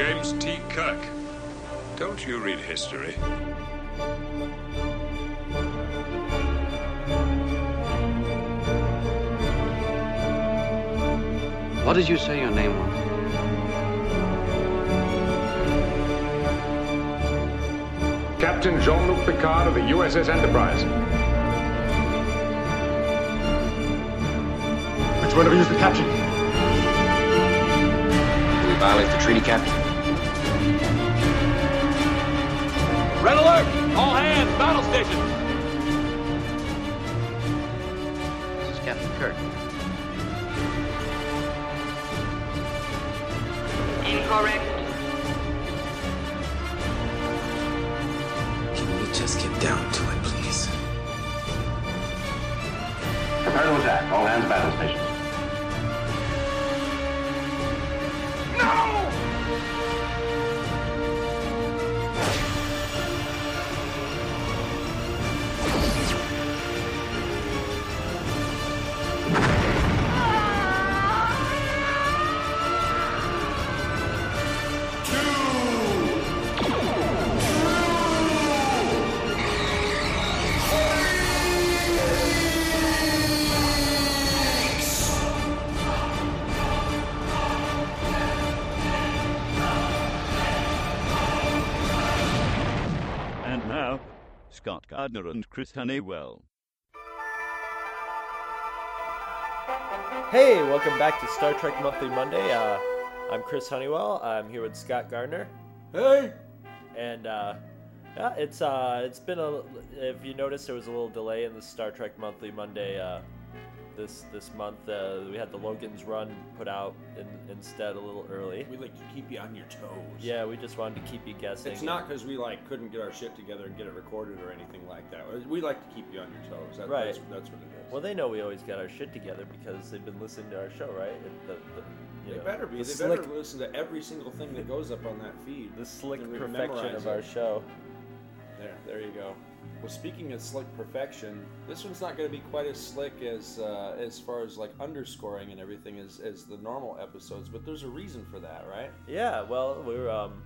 He's James T. Kirk. Don't you read history? What did you say your name was? Captain Jean-Luc Picard of the USS Enterprise. Which one of you is the captain? We violate the treaty, Captain. Red alert! All hands, battle stations! This is Captain Kirk. Incorrect. Gardner and Chris Honeywell. Hey, welcome back to Star Trek Monthly Monday. Uh, I'm Chris Honeywell. I'm here with Scott Gardner. Hey. And uh, yeah, it's uh, it's been a. If you noticed, there was a little delay in the Star Trek Monthly Monday uh, this this month. Uh, we had the Logan's Run put out in, instead a little early. We like to keep you on your toes. Yeah, we just wanted to keep you guessing. It's not because we like couldn't get our shit together and get it recorded or anything like that. We like to keep you on your toes. That, Right. That's, that's what it is. Well, they know we always get our shit together because they've been listening to our show, right? It- The, the, they know, better be. the They slick, better listen to every single thing that goes up on that feed. the slick perfection of our show. There, there you go. Well, speaking of slick perfection, this one's not going to be quite as slick as uh, as far as like underscoring and everything as, as the normal episodes, but there's a reason for that, right? Yeah, well, we're um,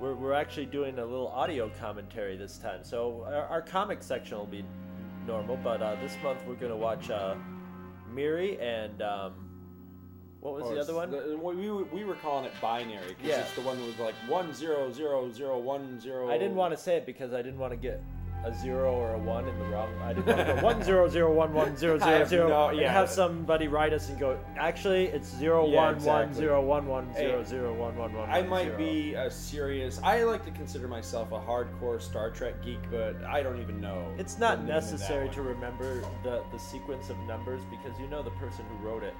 we're, we're actually doing a little audio commentary this time. So our, our comic section will be normal, but uh, this month we're gonna watch uh, Miri and um, what was Or the other one? Oh, the- we, we, we were calling it binary because Yeah. it's the one that was like one zero zero zero one zero. I didn't want to say it because I didn't want to get a zero or a one in the wrong. I didn't want to go one zero zero one one zero have zero no- yeah. have somebody write us and go. Actually, it's zero Yeah, one one exactly. zero one one Hey, zero zero one one one. I one, might zero. be a serious. I like to consider myself a hardcore Star Trek geek, but I don't even know. It's the not name of that necessary one. to remember the, the sequence of numbers because you know the person who wrote it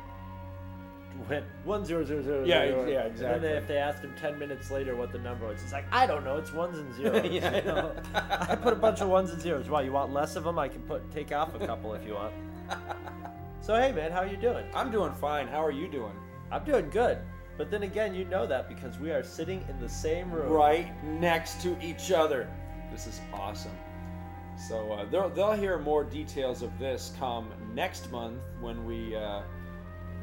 went one zero zero zero. Yeah, zero, yeah, exactly. And then if they asked him ten minutes later what the number was, he's like, I don't know. It's ones and zeros. Yeah, I you know? I put a bunch of ones and zeros. Why? You want less of them? I can put take off a couple if you want. So hey, man, how are you doing? I'm doing fine. How are you doing? I'm doing good. But then again, you know that because we are sitting in the same room. Right next to each other. This is awesome. So uh, they'll, they'll hear more details of this come next month when we. Uh,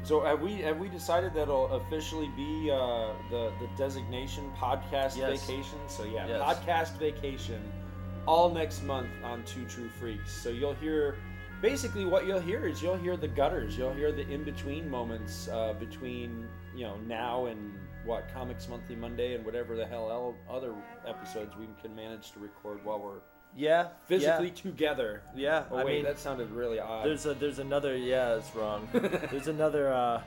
so have we have we decided that'll officially be uh, the the designation podcast Yes. vacation? So yeah, Yes. podcast vacation, all next month on Two True Freaks. So you'll hear. Basically, what you'll hear is you'll hear the gutters. You'll hear the in between moments uh, between you know now and what Comics Monthly Monday and whatever the hell other episodes we can manage to record while we're Yeah. physically Yeah. together. Yeah, Oh I wait, mean- that sounded really odd. There's a there's another yeah, it's wrong. there's another uh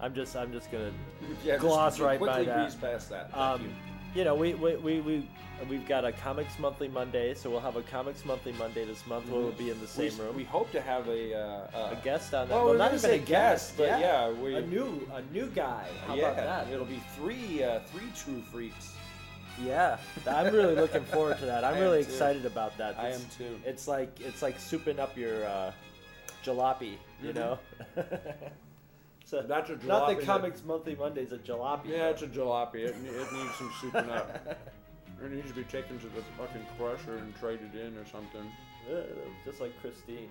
I'm just I'm just gonna Yeah, just gloss right by quickly that. breeze past that. Thank Um, you. you know, we, we, we, we we've got a comics monthly Monday, so we'll have a comics monthly Monday this month. where We'll be in the same we, room. We hope to have a uh, a guest on that. Well, Well, not didn't even say a guest, but yeah, we a new a new guy. How yeah, about that? It'll be three uh, three true freaks. Yeah, I'm really looking forward to that. I'm I really too. excited about that. I It's- am too. It's like it's like souping up your uh, jalopy, you Mhm. know. so That's a not the jalopy comics monthly Mondays, a jalopy. Yeah, it's a jalopy. It, it needs some souping up. It needs to be taken to the fucking crusher and traded in or something. Ugh, just like Christine.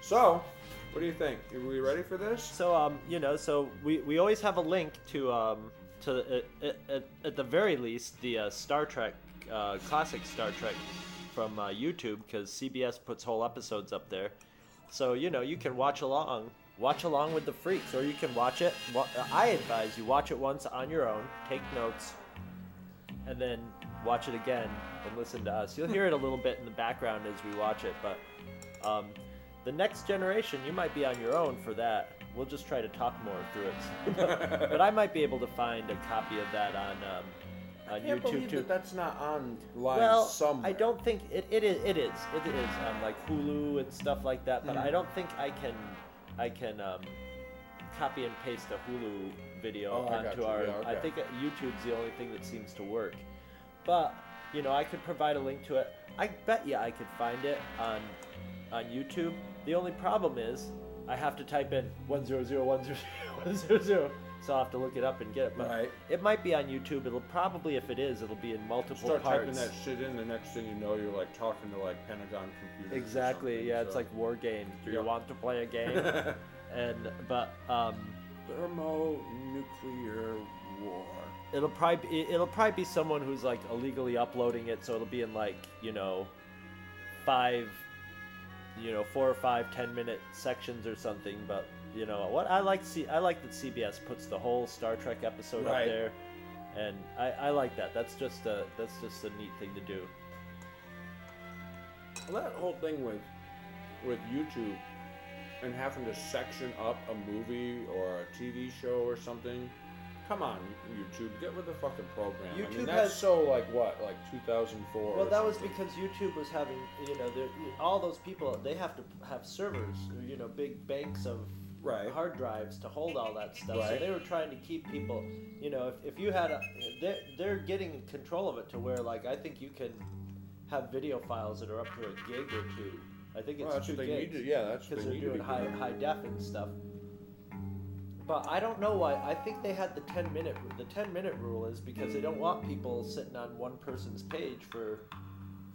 So, What do you think? Are we ready for this? So um, you know, so we, we always have a link to um to at, at, at the very least the uh, Star Trek uh, classic Star Trek from uh, YouTube because CBS puts whole episodes up there. So you know you can watch along, watch along with the freaks, or you can watch it. I advise you watch it once on your own, take notes, and then watch it again and listen to us. You'll hear it a little bit in the background as we watch it, but um, the next generation, you might be on your own for that. We'll just try to talk more through it. but I might be able to find a copy of that on um, on I can't YouTube believe too. that that's not online well, somewhere. I don't think it, it is. It is. It is on like Hulu and stuff like that. But Mhm. I don't think I can. I can um, copy and paste a Hulu video Oh, onto you. our. Yeah, I think YouTube's the only thing that seems to work. But you know, I could provide a link to it. I bet you I could find it on on YouTube. The only problem is I have to type in one zero zero one zero one zero zero. So I'll have to look it up and get it. But Right. it might be on YouTube. It'll probably, if it is, it'll be in multiple Start parts. typing that shit in. The next thing you know, you're like talking to like Pentagon computers. or Exactly. something, Yeah, it's so- like war game. Do you want to play a game? and but um, thermonuclear war. it'll probably be, it'll probably be someone who's like illegally uploading it, so it'll be in like you know five, you know four or five ten minute sections or something. But you know what I like to see I like that CBS puts the whole Star Trek episode Right. up there, and I, I like that. That's just a that's just a neat thing to do. Well, that whole thing with with YouTube and having to section up a movie or a TV show or something. Come on, YouTube, get with the fucking program. I YouTube mean, that's has- so like what, like 2004. Well, or that was because YouTube was having, you know, all those people, they have to have servers, you know, big banks of Right. hard drives to hold all that stuff. So they were trying to keep people, you know, if, if you had a, they're, they're getting control of it to where, like, I think you can have video files that are up to a gig or two. I think it's Well, that's two what they need gigs. to- yeah, that's because they to doing high, doing. high def and stuff. But I don't know why. I think they had the ten minute. The ten minute rule is because they don't want people sitting on one person's page for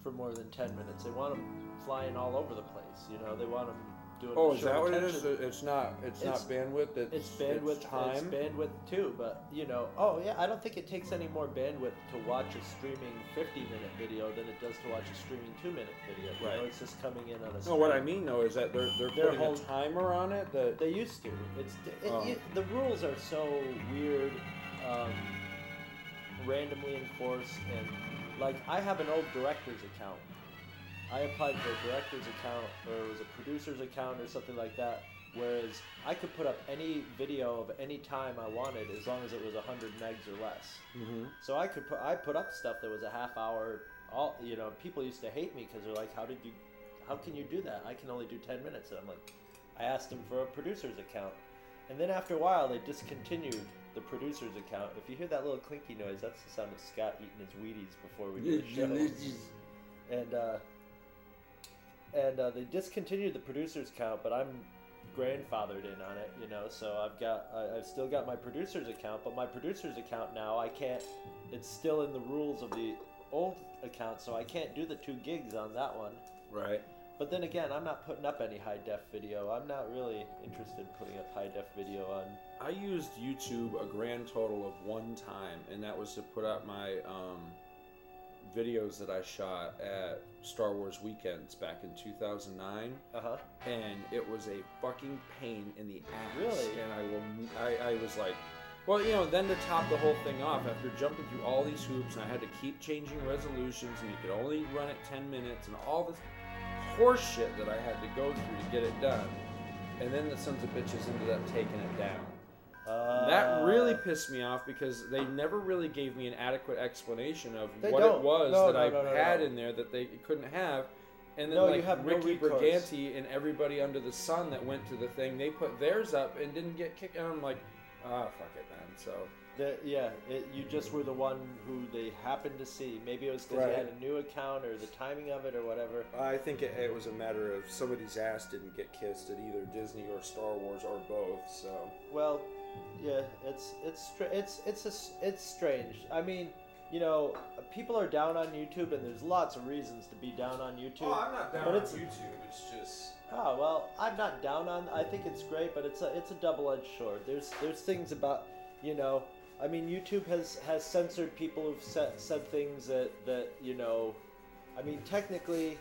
for more than ten minutes. They want them flying all over the place. You know, they want them doing. Oh, is that what it is? attention. It's not. It's, It's- not bandwidth. It's, It's bandwidth. It's, time. bandwidth too. But you know, oh yeah, I don't think it takes any more bandwidth to watch a streaming fifty minute video than it does to watch a streaming two minute video. You Right. know, it's just coming in on a. no, what I mean though is that they're they're Their putting whole- a timer on it. That They used to. It's it, Oh. you, the rules are so weird, um, randomly enforced, and like I have an old director's account. I applied for a director's account, or it was a producer's account, or something like that. Whereas I could put up any video of any time I wanted, as long as it was 100 megs or less. Mhm. So I could put I put up stuff that was a half hour. All you know, people used to hate me because they're like, "How did you? How can you do that? I can only do 10 minutes." And I'm like, I asked them for a producer's account, and then after a while they discontinued the producer's account. If you hear that little clinky noise, that's the sound of Scott eating his Wheaties before we do the show. and uh, and uh, they discontinued the producer's account, but I'm grandfathered in on it, you know. So I've got I, I've still got my producer's account, but my producer's account now I can't. It's still in the rules of the old account, so I can't do the two gigs on that one. right. But then again, I'm not putting up any high def video. I'm not really interested in putting up high def video on. I used YouTube a grand total of one time, and that was to put up my um, videos that I shot at Star Wars weekends back in 2009. Uh huh. and it was a fucking pain in the ass. Really? And I will, I, I was like, well, you know, then to top the whole thing off, after jumping through all these hoops, and I had to keep changing resolutions, and you could only run it 10 minutes, and all this horseshit that I had to go through to get it done. And then the sons of bitches ended up taking it down. Uh, that really pissed me off because they never really gave me an adequate explanation of They what don't. it was No, that no, I no, no, had no. in there that they couldn't have. And then No, you like have no Ricky recourse. Briganti and everybody under the sun that went to the thing, they put theirs up and didn't get kicked. And I'm like, ah, fuck it, man. So The, yeah, it, you just were the one who they happened to see. Maybe it was because you had a new account or the timing of it or whatever. I think it, it was a matter of somebody's ass didn't get kissed at either Disney or Star Wars or both. So Well, yeah, it's it's it's it's a it's strange. I mean, you know, people are down on YouTube, and there's lots of reasons to be down on YouTube. Oh, I'm not down but on it's, YouTube. It's just Oh well, I'm not down on. I think it's great, but it's a it's a double-edged sword. There's there's things about you know. I mean, YouTube has has censored people who've said said things that that you know. I mean, technically,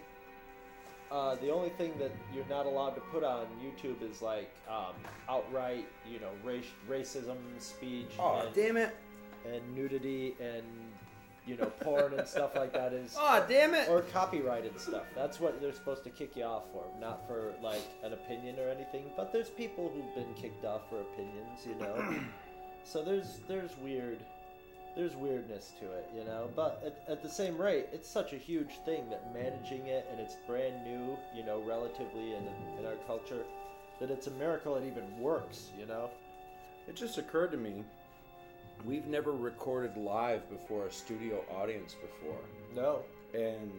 uh, the only thing that you're not allowed to put on YouTube is like um, outright, you know, race, racism speech. oh and, damn it! and nudity and you know porn and stuff like that is Oh damn it! or copyrighted stuff. That's what they're supposed to kick you off for, not for like an opinion or anything. But there's people who've been kicked off for opinions, you know. so there's there's weird there's weirdness to it, you know. But at, at the same rate, it's such a huge thing that managing it and it's brand new, you know, relatively in in our culture, that it's a miracle it even works, you know. It just occurred to me. We've never recorded live before a studio audience before, No, and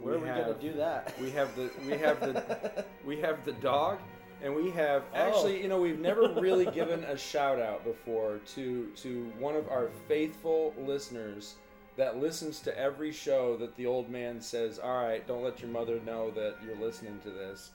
where are we gonna do that? We have the we have the we have the dog, and we have Oh. actually you know we've never really given a shout out before to to one of our faithful listeners that listens to every show that the old man says, "All right, don't let your mother know that you're listening to this."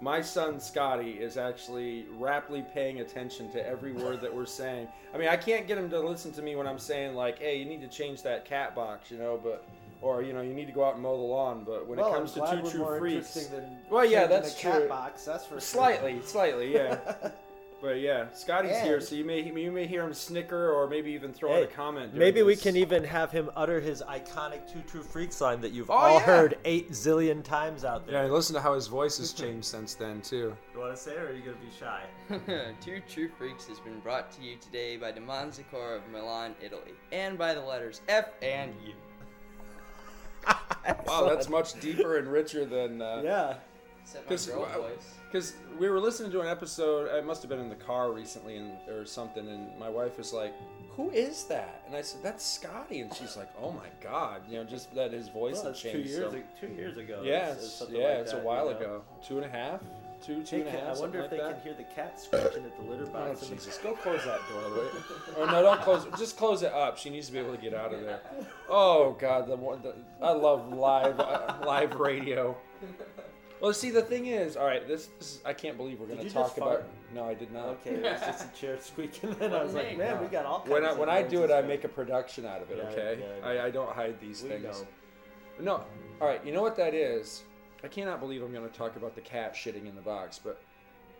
My son Scotty is actually raptly paying attention to every word that we're saying. I mean, I can't get him to listen to me when I'm saying like, "Hey, you need to change that cat box," you know, but or you know, you need to go out and mow the lawn. But when well, it comes I'm glad to we're two more true freaks, than Well, yeah, changing that's a cat true. box. That's for sure. Slightly, slightly, yeah. but yeah, Scotty's here, so you may you may hear him snicker or maybe even throw out a comment. during Maybe we can even have him utter his iconic two True Freaks" line that you've Oh, all yeah. heard eight zillion times out there. Yeah, listen to how his voice has changed since then too. You want to say it, or are you gonna be shy? Two True Freaks has been brought to you today by Deman Zakor of Milan, Italy, and by the letters F and U. Wow, that's much deeper and richer than. Uh, Yeah. Except my 'Cause, girl uh, voice. Because we were listening to an episode, it must have been in the car recently and, or something, and my wife was like, Who is that? And I said, That's Scotty. And she's like, Oh my God. You know, just that his voice Well, had that's two changed. years. so- ag- two years ago. Yeah, It's- it's it's, something yeah, like it's a while you know? ago. Two and a half? Two, two Hey, and a can- half. I wonder something if they like can hear the cat scratching at the litter Oh, box. in the- Jesus. Go close that door. will you? or no, don't close it. Just close it up. She needs to be able to get out of there. Oh, God. The, one- the, I love live uh, live radio. Well, see, the thing is, all right, this, this is, I can't believe we're going to talk just about. fart? No, I did not. Okay, it was just a chair squeaking, and I was like, man, no. we got all kinds When I, of when I do it, I make a production out of it, Yeah, okay? yeah, I, I don't hide these We things. know. No, all right, you know what that is? I cannot believe I'm going to talk about the cat shitting in the box, but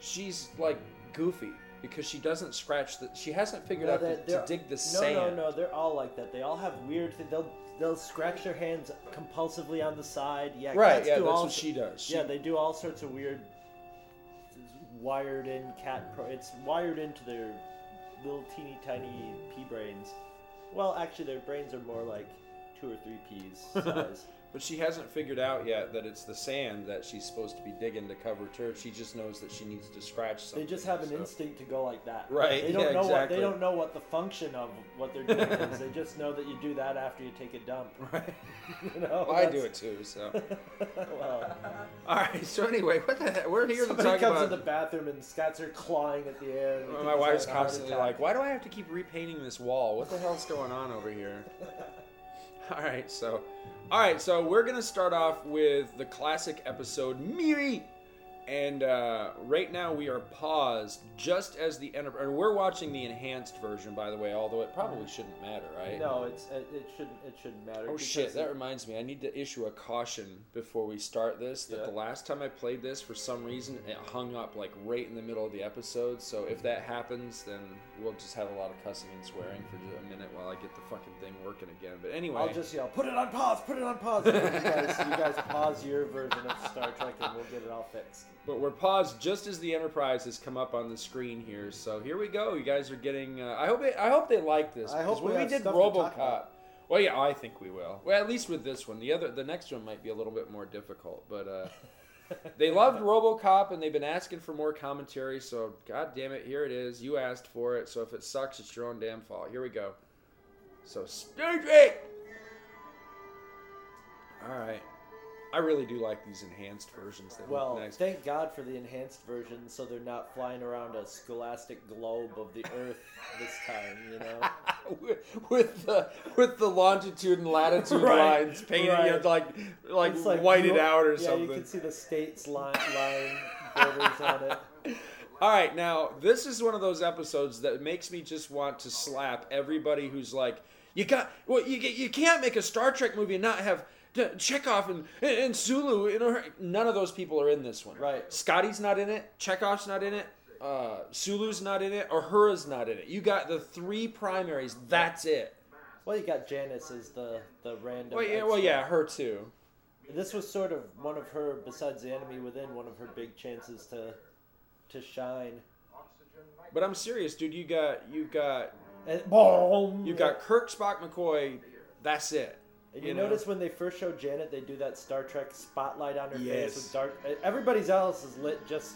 she's like goofy because she doesn't scratch the. She hasn't figured No, out the, to dig the no, sand. No, no, no. they're all like that. They all have weird. They'll they'll scratch their hands compulsively on the side. Yeah, Right, yeah, that's what she does. She- yeah, they do all sorts of weird, wired in cat. Pro- it's wired into their little teeny tiny pea brains. Well, actually, their brains are more like two or three peas size. But she hasn't figured out yet that it's the sand that she's supposed to be digging to cover turf. She just knows that she needs to scratch something. They just have an so- instinct to go like that. Right, They don't yeah, know what they don't know what the function of what they're doing is. They just know that you do that after you take a dump. Right. You know, Well, I do it too. So. well, All right. So anyway, what the heck? We're here somebody to talk comes about. in the bathroom and Scott's are clawing at the air. Well, my wife's constantly like, "Why do I have to keep repainting this wall? What the hell's going on over here?" all right, so, all right, so we're gonna start off with the classic episode Miri, and uh, right now we are paused just as the enter- and we're watching the enhanced version, by the way. Although it probably shouldn't matter, right? No, it's it, it shouldn't it shouldn't matter. Oh shit! That it- reminds me. I need to issue a caution before we start this. That Yeah. the last time I played this, for some reason, it hung up like right in the middle of the episode. So if that happens, then we'll just have a lot of cussing and swearing for just a minute while I get the fucking thing working again. But anyway, I'll just yell, "Put it on pause! Put it on pause!" You guys, you guys pause your version of Star Trek, and we'll get it all fixed. But we're paused just as the Enterprise has come up on the screen here. So here we go. You guys are getting. Uh, I hope. It, I hope they like this. I hope when we we did stuff to talk RoboCop. Well, yeah, I think we will. Well, at least with this one. The other, the next one might be a little bit more difficult. But uh, they loved RoboCop, and they've been asking for more commentary. So, god damn it, here it is. You asked for it. So if it sucks, it's your own damn fault. Here we go. So, Trek. All right. I really do like these enhanced versions. They Well, nice. thank God for the enhanced version, so they're not flying around a scholastic globe of the Earth this time. You know. with, with the with the longitude and latitude Right, lines painted, right. you know, like like, It's like whited out or yeah, something. you can see the states line, line borders on it. All right, now this is one of those episodes that makes me just want to slap everybody who's like, you got well, you you can't make a Star Trek movie and not have Chekhov and and Sulu. You know, none of those people are in this one. Right. Scotty's not in it. Chekhov's not in it. Uh, Sulu's not in it. Or Uhura's not in it. You got the three primaries. That's it. Well, you got Janice as the the random. Well, yeah, well, yeah, her too. This was sort of one of her, besides the enemy within, one of her big chances to to shine. But I'm serious, dude. You got you got And boom! you got Kirk, Spock, McCoy. That's it. And you, you know? notice when they first show Janet, they do that Star Trek spotlight on her Yes. face with dark. Everybody else is lit just,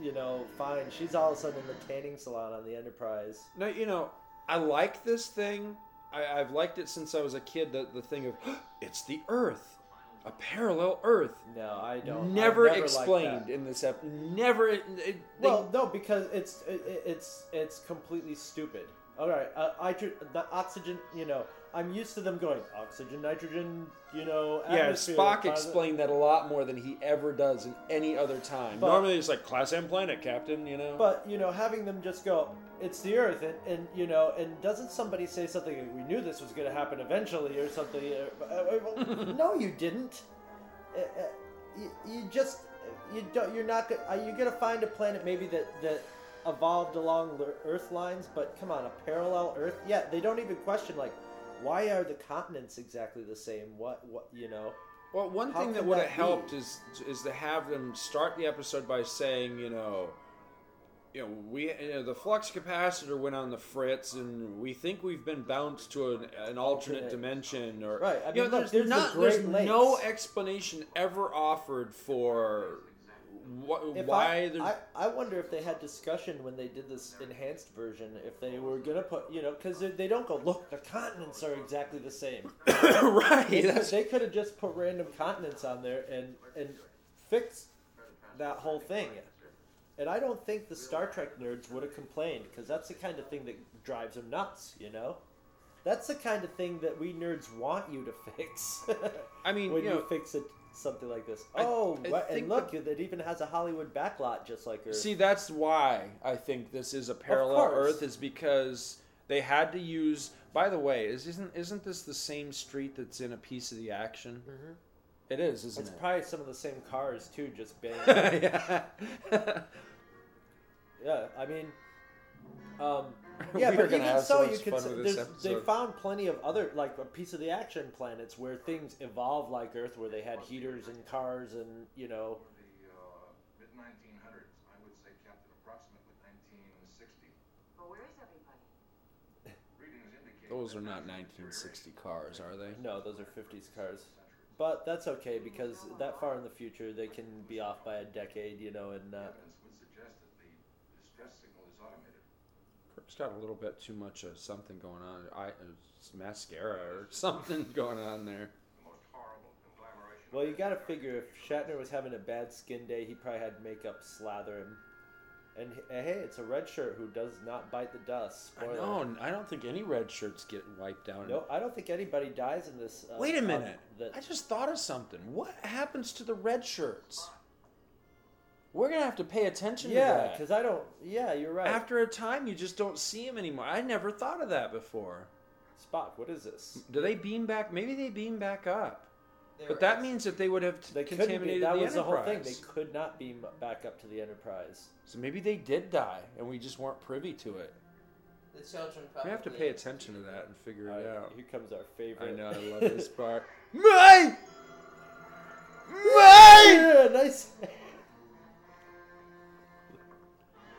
you know, fine. She's all of a sudden in the tanning salon on the Enterprise. No, you know, I like this thing. I, I've liked it since I was a kid. The the thing of it's the Earth, a parallel Earth. No, I don't. I've Never, explained in this ep. Never. It, it- they- Well, no, because it's it, it- it's it's completely stupid. All right, uh, hydro- the oxygen. You know, I'm used to them going oxygen, nitrogen. You know, yeah, Spock carbon- explained that a lot more than he ever does in any other time. But- Normally, it's like Class M planet, Captain. You know. But you know, having them just go, it's the Earth, and, and you know, and doesn't somebody say something? like, We knew this was going to happen eventually, or something? uh, uh, well, no, you didn't. Uh, you, you just you don't. You're not. go- You're going to find a planet maybe that that evolved along the Earth lines, but come on, a parallel Earth. Yeah, they don't even question like, why are the continents exactly the same? What what you know? Well, one How thing that would have helped is is to have them start the episode by saying, you know, you know, we you know, the flux capacitor went on the fritz, and we think we've been bounced to an, an alternate dimension, or Right, I you know, look, there's, there's the not there's no explanation ever offered for wh- If why I, I, I wonder if they had discussion when they did this enhanced version if they were gonna put you know because they, they don't go look the continents are exactly the same. Right. they, they could have just put random continents on there and and fixed that whole thing. And I don't think the Star Trek nerds would have complained because that's the kind of thing that drives them nuts you know? That's the kind of thing that we nerds want you to fix. I mean, when you you, fix it something like this I- oh I what- and look it even has a Hollywood backlot just like Earth. See, that's why I think this is a parallel. Earth, is because they had to use. By the way, is, isn't isn't this the same street that's in a piece of the action? Mhm. It is, isn't It's it? probably some of the same cars too, just banging. yeah. yeah, I mean, um, yeah, We but gonna even have so so, you could. say- with this there's- They found plenty of other, like a piece of the action planets where things evolved like Earth, where they had heaters and cars, and you know, the uh, mid 1900s. I would say, Captain, approximately 1960. But where is everybody? Readings indicate Those are not 1960 cars, are they? no, those are '50s cars. But that's okay because that far in the future they can be off by a decade, you know, and uh, evidence would suggest that the distress signal is automated. Kirk's got a little bit too much of something going on. I it's mascara or something going on there. The most horrible conglomeration. well, you got to figure if Shatner was having a bad skin day, he probably had makeup slather him. And hey, it's a red shirt who does not bite the dust. I know. I don't think any red shirts get wiped down. No, I don't think anybody dies in this. Uh, Wait a um, minute. that- I just thought of something. What happens to the red shirts? We're gonna have to pay attention to yeah, that. because I don't. Yeah, you're right. After a time, you just don't see them anymore. I never thought of that before. Spock, what is this? Do they beam back? Maybe they beam back up. They But were that ex- means that they would have They couldn't be. contaminated That the was the whole thing. Enterprise. They could not beam back up to the Enterprise. So maybe they did die, and we just weren't privy to it. the children We have to pay attention to that and figure it Alright, out. Here comes our favorite. I know. I love this part. Mine. Mine. yeah, nice.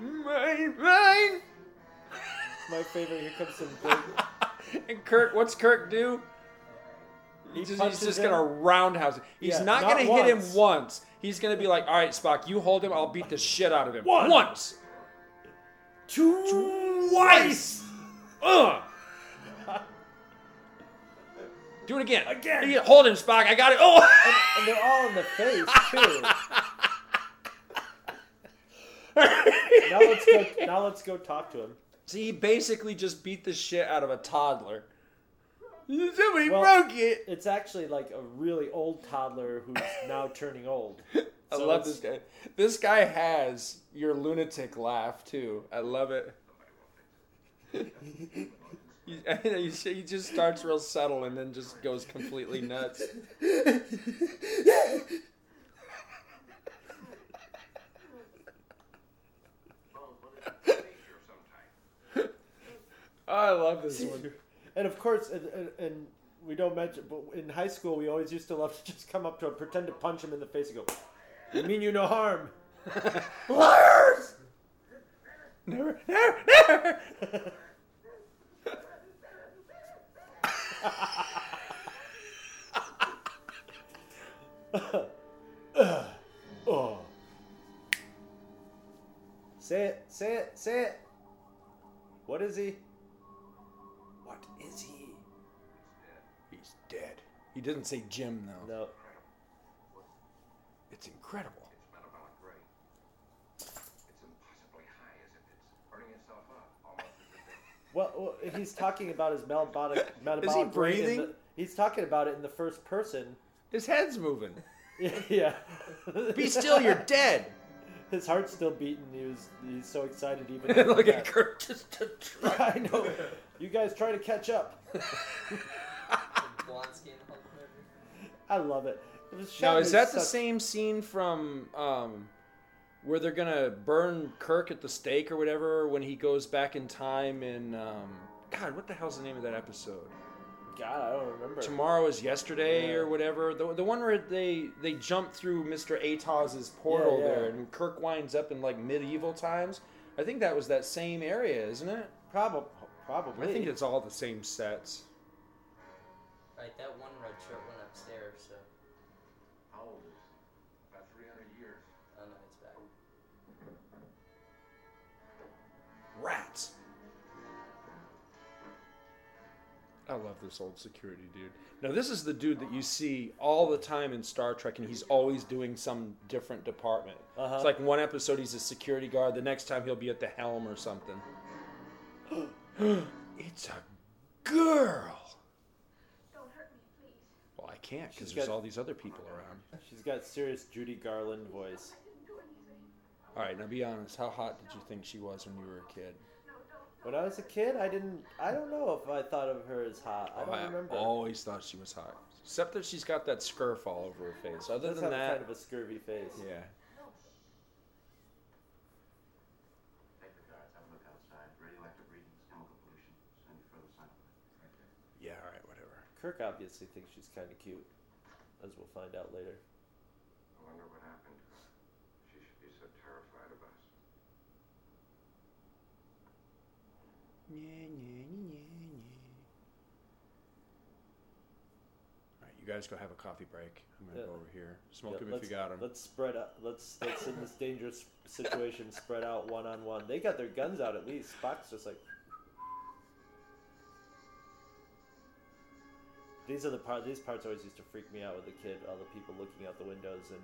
Mine. Mine. My favorite. Here comes some big. And Kirk, what's Kirk do? He He's just, he's just him. gonna roundhouse him. He's Yeah, not, not gonna hit him once. once. He's gonna be like, "All right, Spock, you hold him. I'll beat the shit out of him Once. once, twice, Ugh. Do it again. Again. Hold him, Spock. I got it. Oh. and they're all in the face too. now let's go. Now let's go talk to him. See, he basically just beat the shit out of a toddler. Somebody Well, broke it. It's actually like a really old toddler who's now turning old. I So love it's- this guy. This guy has your lunatic laugh too. I love it. he, he just starts real subtle and then just goes completely nuts. I love this one. And of course, and, and, and we don't mention, but in high school, we always used to love to just come up to him, pretend to punch him in the face, and go, "You mean you no harm?" Liars! Never, never, never. oh. Say it, say it, say it. What is he? He doesn't say Jim though. No. It's incredible. It's metabolic rate. It's impossibly high as if it's burning itself up, almost as if Well, well, he's talking about his metabolic metabolic rate in breathing? the- he's talking about it in the first person. His head's moving. yeah. Be still, you're dead. His heart's still beating. He was he's so excited even. Look at Kirk just to try. I know. You guys try to catch up. Blonde skin Hulk movie. I love it. it was Now, is in that the same scene from um, where they're gonna burn Kirk at the stake or whatever when he goes back in time in um, God, what the hell's the name of that episode? God, I don't remember. Tomorrow is yesterday Yeah. or whatever. The, the one where they they jump through Mr. Atoz's portal Yeah, yeah. there and Kirk winds up in like medieval times. I think that was that same area, isn't it? Probably. Probably. I think it's all the same sets. Right, that one red shirt Rats. I love this old security dude. Now this is the dude that you see all the time in Star Trek, and he's always doing some different department. Uh-huh. It's like one episode he's a security guard, the next time he'll be at the helm or something. it's a girl. Don't hurt me, please. Well, I can't because She's there's got- all these other people around. She's got serious Judy Garland voice. I didn't do anything. All right, now be honest. How hot did you think she was when you were a kid? When I was a kid, I didn't. I don't know if I thought of her as hot. I Oh, don't remember. always thought she was hot, except that she's got that scurf all over her face. Other Does than have that, kind of a scurvy face. yeah. Take the guards, have a look outside. Radioactive readings, chemical pollution. Send you further sample. Right there. Yeah, all right, whatever. Kirk obviously thinks she's kind of cute, as we'll find out later. I wonder what happened to her. She should be so terrified of us. All right, you guys go have a coffee break. I'm gonna Yeah. go over here. Smoke Yeah, them if you got them. Let's spread out. Let's let's in this dangerous situation spread out one on one. They got their guns out at least. Spock's just like. These are the part. These parts always used to freak me out with the kid. All the people looking out the windows and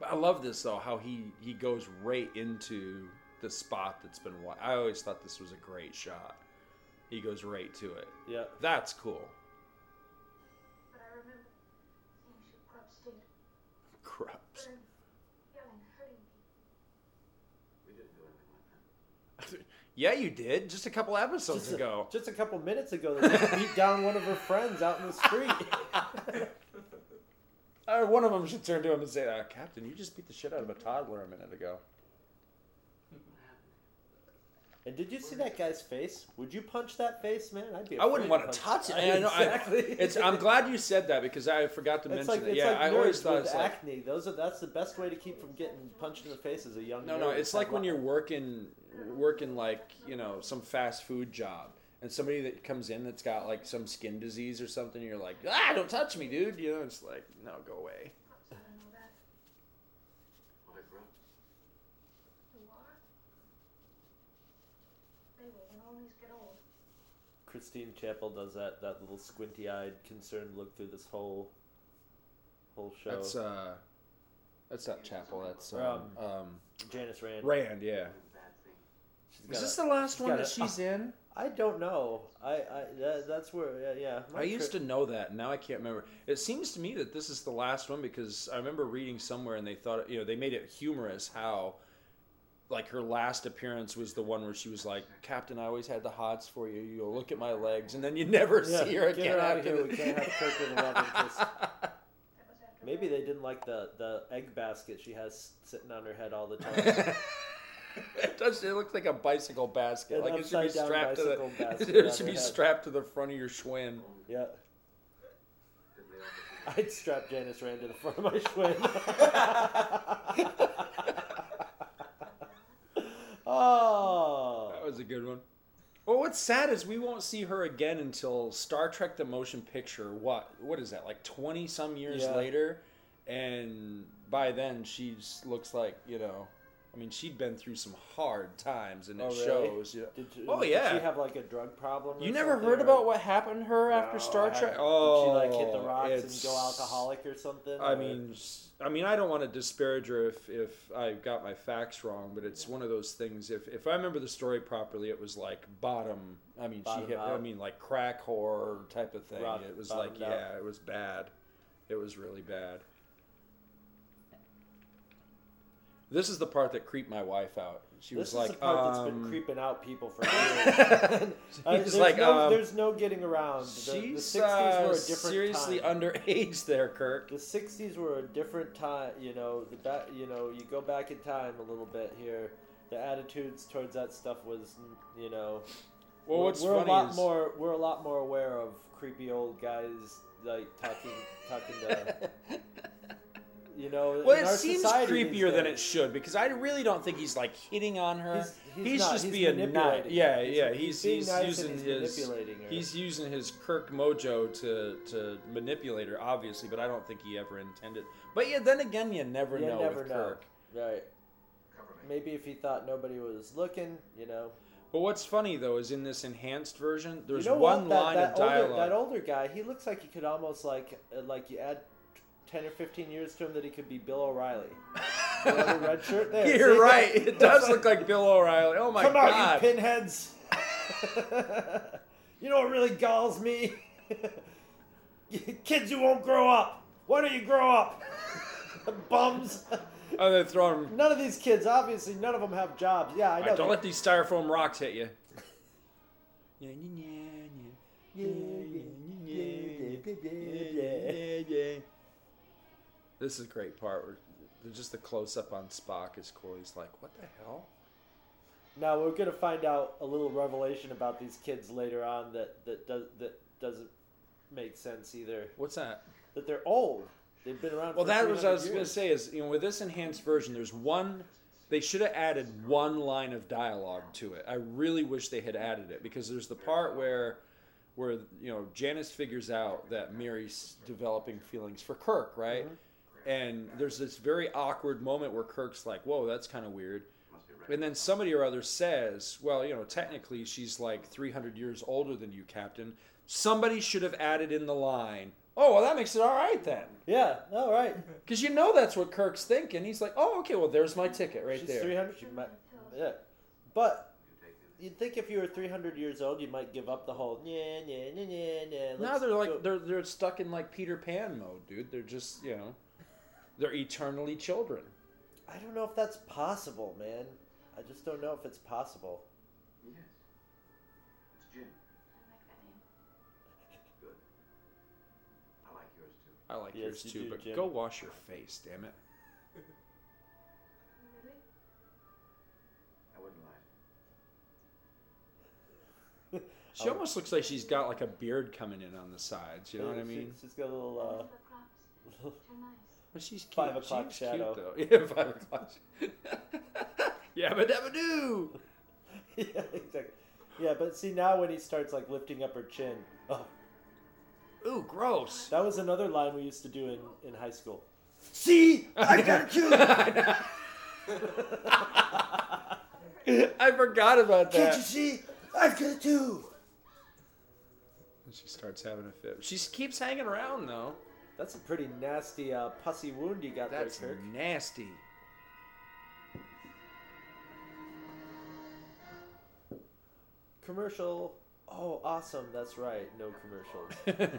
But I love this though, how he he goes right into the spot that's been. Wa- I always thought this was a great shot. He goes right to it. yeah. That's cool. But I remember seeing ship corpse dead, Grups. burning, yelling, hurting me. We didn't do anything like that. Yeah, you did just a couple episodes Just a, ago. just a couple minutes ago, they beat down one of her friends out in the street. Uh, one of them should turn to him and say, uh, "Captain, you just beat the shit out of a toddler a minute ago." And did you see that guy's face? Would you punch that face, man? I'd be. I wouldn't want to touch it. I know, I- exactly. it's. I'm glad you said that because I forgot to It's mention like that. it's Yeah, like I always thought it's like acne. Those are that's the best way to keep from getting punched in the face as a young. no, nerd. no. It's like when you're working, working like you know some fast food job, and somebody that comes in that's got like some skin disease or something. You're like, ah, don't touch me, dude. You know, it's like, no, go away. I don't know that. Well, they're grown. Who are? They will when all these get old. Christine Chapel does that that little squinty-eyed, concerned look through this whole whole show. That's uh, that's not Chapel. That's um, Um, um, Janice Rand. Rand. Yeah. Bad Is got this a- the last one that a- she's in? I don't know. I, I that, that's where yeah. yeah. I used to know that, now I can't remember. It seems to me that this is the last one because I remember reading somewhere, and they thought, you know, they made it humorous how, like, her last appearance was the one where she was like, "Captain, I always had the hots for you. You know, look at my legs," and then you never Yeah, see her get again. her out of here. We can't have Kirk with a love. Maybe they didn't like the, the egg basket she has sitting on her head all the time. it does. It looks like a bicycle basket. An like it should be strapped to the. it should be head. strapped to the front of your Schwinn. yeah. I'd strap Janice Rand to the front of my Schwinn. oh. That was a good one. Well, what's sad is we won't see her again until Star Trek: The Motion Picture. What? What is that? Like twenty some years Yeah. later, and by then she looks like you know. I mean, she'd been through some hard times, and it Oh, really? shows. Yeah. Did, you- oh did yeah. she have like a drug problem? you never heard or- about what happened to her after No, Star Trek? Oh, Did she like hit the oh, rocks and go alcoholic or something? I or- mean, I mean, I don't want to disparage her if, if I got my facts wrong, but it's one of those things. If if I remember the story properly, it was like bottom. I mean, Bottom she hit. I mean, like crack whore type of thing. Rock- it was like, out. yeah, it was bad. It was really bad. This is the part that creeped my wife out. She this was like, is the part that's been um, creeping out people for years. Uh, there's like, no, um, there's no getting around. The, the 60s uh, were a different seriously time. underage there, Kirk. The 60s were a different time. You know, the back. You know, you go back in time a little bit here. The attitudes towards that stuff was, you know. Well, we're, what's we're funny a lot is- more. We're a lot more aware of creepy old guys like talking, talking to. You know, Well, it seems creepier than it should because I really don't think he's like hitting on her. He's- He's, he's not. just He's being nice. manipulating her. Yeah, yeah. he's He's nice using his manipulating her. he's using his Kirk mojo to to manipulate her, obviously. But I don't think he ever intended. But yeah, then again, you never You know never with know. Kirk. Right. Maybe if he thought nobody was looking, you know. But what's funny though is in this enhanced version, there's you know one? That, line that of dialogue. Older, that older guy, he looks like he could almost like uh, like you add ten or fifteen years to him that he could be Bill O'Reilly. red shirt there. You're see? right. It does look like Bill O'Reilly. Oh my Come god! out, you pinheads! you know what really galls me? Kids who won't grow up. Why don't you grow up? Bums. Oh, they're throwing. None of these kids, obviously, none of them have jobs. Yeah, I know. right, don't let these styrofoam rocks hit you. This is a great part where just the close up on Spock is cool. He's like, "What the hell?" Now we're gonna find out a little revelation about these kids later on that that does that doesn't make sense either. What's that? That they're old. They've been around. Well, that was what I was 300 going to say. Is you know, with this enhanced version, there's one. They should have added one line of dialogue to it. I really wish they had added it because there's the part where, where you know, Janice figures out that Miri's developing feelings for Kirk, right? Mm-hmm. And there's this very awkward moment where Kirk's like, "Whoa, that's kind of weird," and then somebody or other says, "Well, you know, technically she's like 300 years older than you, Captain." Somebody should have added in the line, "Oh, well, that makes it all right then." Yeah. All right. Because you know that's what Kirk's thinking. He's like, "Oh, okay, well, there's my ticket right She's there." 300. She might, yeah. But you'd think if you were 300 years old, you might give up the whole yeah, yeah, yeah, yeah, yeah. Now let's they're like go- they're they're stuck in like Peter Pan mode, dude. They're just you know, they're eternally children. I don't know if that's possible, man. I just don't know if it's possible. Yes. It's Jim. I like that name. Good. I like yours too. I like Yes, yours you too, do, but Jim. go wash your face, damn it. Really? I wouldn't lie. She almost looks like she's got like a beard coming in on the sides. You know what I mean? She's got a little. Uh, o'clock. Too nice. But she's cute. Five o'clock she's shadow. Cute, though. Yeah, five o'clock. Yabba dabba doo. yeah, exactly. Yeah, but see now when he starts like lifting up her chin. Oh, Ooh, gross. that was another line we used to do in, in high school. See, I got you. I forgot about that. Can't you see? I've got too. And she starts having a fit. She keeps hanging around though. That's a pretty nasty uh, pussy wound you got That's there, Kirk. nasty. commercial. Oh, awesome! That's right. No commercial.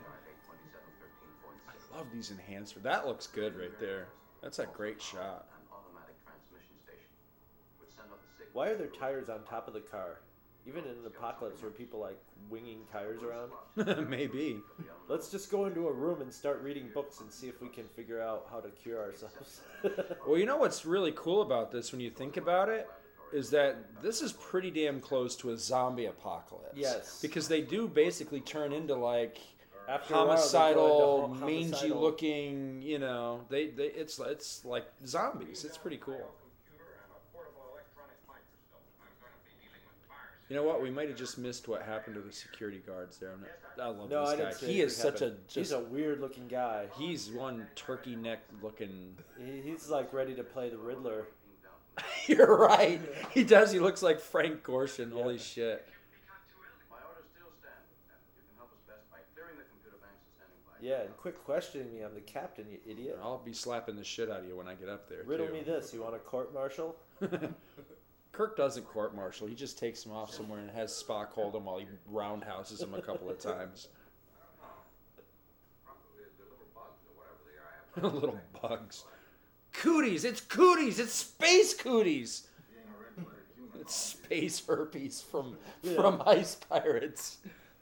I love these enhanced. That looks good right there. That's a great shot. Why are there tires on top of the car? Even in an apocalypse where people like winging tires around. Maybe. Let's just go into a room and start reading books and see if we can figure out how to cure ourselves. Well, you know what's really cool about this when you think about it is that this is pretty damn close to a zombie apocalypse. Yes. Because they do basically turn into like After homicidal, mangy looking, you know, they, they it's it's like zombies. It's pretty cool. You know what? We might have just missed what happened to the security guards there. I'm not- I love no, this I guy. didn't He is such a happen. He's a weird looking guy. he's one turkey neck looking. He- He's like ready to play the Riddler. You're right. He does. He looks like Frank Gorshin. Holy shit. My orders still stand, Lieutenant. You can help us best by clearing the computer banks and standing by. Yeah, and quit questioning me. I'm the captain, you idiot. I'll be slapping the shit out of you when I get up there. Riddle too. me this. You want a court martial? Kirk doesn't court martial. He just takes him off somewhere and has Spock hold him while he roundhouses him a couple of times. Little bugs. Cooties! It's cooties! It's space cooties! It's space herpes from from Ice Pirates.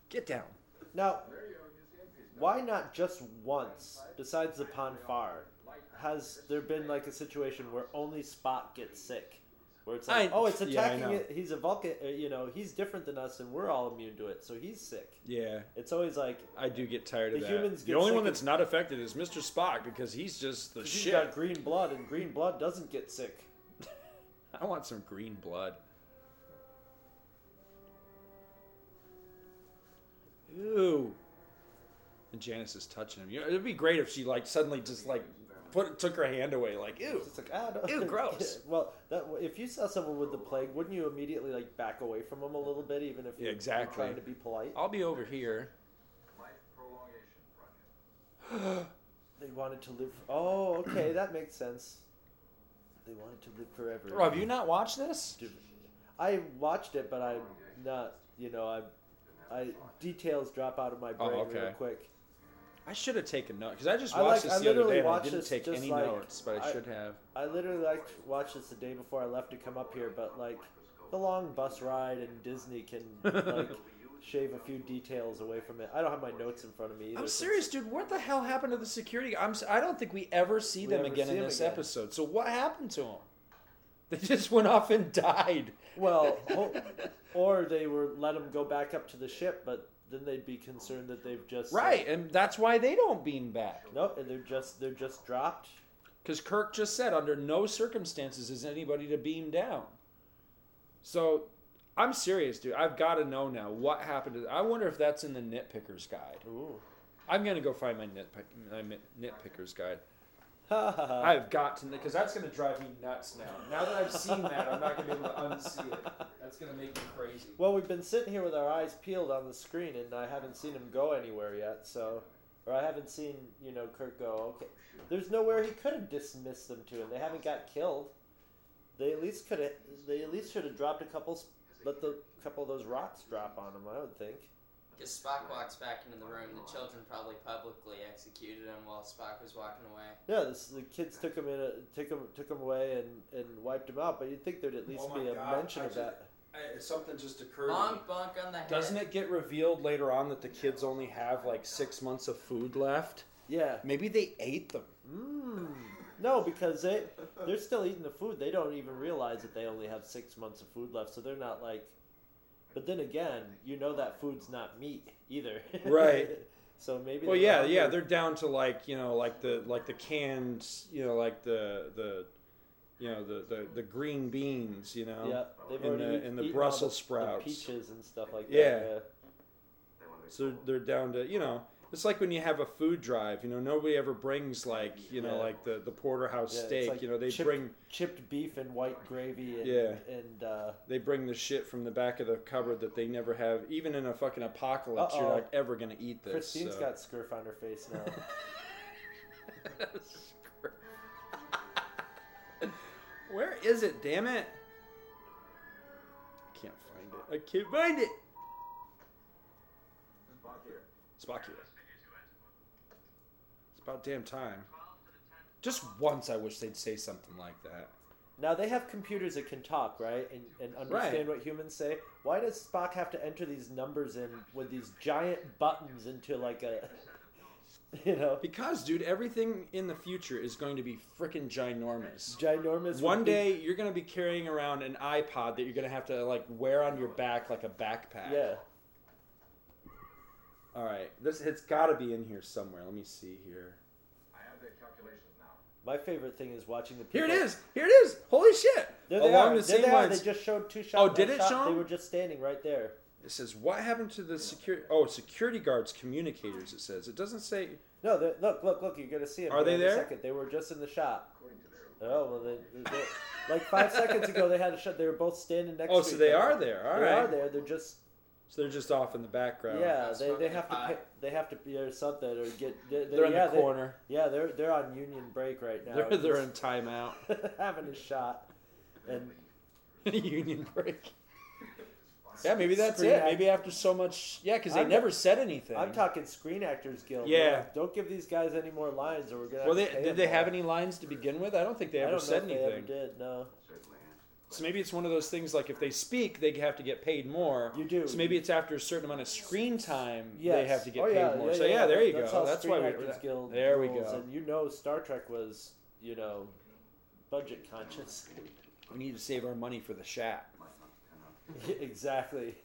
Get down. Now, why not just once, besides the Pon farr, has there been like a situation where only Spock gets sick? Where it's like, I- oh, it's attacking know. it. He's a Vulcan, uh, you know, he's different than us and we're all immune to it, so he's sick. Yeah, It's always like, I do get tired of The that. humans the only one that's not affected is Mr. Spock because he's just the he's shit. got green blood and green blood doesn't get sick. I want some green blood. Ew. And Janice is touching him. You know, it'd be great if she like suddenly just like put took her hand away, like ew. It's like, ah, no. Ew, gross. well, that if you saw someone with the plague, wouldn't you immediately like back away from them a little bit, even if Yeah, you're exactly. trying to be polite? I'll be over here. Life prolongation project. They wanted to live. Oh, okay, that makes sense. They wanted to live forever. Oh, have you not watched this? I watched it, but I'm not. You know, I, I details drop out of my Oh, brain real quick. I should have taken notes because I just I watched like- this the other day and I didn't take any like- notes, but I, I- should have. I literally like watched this the day before I left to come up here, but like the long bus ride and Disney can like shave a few details away from it. I don't have my notes in front of me either. I'm serious, dude. What the hell happened to the security? I'm. I don't think we ever see We them again see in this again. episode. So what happened to them? They just went off and died. Well, or they were let them go back up to the ship, but then they'd be concerned that they've just Right, and that's why they don't beam back. No, and they're just they're just dropped. Because Kirk just said, under no circumstances is anybody to beam down. So, I'm serious, dude. I've got to know now what happened to. I wonder if that's in the Nitpicker's Guide. Ooh. I'm gonna go find my nitpick, my Nitpicker's Guide. I've got to, because that's gonna drive me nuts now. Now that I've seen that, I'm not gonna be able to unsee it. That's gonna make me crazy. Well, we've been sitting here with our eyes peeled on the screen, and I haven't seen him go anywhere yet. So, or I haven't seen you know Kirk go. Okay, there's nowhere he could have dismissed them to, and they haven't got killed. They at least could have. They at least should have dropped a couple. Let the couple of those rocks drop on them. I would think. Because Spock walks back into the room, the children probably publicly executed him while Spock was walking away. Yeah, this, the kids took him in, a, took him, took him away, and, and wiped him out. But you'd think there'd at least Oh be a God, mention I of that. something just occurred. Bonk, bonk on the head. Doesn't it get revealed later on that the kids only have like six months of food left? Yeah. Maybe they ate them. Mm. No, because they they're still eating the food. They don't even realize that they only have six months of food left, so they're not like. But then again, you know that food's not meat either. Right. so maybe. Well, yeah, yeah, they're down to like you know, like the like the canned, you know, like the the, you know, the the, the green beans, you know, Yeah, they've in the eat- in the Brussels the, sprouts. the peaches and stuff like that. Yeah. that. So they're down to you know, it's like when you have a food drive. You know, nobody ever brings like you know, Yeah. like the the porterhouse Yeah, steak. like you know, they chipped, bring chipped beef and white gravy. And, Yeah. and uh, they bring the shit from the back of the cupboard that they never have. Even in a fucking apocalypse, you're not ever gonna eat this. Christine's so. got scurf on her face now. Where is it? Damn it! I can't find it. I can't find it. Spock here. It's about damn time. Just once, I wish they'd say something like that. Now they have computers that can talk, right, and, and understand Right. what humans say. Why does Spock have to enter these numbers in with these giant buttons into like a, you know, Because, dude, everything in the future is going to be freaking ginormous. ginormous? One day, you're going to be carrying around an iPod that you're going to have to like wear on your back like a backpack. yeah. All right, this it's got to be in here somewhere. Let me see here. I have the calculations now. My favorite thing is watching the. people. Here it is. Here it is. Holy shit! There they Along are. the there same they are. lines. They just showed two shots. Oh, one did it shot. show They 'em? were just standing right there. It says, "What happened to the security? Oh, security guards, communicators." It says. It doesn't say. No, they- look, look, look! You're gonna see them. Are they in a there? Second. They were just in the shot. Oh well, they, they, like five seconds ago they had a shot. They were both standing next. To Oh, to so each they other. are there. All they right. are there. They're just So they're just off in the background. yeah. They, they smoking have to pot. pay, they have to be or something or get. They're, They're in yeah, the they- corner. yeah, they're they're on union break right now. They're they're in timeout. having a shot, and Union break. Yeah, maybe that's Screen it. act- Maybe after so much, yeah, because they I'm- never said anything. I'm talking Screen Actors Guild. Yeah. man. don't give these guys any more lines, or we're gonna. Well, have they, to pay did them they more. have any lines to begin with? I don't think they I ever don't know said if they anything. ever did. No. So maybe it's one of those things like if they speak, they have to get paid more. You do. So maybe it's after a certain amount of screen time they have to get Oh, paid yeah, more. yeah, so yeah, yeah, there you that's go. That's why Actors we. Guild There we go. And you know, Star Trek was, you know, budget conscious. We need to save our money for the shat. exactly.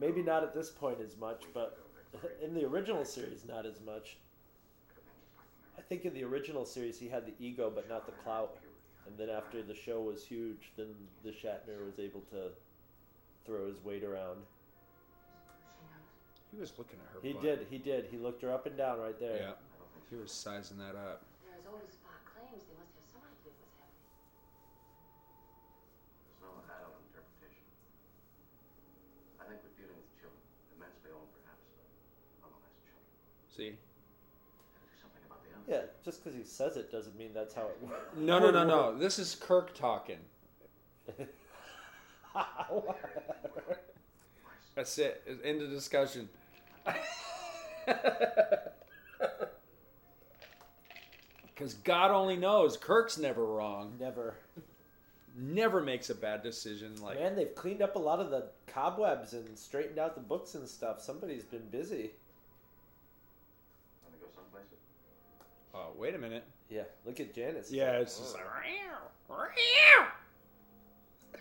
Maybe not at this point as much, but in the original series, not as much. I think in the original series he had the ego, but not the clout. And then after the show was huge, then the Shatner was able to throw his weight around. He was looking at her. He butt. did. He did. He looked her up and down right there. Yeah. He was sizing that up. As old as Spock claims, they must have some idea what's happening. There's no adult interpretation. I think we're dealing with children, immensely old perhaps, but nonetheless children. See? Gotta do something about the others. Yeah, just because he says it doesn't mean that's how it works. No, no, no, no. This is Kirk talking. That's it. End of discussion. Because God only knows. Kirk's never wrong. Never. Never makes a bad decision. Like Man, they've cleaned up a lot of the cobwebs and straightened out the books and stuff. Somebody's been busy. Oh, wait a minute. Yeah, look at Janice. Yeah, it's just like.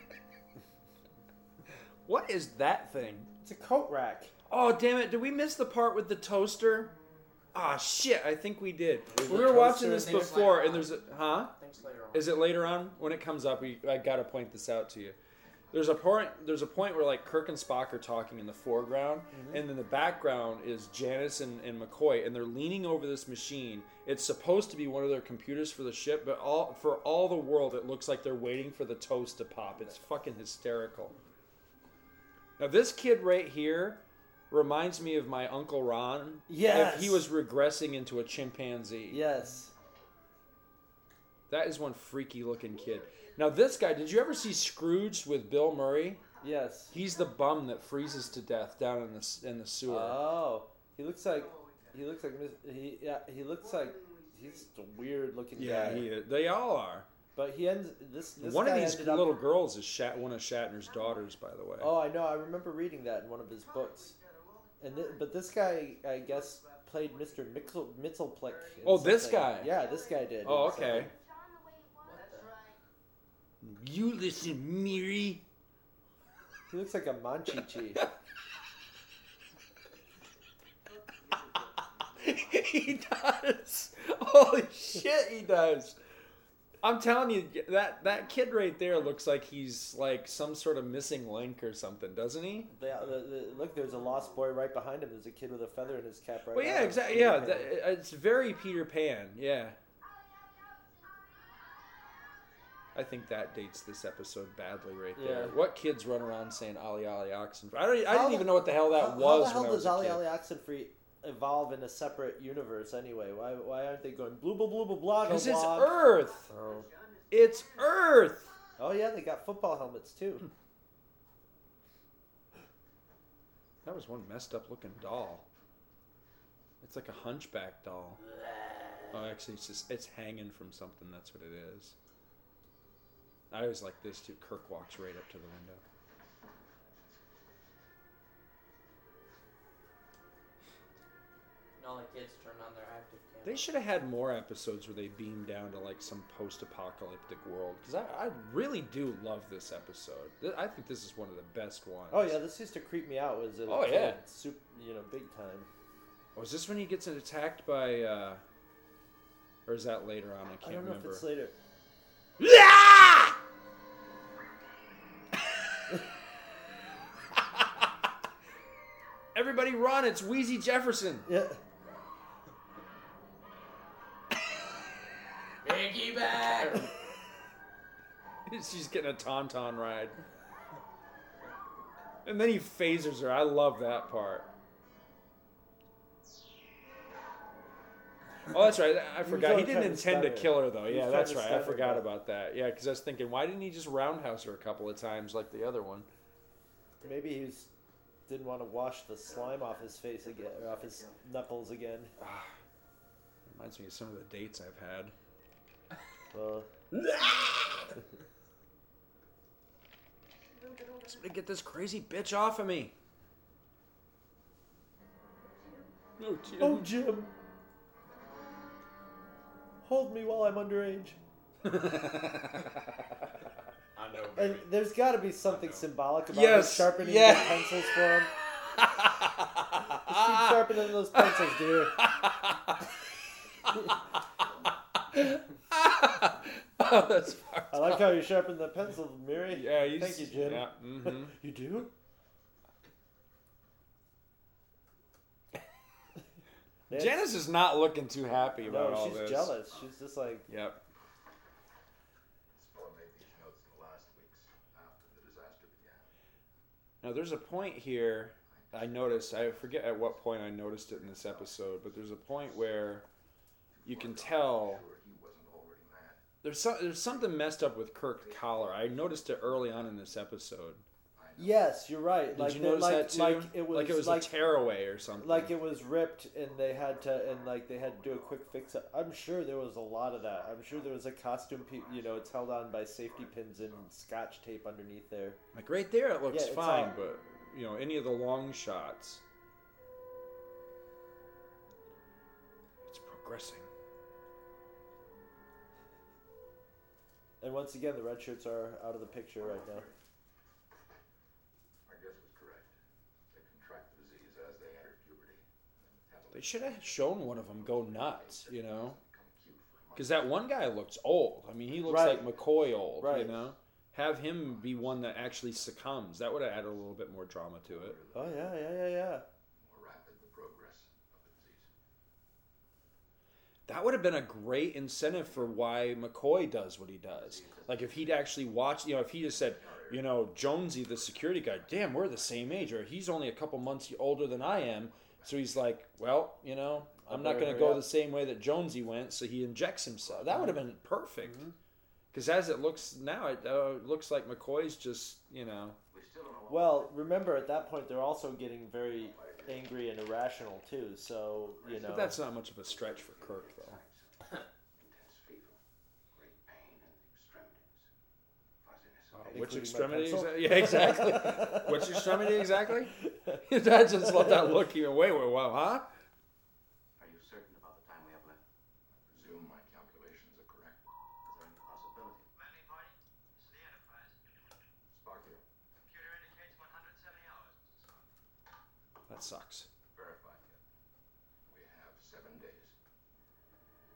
what is that thing? It's a coat rack. Oh, damn it. Did we miss the part with the toaster? Ah, shit. I think we did. There's we were watching this before, and there's a. Huh? Thanks later on. Is it later on? When it comes up, we, I gotta point this out to you. There's a point. There's a point where like Kirk and Spock are talking in the foreground, mm-hmm. and then the background is Janice and, and McCoy, and they're leaning over this machine. It's supposed to be one of their computers for the ship, but all for all the world, it looks like they're waiting for the toast to pop. It's fucking hysterical. Now this kid right here reminds me of my uncle Ron. Yes. If he was regressing into a chimpanzee. Yes. That is one freaky looking kid. Now this guy, did you ever see Scrooge with Bill Murray? Yes. He's the bum that freezes to death down in the in the sewer. Oh, he looks like he looks like he yeah he looks like he's a weird looking yeah, guy. he, they all are. But he ends this this one of these ended up- little girls is Shat, one of Shatner's daughters, by the way. Oh, I know. I remember reading that in one of his books. And th- but this guy, I guess, played Mr. Mitzel Mitzelplick. Oh, this guy? Yeah, this guy did. Oh, okay. something. You listen, Miri. He looks like a Monchhichi. he does. Holy shit, he does. I'm telling you, that that kid right there looks like he's like some sort of missing link or something, doesn't he? the, uh, the, the, look, there's a lost boy right behind him. There's a kid with a feather in his cap right. Well, yeah, exactly. Yeah, that, it's very Peter Pan. Yeah. I think that dates this episode badly right there. Yeah. What kids run around saying "Ali Ali Oxenfree"? I don't. I didn't the- even know what the hell that how, was. How the hell does was a Ali kid. Ali Oxenfree evolve in a separate universe anyway? Why why aren't they going blue blah blah blah blah? Because it's? Earth. Oh. It's Earth. oh yeah, they got football helmets too. Hmm. That was one messed up looking doll. It's like a hunchback doll. Oh, actually, it's just it's hanging from something. That's what it is. I always like this too. Kirk walks right up to the window. And all the kids turn on their active camera. They should have had more episodes where they beam down to like some post-apocalyptic world because I, I really do love this episode. Th- I think this is one of the best ones. Oh yeah, this used to creep me out. Was it? Oh, yeah. super, you know, big time. Was this when he gets attacked by, uh, or is that later on? I I can't don't know remember. if it's later. Everybody run! It's Weezy Jefferson. Yeah. Piggyback. She's getting a tauntaun ride. And then he phasers her. I love that part. Oh, that's right. I forgot. He didn't trying to intend to kill her, though. He Yeah, that's right. I stun her, forgot about that. Yeah, because I was thinking, why didn't he just roundhouse her a couple of times like the other one? Maybe he was, didn't want to wash the slime off his face again, or off his nipples again. Reminds me of some of the dates I've had. Well, Somebody get this crazy bitch off of me. Oh, Jim. oh Jim, hold me while I'm underage. I know. And there's got to be something symbolic about Yes, sharpening yeah. the pencils for him. Just keep sharpening those pencils, dear. oh, that's far. I like how you sharpen the pencil, Miri. Yeah, you Thank you, Jim. Yeah, mhm. you do? Nancy- Janice is not looking too happy about No, all she's jealous. She's just like, Yep. Spohr made these notes in the last weeks after the disaster began. Now, there's a point here I noticed. I forget at what point I noticed it in this episode, but there's a point where you can tell Sure he wasn't already mad. there's some, there's something messed up with Kirk's collar. I noticed it early on in this episode. Yes, you're right. Did like you notice like, that too? Like it was like it was like, a tearaway or something. like it was ripped, and they had to, and like they had to do a quick fix. up. I'm sure there was a lot of that. I'm sure there was a costume. Pe- you know, it's held on by safety pins and scotch tape underneath there. Like right there, it looks Yeah, fine, all- but you know, any of the long shots, it's progressing. And once again, the red shirts are out of the picture right now. Our guess was correct. They contract the disease as they enter puberty. They should have shown one of them go nuts, you know, Become cute for months. because that one guy looks old. I mean, he looks Right. like McCoy old, you know. Have him be one that actually succumbs. That would have added a little bit more drama to it. Oh yeah, yeah, yeah, yeah. more rapid the progress of the disease. That would have been a great incentive for why McCoy does what he does. Like if he'd actually watched, you know, if he just said, you know, Jonesy, the security guy, damn, we're the same age, or he's only a couple months older than I am. So he's like, well, you know, I'm not going to go up. the same way that Jonesy went. So he injects himself. That would have been perfect. Because as it looks now, it uh, looks like McCoy's just, you know, We still don't know what Well, remember at that point they're also getting very angry and irrational too. So you know. but that's not much of a stretch for Kirk, though. intense fever, great pain in the extremities, fuzziness. Which extremity? pencil? Exa- yeah, exactly. Which extremity exactly? I just let that look even. Wait, wait, wow, huh? Are you certain about the time we have left? I presume my calculations are correct. Is there any possibility? Landing party? This is the Enterprise. Spock here. Computer indicates 170 hours, That sucks. Verified yet. We have seven days.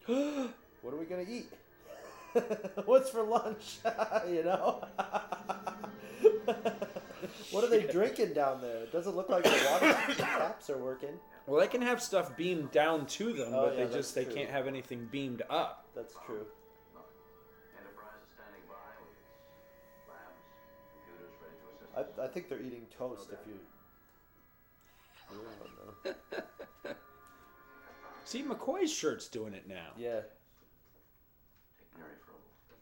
What are we gonna eat? What's for lunch? you know. what are they drinking down there? It doesn't look like the water taps are working. Well, they can have stuff beamed down to them, Oh, but yeah, they just they true. can't have anything beamed up. That's true. Enterprise standing by with labs, computers ready to assist I. I think they're eating toast. If you. I don't know. See, McCoy's shirt's doing it now. Yeah. Take Miri for a look.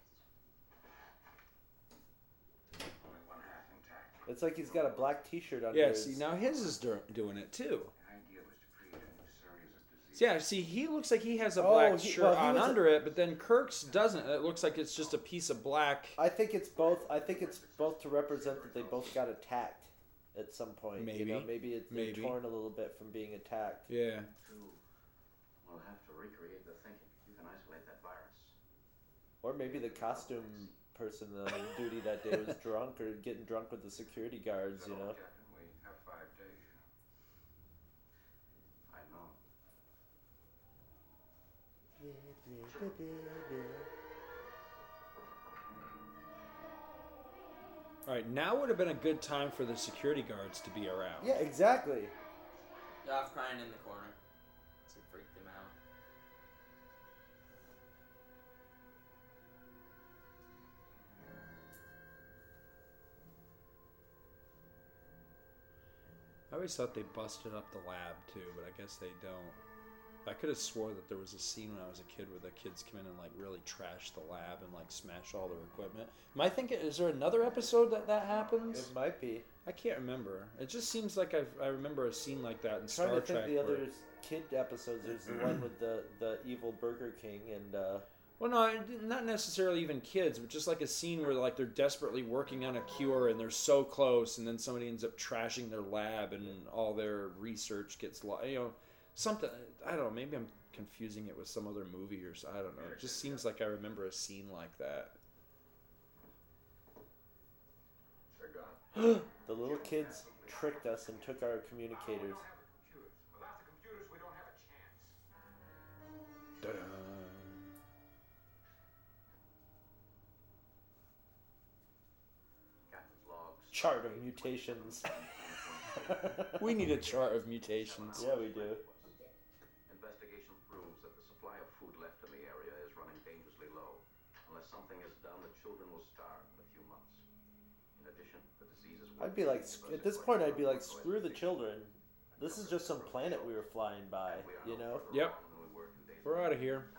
Only one half intact. It's like he's got a black T-shirt under Yeah, his. see, now his is do- doing it too. The idea was to create a new series of Yeah, see, he looks like he has a Oh, black he- shirt well, on was a- under it, but then Kirk's doesn't. It looks like it's just a piece of black. I think it's both. I think it's both to represent that they both got attacked at some point. Maybe. you know, maybe it's they're Maybe. torn a little bit from being attacked. Yeah. We'll have to recreate the thinking. You can isolate that virus. Or maybe the costume person on duty that day was drunk or getting drunk with the security guards. You know. Captain, we have five days. I know. All right, now would have been a good time for the security guards to be around. Yeah, exactly. They're off crying in the corner. Always thought they busted up the lab too, but I guess they don't. I could have swore that there was a scene when I was a kid where the kids come in and like really trash the lab and like smash all their equipment. Am I thinking? Is there another episode that that happens? It might be. I can't remember. It just seems like I've, I remember a scene like that in I'm Star trying to think the where- other kid episodes. There's the one with the the evil Burger King and. uh Well, no, not necessarily even kids, but just like a scene where like they're desperately working on a cure and they're so close, and then somebody ends up trashing their lab and all their research gets lost. You know, something. I don't know. Maybe I'm confusing it with some other movie or so. I don't know. It just seems like I remember a scene like that. The little kids tricked us and took our communicators. Chart of mutations. We need a chart of mutations. yeah, we do. Investigation proves that the supply of food left in the area is running dangerously low. Unless something is done, the children will starve in a few months. In addition, the diseases will I'd be like, at this point, I'd be like, screw the children. This is just some planet we were flying by, you know? Yep. We're out of here.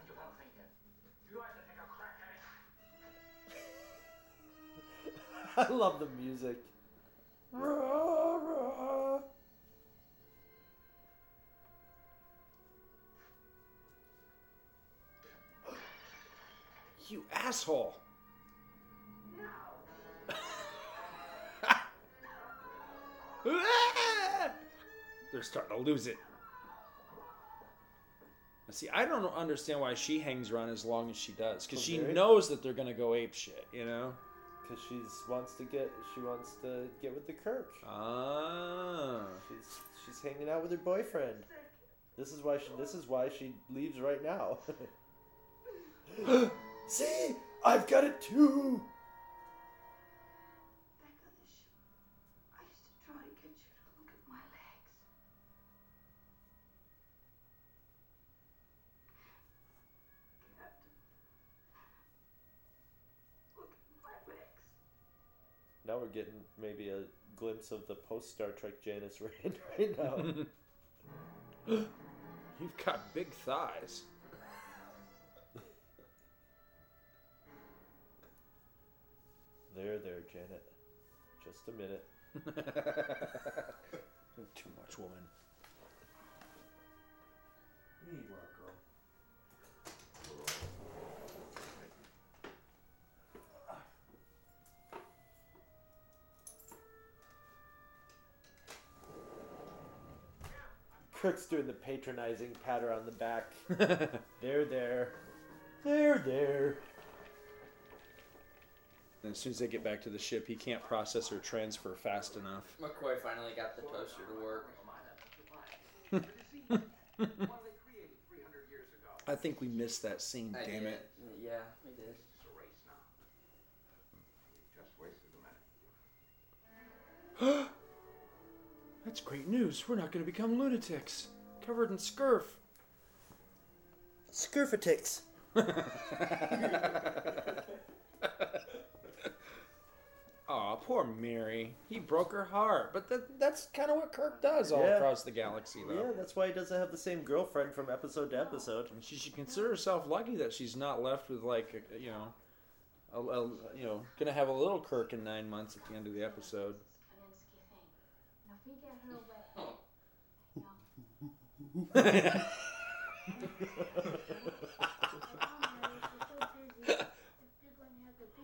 I love the music. You asshole. They're starting to lose it. See, I don't understand why she hangs around as long as she does, because she knows that they're gonna go ape shit. You know? Because she wants to get, she wants to get with the Kirk. Ah. She's she's hanging out with her boyfriend. This is why she. This is why she leaves right now. See, I've got it too. Glimpse of the post Star Trek Janice Rand right now. You've got big thighs. there, there, Janet. Just a minute. Too much woman. Kirk's doing the patronizing pat her on the back. there, there. There, there. And as soon as they get back to the ship, he can't process or transfer fast enough. McCoy finally got the toaster to work. I think we missed that scene. I damn did. it! Yeah, we did. That's great news. We're not going to become lunatics, covered in scurf. Scurfatix. Aw, poor Miri. He broke her heart. But that, that's kind of what Kirk does all Yeah. across the galaxy, though. Yeah, that's why he doesn't have the same girlfriend from episode to episode. And she should consider herself lucky that she's not left with like you know, a, a, you know, gonna have a little Kirk in nine months at the end of the episode.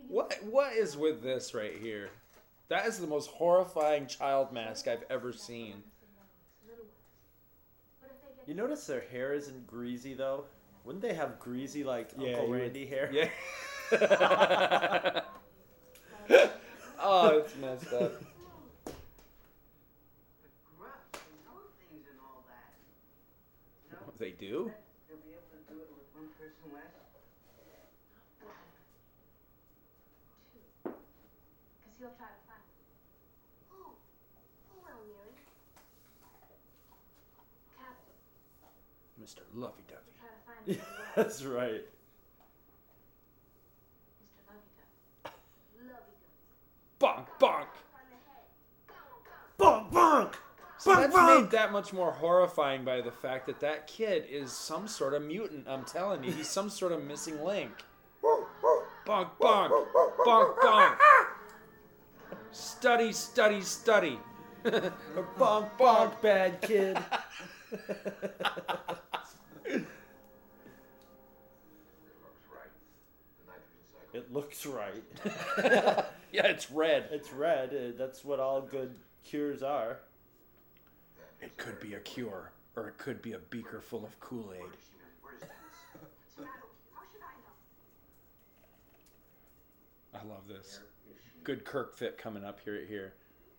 what what is with this right here? That is the most horrifying child mask I've ever seen. You notice their hair isn't greasy though. Wouldn't they have greasy like yeah, Uncle Randy would, hair? Yeah. oh, it's messed up. They do? They'll be able to do it with one person less. Because he'll try to find. Who? Who will, Miri? Captain. Mr. Lovey Dovey. Try to find him. as well. That's right. Mr. Lovey-Dovey. Lovey-Dovey. Bonk, bonk. On the head. Bonk, bonk. So Bonk, that's bonk. made that much more horrifying by the fact that that kid is some sort of mutant. I'm telling you, he's some sort of missing link. Bonk, bonk, bonk, bonk. Study, study, study. bonk, bonk, bad kid. It looks right. yeah, it's red. It's red. uh, That's what all good cures are. It could be a cure, or it could be a beaker full of Kool Aid. What's the matter with you? How should I love this. Good Kirk fit coming up here. Here,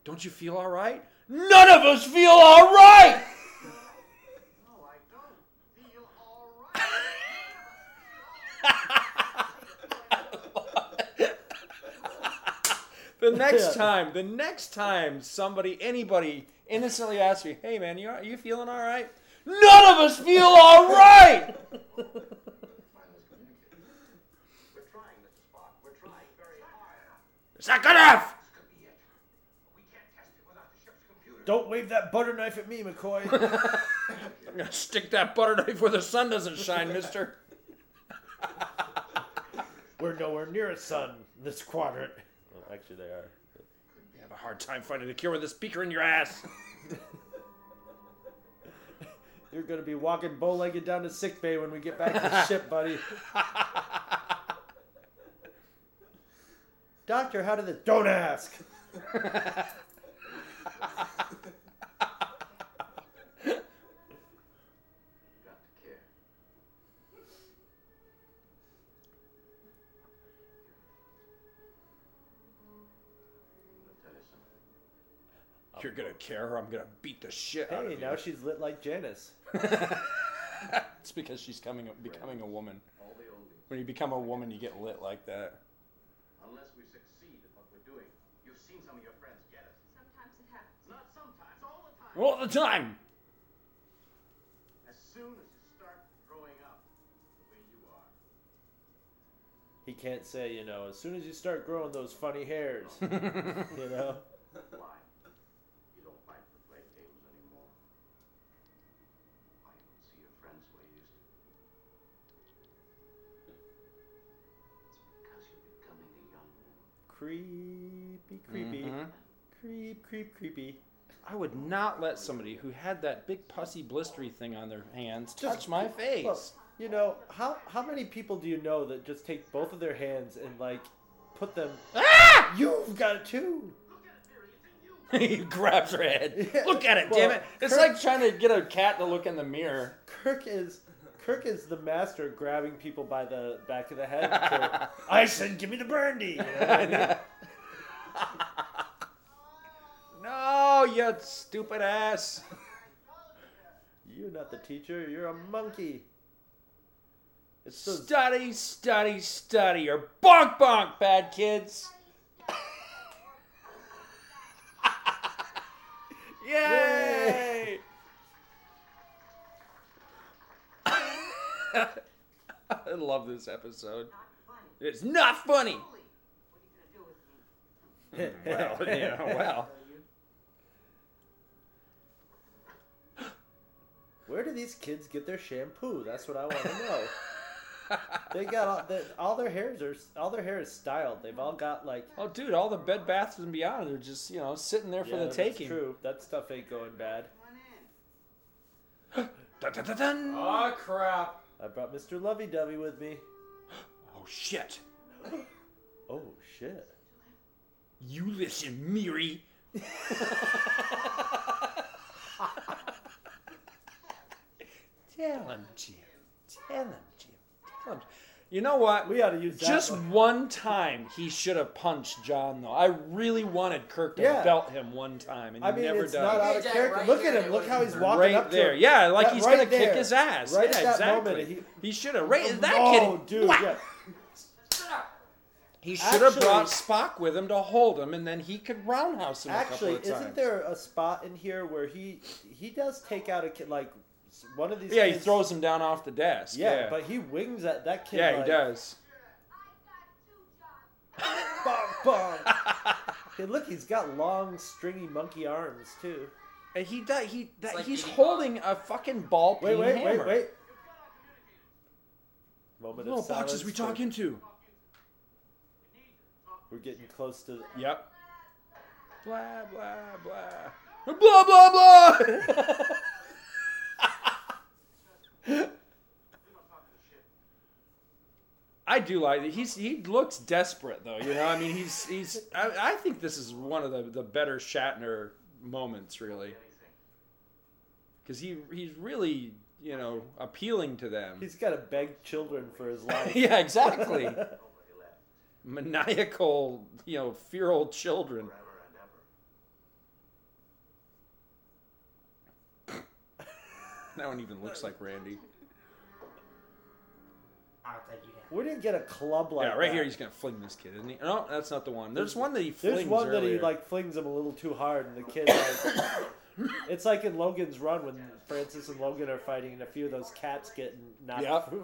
don't you feel all right? None of us feel all right. No, I don't feel all The next time, the next time somebody, anybody innocently asks me, "Hey man, you are you feeling all right?" None of us feel all right. Is that good enough? Don't wave that butter knife at me, McCoy. I'm gonna stick that butter knife where the sun doesn't shine, Mister. We're nowhere near a sun in this quadrant. Well, actually, they are. Have a hard time finding a cure with a speaker in your ass. You're gonna be walking bow-legged down to sick bay when we get back to the ship, buddy. Doctor, how did the don't ask? care, or I'm gonna beat the shit out of Hey, you. now she's lit like Janice. it's because she's coming, becoming a woman. All the. When you become a woman, you get lit like that. Unless we succeed at what we're doing, you've seen some of your friends get it. Sometimes it happens. Not sometimes, all the time. All the time. As soon as you start growing up the way you are. He can't say, you know, as soon as you start growing those funny hairs, you know. Creepy, creepy, Mhm. creep, creep, creepy. I would not let somebody who had that big pussy blistery thing on their hands Just- touch my face. Look, you know how how many people do you know that just take both of their hands and like put them? Ah! You've got it too. he grabs her head. Yeah, Look at it, well, damn it! It's Kirk- like trying to get a cat to look in the mirror. Kirk is Kirk is the master at grabbing people by the back of the head. I said, "Give me the brandy." You know I mean? no, you stupid ass. You're not the teacher. You're a monkey. It's those Study, study, study, or bonk bonk, bad kids. Yay! I love this episode. It's not funny. well, you know, well. Where do these kids get their shampoo? That's what I want to know. they got all, the, all their hairs are all their hair is styled. They've all got like Oh, dude, all the bed baths and beyond are just you know sitting there for yeah, the that's taking. True, that stuff ain't going bad. Dun, dun, dun, dun. Oh crap! I brought Mr. Lovey Dovey with me. Oh shit! Oh shit. You listen, Miri. Tell him, Jim. Tell him, Jim. Tell him. You know what? We ought to use that Just one. one time he should have punched Jahn, though. I really wanted Kirk to Yeah. belt him one time, and I he mean, never it's does. not out of Jack, character. right Look here, at him. Look how he's walking right up to there. him. Yeah, like That- he's right gonna kick his ass. Right yeah, at that exactly. moment, he- he should have. Right, oh, that oh, kid. dude. Whack! Yeah. He should have brought Spock with him to hold him, and then he could roundhouse him Actually, a couple of times. isn't there a spot in here where he he does take out a kid like s- one of these? Yeah, he throws him down off the desk. Yeah, Yeah, but he wings at that kid. yeah, like, he does. Bong, bong. hey, look, he's got long, stringy monkey arms too. And he does. He that, like he's Diddy holding a fucking ball Wait, peen wait, hammer. wait, wait. Moment What little of boxes silence we talk into. We're getting close to. Yep. Blah blah blah. Blah blah blah. I do like that. He's he looks desperate though. You know, I mean, he's he's. I, I think this is one of the the better Shatner moments, really, because he he's really you know appealing to them. He's got to beg children for his life. yeah, exactly. Maniacal, you know, feral children. That one even looks like Randy. We didn't get a club like yeah, right that. here he's gonna fling this kid, isn't he? No, that's not the one. There's one that he flings. There's flings one that he earlier. like flings him a little too hard, and the kid like. it's like in Logan's Run when Francis and Logan are fighting, and a few of those cats get knocked. Yep.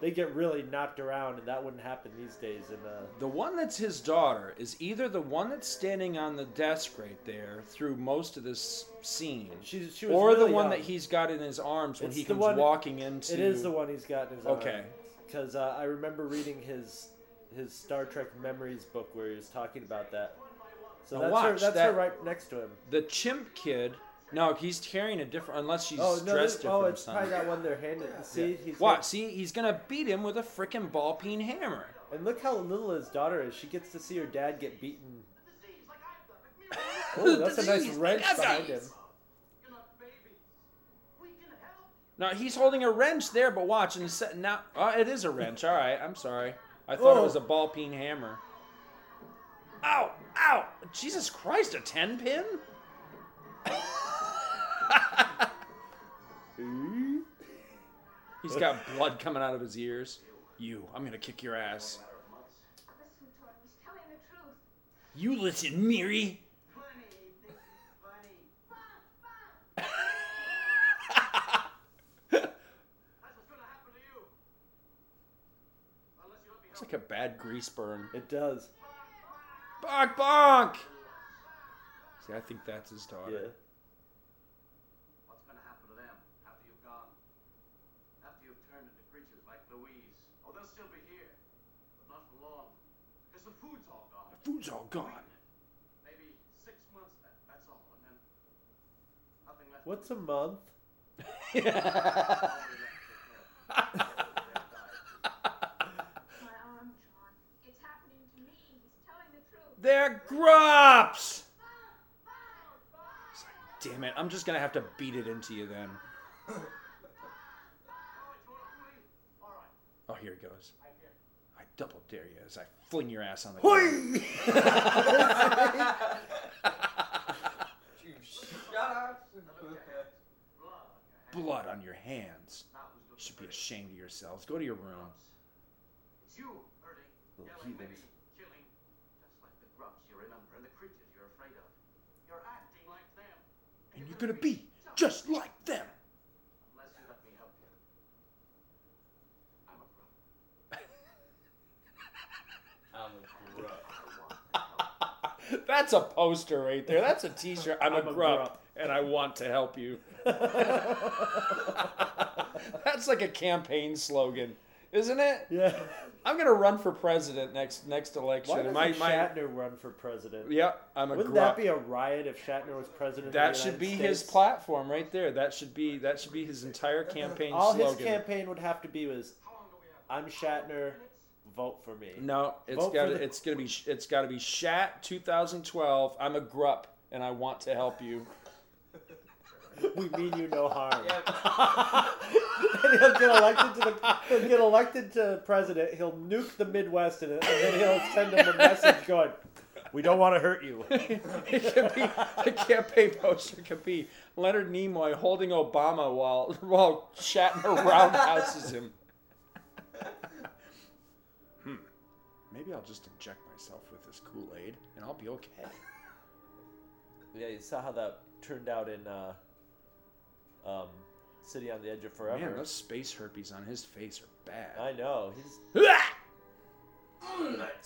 They get really knocked around, and that wouldn't happen these days. And uh, The one that's his daughter is either the one that's standing on the desk right there through most of this scene, she was or the one young. that he's got in his arms when It's he comes one- walking into. It is the one he's got in his arms. Okay. Because uh, I remember reading his his Star Trek Memories book where he was talking about that. So Now that's watch, her. That's that- her right next to him. The chimp kid. No, he's carrying a different. Unless she's oh no! dressed This, different. oh, or it's something. probably that one they're handing. See, Yeah. he's What? See, he's gonna beat him with a freaking ball peen hammer. And look how little his daughter is. She gets to see her dad get beaten. Oh, that's a nice wrench behind him. Now he's holding a wrench there, but watch and set now. Oh, it is a wrench. All right, I'm sorry. I thought Oh. it was a oh. ball peen hammer. Ow! Ow! Jesus Christ! A ten pin? He's got blood coming out of his ears. You, I'm gonna kick your ass. Listen to him. He's telling the truth. You listen, Miri. It's like a bad grease burn. It does. Bonk, bonk. See, I think that's his daughter. Yeah. What's going to happen to them after you've gone? After you've turned into creatures like Louise? Oh, they'll still be here, but not for long, because the food's all gone. Food's all gone. Maybe six months. That, that's all, and then nothing left. What's a month? My arm, Jahn. It's happening to me. He's telling the truth. They're grups. Like, Damn it! I'm just gonna have to beat it into you then. Oh, oh here he goes. I double dare you as I fling your ass on the ground. Blood on your hands. You should be ashamed of yourselves. Go to your room. It's you, Birdie. Little maybe heathens. killing, just like the grups you remember and the creatures you're afraid of. You're acting like them, And you're gonna be just like them. unless you let me help you. I'm a grup. That's a poster right there. That's a T-shirt. I'm, I'm a a grup, grup. and I want to help you. That's like a campaign slogan, isn't it? Yeah. I'm gonna run for president next next election. Why doesn't my, my, Shatner run for president? yeah, I'm a Wouldn't grup. that be a riot if Shatner was president? that of the should be United his platform right there. That should be that should be his entire campaign All slogan. his campaign would have to be was, "I'm Shatner, vote for me. No, it's got for to the- it's gonna be it's got to be Shat 2012. I'm a grup and I want to help you. We mean you no harm. and he'll get elected to the he'll get elected to president. He'll nuke the Midwest in it, and then he'll send them a message going, "We don't want to hurt you." it could be the campaign poster could be Leonard Nimoy holding Obama while while Shatner roundhouses him. Maybe I'll just inject myself with this Kool Aid and I'll be okay. Yeah, you saw how that turned out in uh, um, City on the Edge of Forever. Man, those space herpes on his face are bad. I know. He's.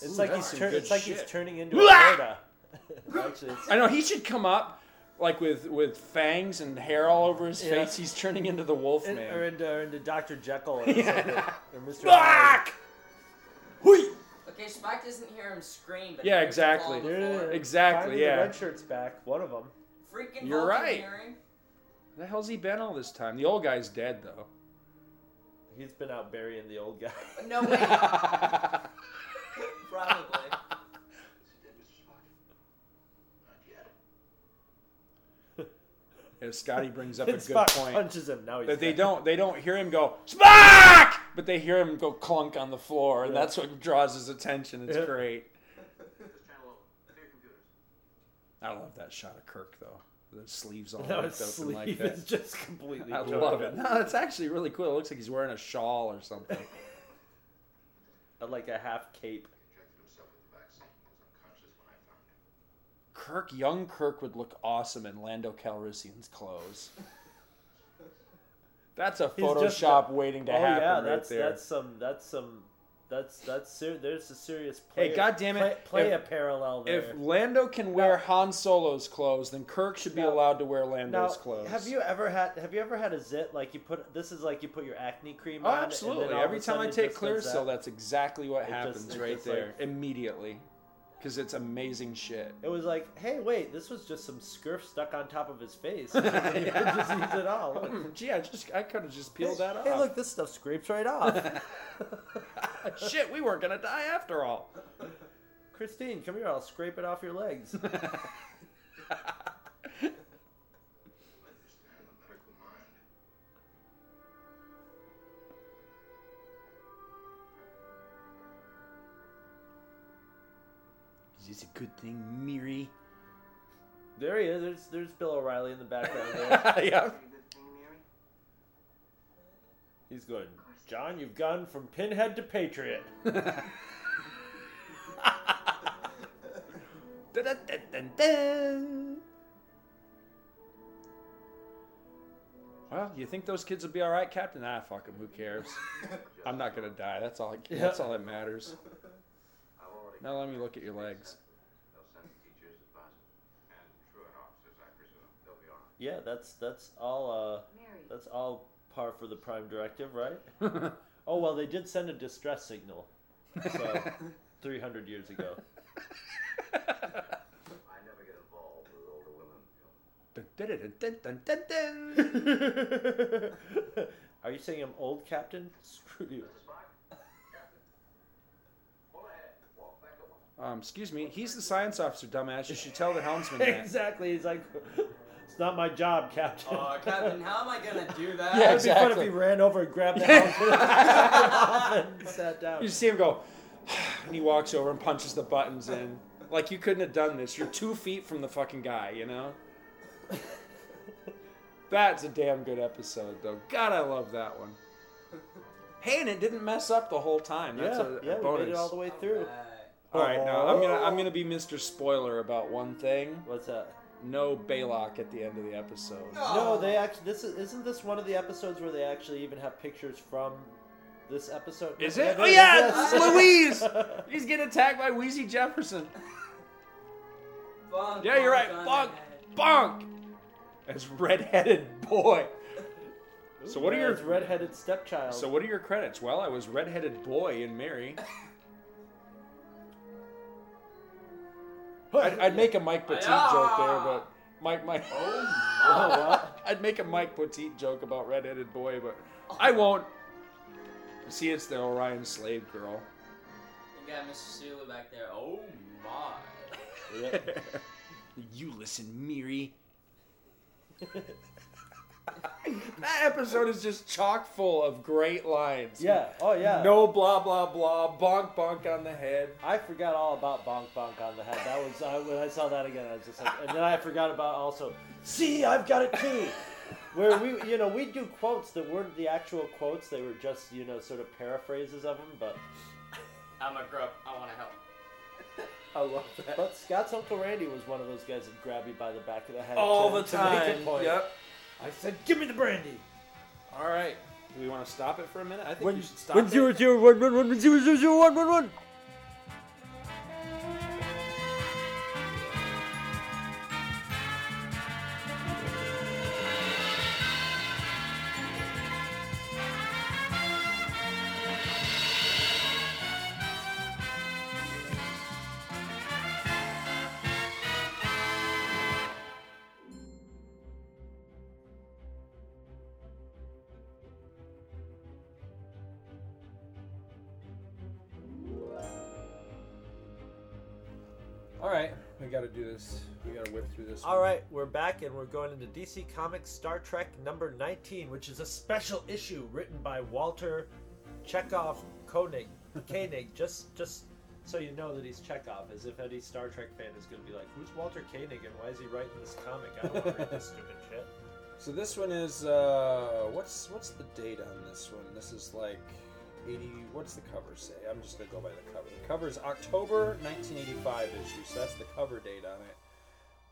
It's Ooh, like he's turn, It's like he's turning into a Yoda. Actually, I know he should come up like with with fangs and hair all over his Yeah. face. He's turning into the Wolf Man. or into, or into Doctor Jekyll or Yeah. or Mr. Hui! Okay, Spike doesn't hear him scream. But Yeah, he hears him exactly. fall on. Exactly, Finally, yeah. The red shirt's back. One of them. Freaking You're right. hearing. The hell's he been all this time? The old guy's dead though. He's been out burying the old guy. No way. Probably. Yeah, Scotty brings up a good Spock point. punches him. Now he's that they dead. don't they don't hear him go Spock, but they hear him go clunk on the floor, and Yeah. that's what draws his attention. It's Yeah. great. I love that shot of Kirk though. The sleeves all No, ripped his open like sleeve that. is just completely I torn love it. No, it's actually really cool. It looks like he's wearing a shawl or something. like a half cape. Kirk, young Kirk would look awesome in Lando Calrissian's clothes. That's a He's just Photoshop waiting to oh, happen yeah, right that's there. that's some that's some that's that's ser- there's a serious play. Hey, goddamn it! Play, play If- a parallel there. If Lando can wear Han Solo's clothes, then Kirk should be Now- allowed to wear now, Lando's clothes. have you ever had have you ever had a zit like you put this is like you put your acne cream Oh, on? and absolutely. then all of Every time I sudden it take just does Clearasil, that's exactly what just- happens it right just, there like- immediately, because it's amazing shit. It was like, hey, wait, this was just some scurf stuck on top of his face. you could just use it all. Hmm, Gee, I just I could have just peeled that off. Hey, look, this stuff scrapes right off. Shit, we weren't gonna die after all. Christine, come here. I'll scrape it off your legs. Is this a good thing, Miri? There he is. There's, there's Bill O'Reilly in the background there. yeah. He's going, Jahn, you've gone from pinhead to patriot. Well, you think those kids will be all right, Captain? Ah, fuck 'em, Who cares? I'm not gonna die. That's all. I, That's all that matters. Now let me look at your legs. Yeah, that's that's all. Uh, that's all par for the Prime Directive, right? oh well, they did send a distress signal. So, 300 years ago. Are you saying I'm old, Captain? Screw you. Um, excuse me. He's the science officer, dumbass. You should tell the helmsman that. exactly. He's like, it's not my job, Captain. Oh, Captain, how am I gonna do that? Yeah, It'd be fun if exactly. he ran over and grabbed the helmet and sat down. You see him go, and he walks over and punches the buttons in. Like you couldn't have done this. You're two feet from the fucking guy, you know. That's a damn good episode, though. God, I love that one. Hey, and it didn't mess up the whole time. That's yeah, a, a yeah, we bonus. made it all the way through. All right, now I'm gonna I'm gonna be oh. Mr. Spoiler about one thing. What's that? No Balok at the end of the episode. No, they actually. This is, isn't this one of the episodes where they actually even have pictures from this episode? Is it? there Oh yeah, is. it's Louise. He's getting attacked by Weezy Jefferson. Bonk, Yeah, you're right. bonk on Bonk, the head. As redheaded boy. So what are your It's redheaded stepchild? So what are your credits? Well, I was redheaded boy in Miri. I'd, I'd make a Mike Petit joke there, but Mike, Mike. Oh, what? I'd make a Mike Petit joke about redheaded boy, but I won't. See, it's the Orion slave girl. We got Mr. Sulu back there. Oh my. you listen, Miri. that episode is just chock full of great lines. Yeah. Oh yeah. No blah blah blah. Bonk bonk on the head. I forgot all about bonk bonk on the head. That was I, when I saw that again. I was just like, and then I forgot about also. See, I've got it too. Where we, you know, we do quotes that weren't the actual quotes; they were just, you know, sort of paraphrases of them. But I'm a grup. I want to help. I love that. but Scott's uncle Randy was one of those guys that grab you by the back of the head All to- the to make a time. point. Yep. I said, give me the brandy. All right. Do we want to stop it for a minute? I think you should stop it. 100111100111. All right, we're back and we're going into DC Comics Star Trek number 19, which is a special issue written by Walter Chekov Koenig. Koenig, just just so you know that he's Chekov, as if any Star Trek fan is going to be like, "Who's Walter Koenig and why is he writing this comic? I don't want to read this stupid shit." So this one is uh what's what's the date on this one? This is like 80 what's the cover say? I'm just going to go by the cover. The cover is October 1985 issue. So that's the cover date on it.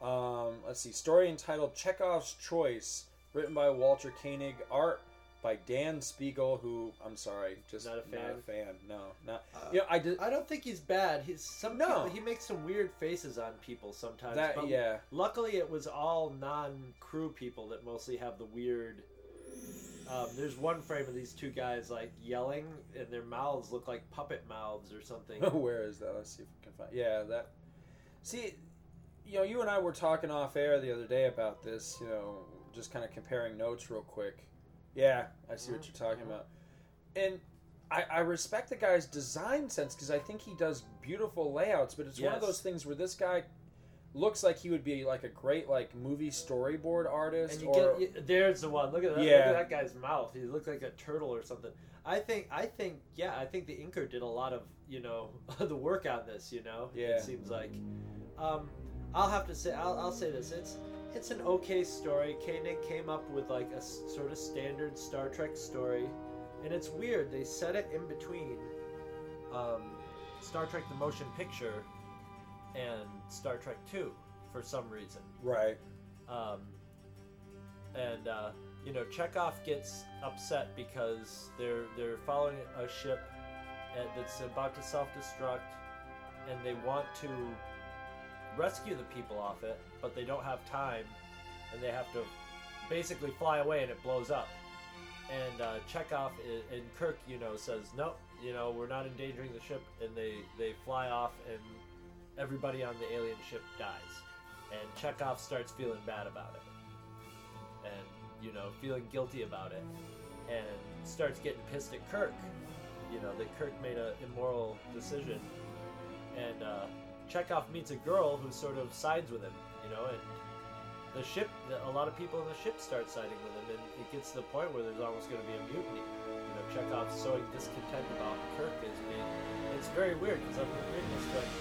Um, let's see. Story entitled Chekov's Choice, written by Walter Koenig, art by Dan Spiegle, who I'm sorry, just Not a fan? Not a fan. No, not. you know, I did. I don't think he's bad. He's some No. people- he makes some weird faces on people sometimes. That- but yeah. Luckily, it was all non-crew people that mostly have the weird. Um, there's one frame of these two guys like yelling, and their mouths look like puppet mouths or something. Where is that? Let's see if we can find. Yeah, that. See, you know, you and I were talking off air the other day about this. You know, just kind of comparing notes real quick. Yeah, I see what you're talking about, and I, I respect the guy's design sense because I think he does beautiful layouts. But it's one of those things where this guy looks like he would be like a great like movie storyboard artist. And you or, get you- there's the one. Look at that. Yeah. Look at that guy's mouth. He looks like a turtle or something. I think. I think. Yeah. I think the inker did a lot of you know the work on this. You know. Yeah. It seems like. Um, I'll have to say. I'll, I'll say this. It's it's an okay story. Koenig came up with like a s- sort of standard Star Trek story, and it's weird. They set it in between um, Star Trek: The Motion Picture and Star Trek Two for some reason. right. Um, and uh, you know, Chekov gets upset because they're they're following a ship and that's about to self-destruct, and they want to rescue the people off it, but they don't have time, and they have to basically fly away, and it blows up. And uh, Chekov and Kirk, you know, says no, you know, we're not endangering the ship, and they they fly off, and everybody on the alien ship dies, and Chekov starts feeling bad about it, and you know, feeling guilty about it, and starts getting pissed at Kirk, you know, that Kirk made an immoral decision, and uh, Chekov meets a girl who sort of sides with him, you know, and the ship, the, a lot of people in the ship start siding with him, and it gets to the point where there's almost going to be a mutiny. You know, Chekov's so discontent about Kirk as being. It's very weird because I'm reading this going,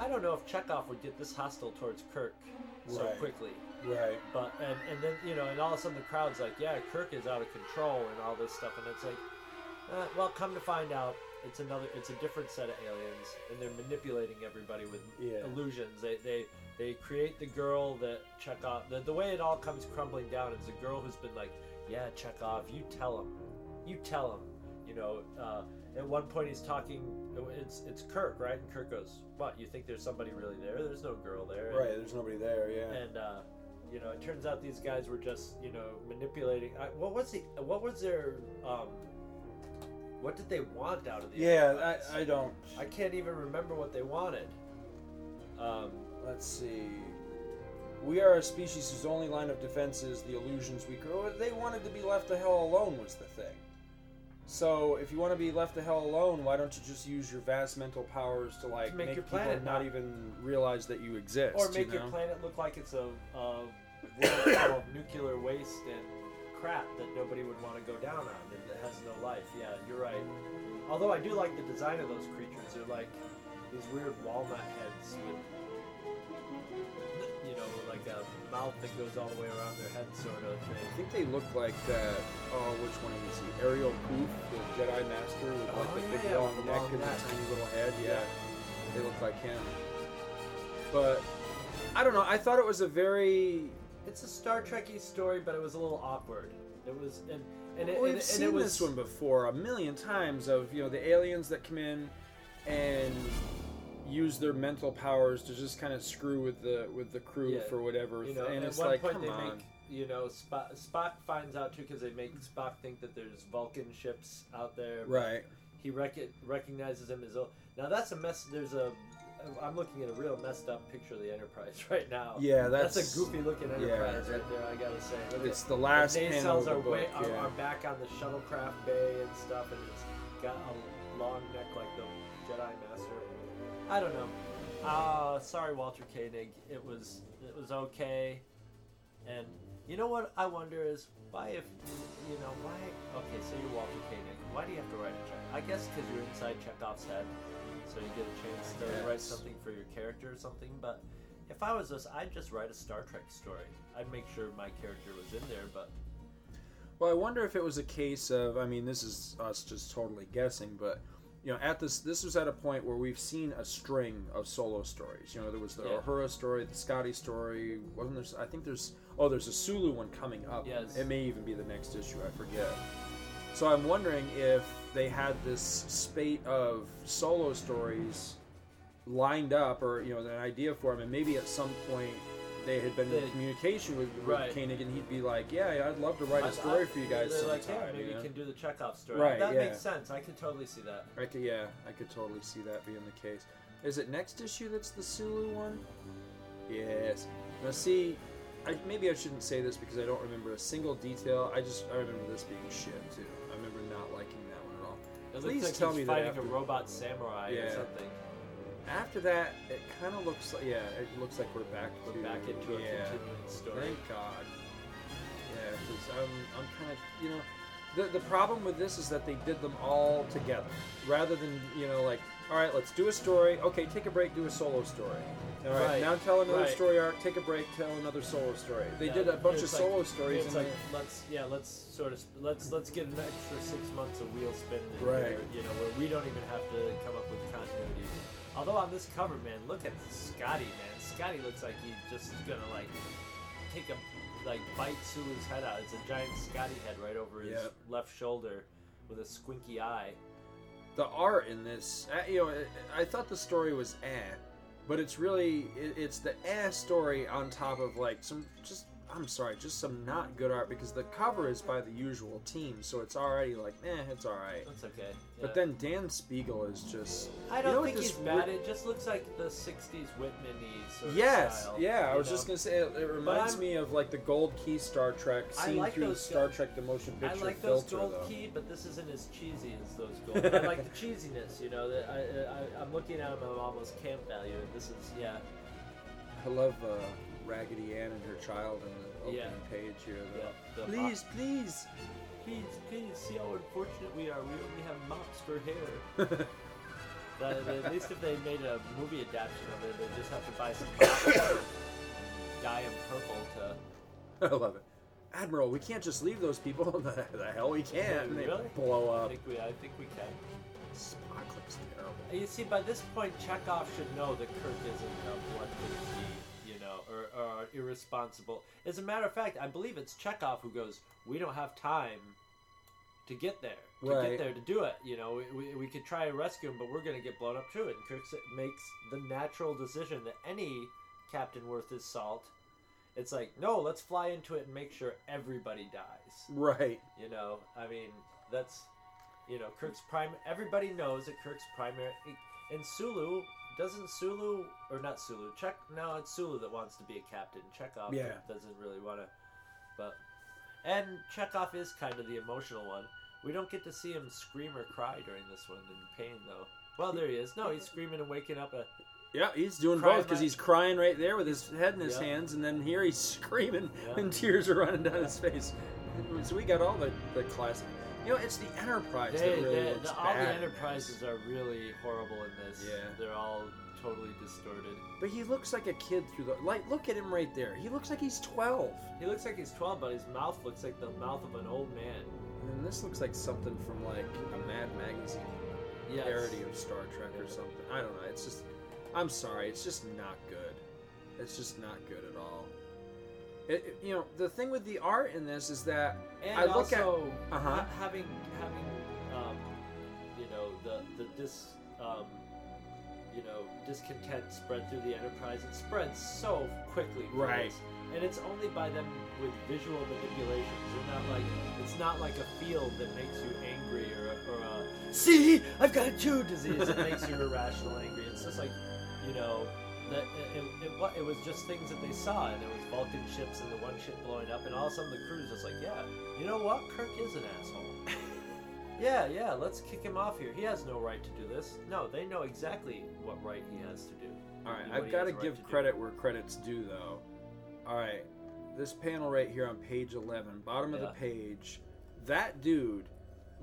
I don't know if Chekov would get this hostile towards Kirk so Right. quickly. Right. But and and then you know, and all of a sudden the crowd's like, yeah, Kirk is out of control and all this stuff, and it's like, uh, well, come to find out, it's another, it's a different set of aliens, and they're manipulating everybody with Yeah. illusions. They they they create the girl that Chekov. The, the way it all comes crumbling down is a girl who's been like, yeah, Chekov, you tell him, you tell him. You know, uh, at one point he's talking. It's it's Kirk, right? And Kirk goes, "What? You think there's somebody really there? There's no girl there." Right. There's nobody there. Yeah. and uh, you know, it turns out these guys were just you know manipulating. I, what was the what was their um, what did they want out of the Yeah, I, I don't. I can't even remember what they wanted. Um, Let's see. We are a species whose only line of defense is the illusions we grow. They wanted to be left the hell alone was the thing. So if you want to be left the hell alone, why don't you just use your vast mental powers to like To make your people planet not not- even realize that you exist? Or make you your planet look like it's a, a world full of nuclear waste and crap that nobody would want to go down on and that has no life. Yeah, you're right. Although I do like the design of those creatures. They're like these weird walnut heads with, you know, like a mouth that goes all the way around their head, sort of thing. I think they look like that. Oh, which one is he? Yarael Poof, the Jedi Master, with like Oh, the big yeah, long the neck and the tiny little head. Yeah. Yeah. they look like him. But I don't know. I thought it was a very. It's a Star Trekky story, but it was a little awkward. It was, and and it, Well, we've and, seen and it was, this one before a million times. Of you know the aliens that come in and use their mental powers to just kind of screw with the with the crew Yeah. for whatever. You know, and at it's one like, point come they on. make you know Spock, Spock finds out too because they make Spock think that there's Vulcan ships out there. Right. He rec- recognizes him as. o- Now that's a mess. There's a. I'm looking at a real messed up picture of the Enterprise right now. Yeah, a that's- a goofy looking yeah, Enterprise right there. I gotta say. Look it's at- the last the panel nacelles are way book, are, yeah. are back on the shuttlecraft bay and stuff, and it's got a long neck like the Jedi Master. I don't know. Uh, sorry, Walter Koenig. It was it was okay, and you know what I wonder is why if you know why? Okay, so you're Walter Koenig. Why do you have to write a check? I guess because you're inside Chekov's head, so you get a chance to write something for your character or something. But if I was this, I'd just write a Star Trek story. I'd make sure my character was in there, but Well, I wonder if it was a case of. I mean, this is us just totally guessing, but you know, at this, this was at a point where we've seen a string of solo stories. You know, there was the Yeah. Uhura story, the Scotty story. Wasn't there? I think there's. Oh, there's a Sulu one coming up. Yes. It may even be the next issue. I forget. So I'm wondering if they had this spate of solo stories lined up, or you know, an idea for him, and maybe at some point they had been They- in communication with, with Right. Koenig, and he'd be like, "Yeah, I'd love to write a story for you guys They're like, sometime." yeah, maybe you you know? can do the Chekov story. Right, That yeah. makes sense. I could totally see that. I could, yeah, I could totally see that being the case. Is it next issue that's the Sulu one? Yes. Now, see, I, maybe I shouldn't say this because I don't remember a single detail. I just I remember this being shit too. Please like tell he's me that fighting after, a robot samurai or something. after that, it kind of looks like yeah, it looks like we're back We're to back into a yeah. continuing story. Thank God. Yeah, because I'm I'm kind of you know, the the problem with this is that they did them all together rather than you know like all right, let's do a story. Okay, take a break, do a solo story. All right, Right, now tell another right. story arc. Take a break, tell another solo story. They Yeah, did a bunch of it's like- solo stories. It's and like they- let's yeah, let's sort of sp- let's let's get an extra six months of wheel spinning in Right. you know, where we don't even have to come up with continuity. Although on this cover, man, look at Scotty, man. Scotty looks like he's just gonna like take a like bite Sulu's head out. It's a giant Scotty head right over his Yep. left shoulder with a squinky eye. The art in this, uh, you know, I thought the story was eh, but it's really it, it's the eh story on top of like some just I'm sorry, just some not good art because the cover is by the usual team, so it's already like eh, it's all right. That's okay. But then Dan Spiegle is just I don't know think he's bad. It just looks like the '60s Whitman-y sort of Yes, style, yeah. I you was know? just gonna say it, it reminds me of like the Gold Key Star Trek seen like through Star Trek the motion picture. I like those filter gold though. key, but this isn't as cheesy as those gold. I like the cheesiness, you know. That I, I I'm looking at them, almost camp value, and this is yeah. I love uh, Raggedy Ann and her child in the opening Yeah. page here. Though. Yeah, the please, please. Please, please see how unfortunate we are. We only have mops for hair. That- that- at least if they made a movie adaptation of it, they just have to buy some mops, dye them purple to. I love it. Admiral, we can't just leave those people. the, the hell we can. And they Really? blow I up. think we, I think we can. Spock looks terrible. You see, by this point, Chekov should know that Kirk isn't a bloodthirsty, you know, or, or irresponsible. As a matter of fact, I believe it's Chekov who goes, "We don't have time to get there, to Right. get there to do it. You know, we, we, we could try to rescue him, but we're going to get blown up too." And Kirk makes the natural decision that any captain worth his salt. It's like, no, let's fly into it and make sure everybody dies. Right. You know, I mean, that's you know, Kirk's prime. Everybody knows that Kirk's primary. And Sulu doesn't Sulu or not Sulu. Check no, it's Sulu that wants to be a captain. Chekov Yeah. doesn't really want to. But And Chekov is kind of the emotional one. We don't get to see him scream or cry during this one in pain, though. Well, there he is. No, he's screaming and waking up a. Yeah, he's doing both because he's crying right there with his head in his Yeah. hands, and then here he's screaming, Yeah. and tears are running down his face. So we got all the, the classic. You know, it's the Enterprise They, that really they- looks the- all the enterprises are really horrible in this. Yeah. They're all totally distorted. But he looks like a kid through the like. Look at him right there. He looks like he's twelve. He looks like he's 12, but his mouth looks like the mouth of an old man. And this looks like something from like a Mad Magazine Yes. parody of Star Trek or something. I don't know. It's just, I'm sorry. It's just not good. It's just not good at all. It, you know, the thing with the art in this is that And I look also, at, uh huh. ha- having having um, you know the the dis um, you know discontent spread through the enterprise. It spreads so quickly, Right. this. And it's only by them with visual manipulations. They're not like it's not like a field that makes you angry or or a see I've got a Jew disease that makes you irrational angry. It's just like you know that it, it, it, it was just things that they saw, and there was Vulcan ships and the one ship blowing up, and all of a sudden the crew's just like, yeah, you know what? Kirk is an asshole. yeah, yeah, let's kick him off here. He has no right to do this. No, they know exactly what right he has to do. All right, I've got to right give to do. credit where credit's due, though. All right, this panel right here on page 11, bottom of the page, that dude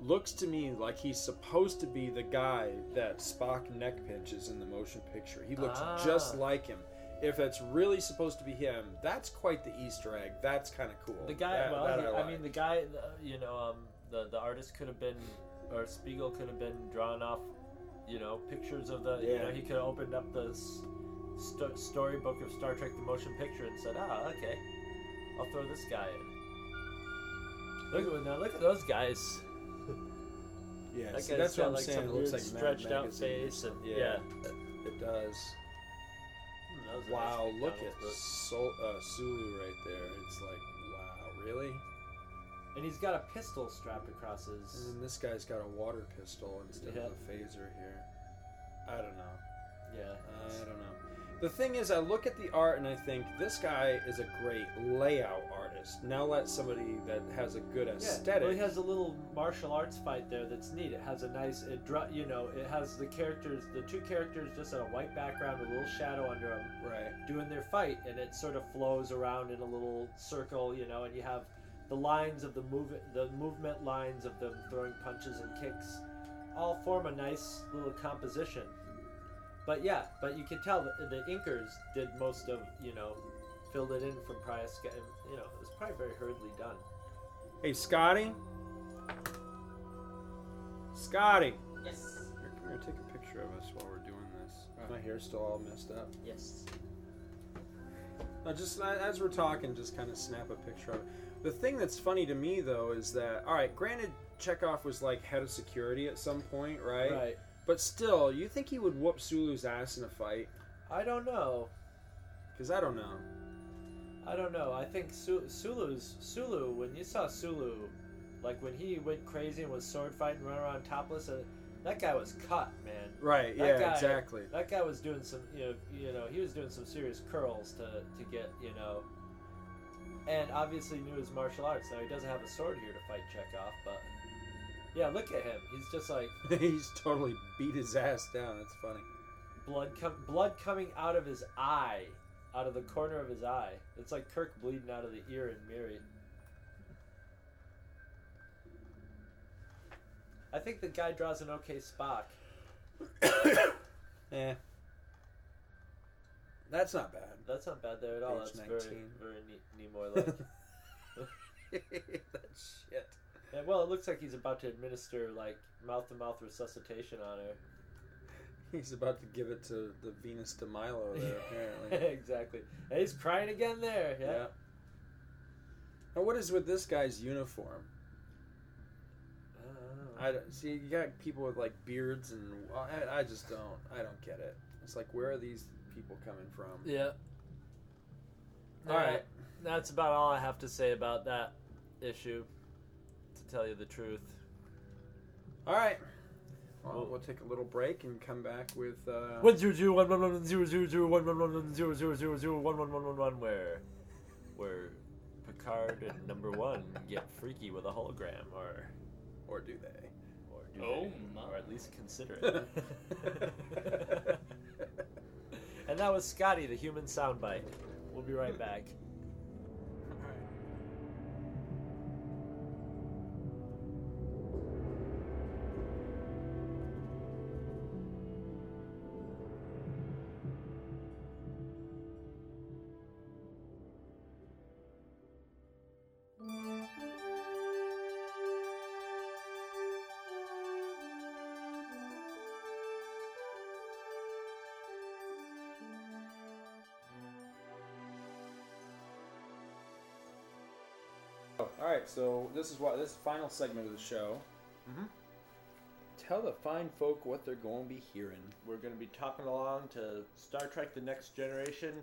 looks to me like he's supposed to be the guy that Spock neck pinches in the motion picture. He looks just Ah. like him. If it's really supposed to be him, that's quite the Easter egg. That's kind of cool. The guy, That- well, that I, I, mean, the guy, you know, um, the the artist could have been, or Spiegle could have been drawn off, you know, pictures of the, you Yeah. know, he could have opened up the s- sto- storybook of Star Trek: The Motion Picture and said, ah, okay, I'll throw this guy in. Look at now, look at those guys. Yeah, that see, that's got, what I'm like, saying. some It looks like Mad stretched out face and- something. yeah. it does. Hmm, that was a Wow, nice look at book. Sol- uh, Sulu right there. It's like, wow, really? And he's got a pistol strapped across his. And then this guy's got a water pistol instead Yeah. of a phaser here. I don't know. Yeah. I don't know. The thing is, I look at the art and I think this guy is a great layout artist. Now let somebody that has a good Yeah, aesthetic. well, he has a little martial arts fight there that's neat. It has a nice, it dra- you know, it has the characters, the two characters just on a white background with a little shadow under them, right. doing their fight, and it sort of flows around in a little circle, you know, and you have the lines of the move, the movement lines of them throwing punches and kicks, all form a nice little composition. But yeah, but you can tell that the inkers did most of, you know, filled it in from prior, sca- you know, it was probably very hurriedly done. Hey, Scotty. Scotty. Yes. Here, come here, take a picture of us while we're doing this. My hair's still all messed up. Yes. No, just uh, as we're talking, just kind of snap a picture of it. The thing that's funny to me, though, is that all right. Granted, Chekov was like head of security at some point, right? Right. But still, you think he would whoop Sulu's ass in a fight? I don't know. Because I don't know. I don't know. I think Su- Sulu's Sulu. When you saw Sulu, like when he went crazy and was sword fighting, run around topless, uh, that guy was cut, man. Right, That yeah, guy- exactly. That guy was doing some, you know, you know, he was doing some serious curls to to get, you know, and obviously knew his martial arts. Now he doesn't have a sword here to fight Chekov, but yeah, look at him. He's just like He's totally beat his ass down. That's funny. blood com- blood coming out of his eye, out of the corner of his eye. It's like Kirk bleeding out of the ear in Miri. I think the guy draws an okay Spock. Yeah. That's not bad. That's not bad there at all. Page That's 19. very very ne- Nimoy like. that shit. Yeah, well, it looks like he's about to administer like mouth to mouth resuscitation on her. He's about to give it to the Venus de Milo there, apparently. exactly. And he's crying again there. Yeah. Yeah. Now, what is with this guy's uniform? Uh, I don't, see. You got people with like beards, and I, I just don't. I don't get it. It's like, where are these people coming from? Yeah. All right. That's about all I have to say about that issue. To tell you the truth. All right. Well, we'll take a little break and come back with. Uh, One zero zero one one one zero zero zero one one one one zero zero zero zero one one one one one where, where Picard and number one get freaky with a hologram, or or do they? Or do Oh, they? my. Or at least consider it. and that was Scotty, the human soundbite. We'll be right back. Right, so this is what this final segment of the show. Mm-hmm. Tell the fine folk what they're going to be hearing. We're going to be talking along to Star Trek: The Next Generation.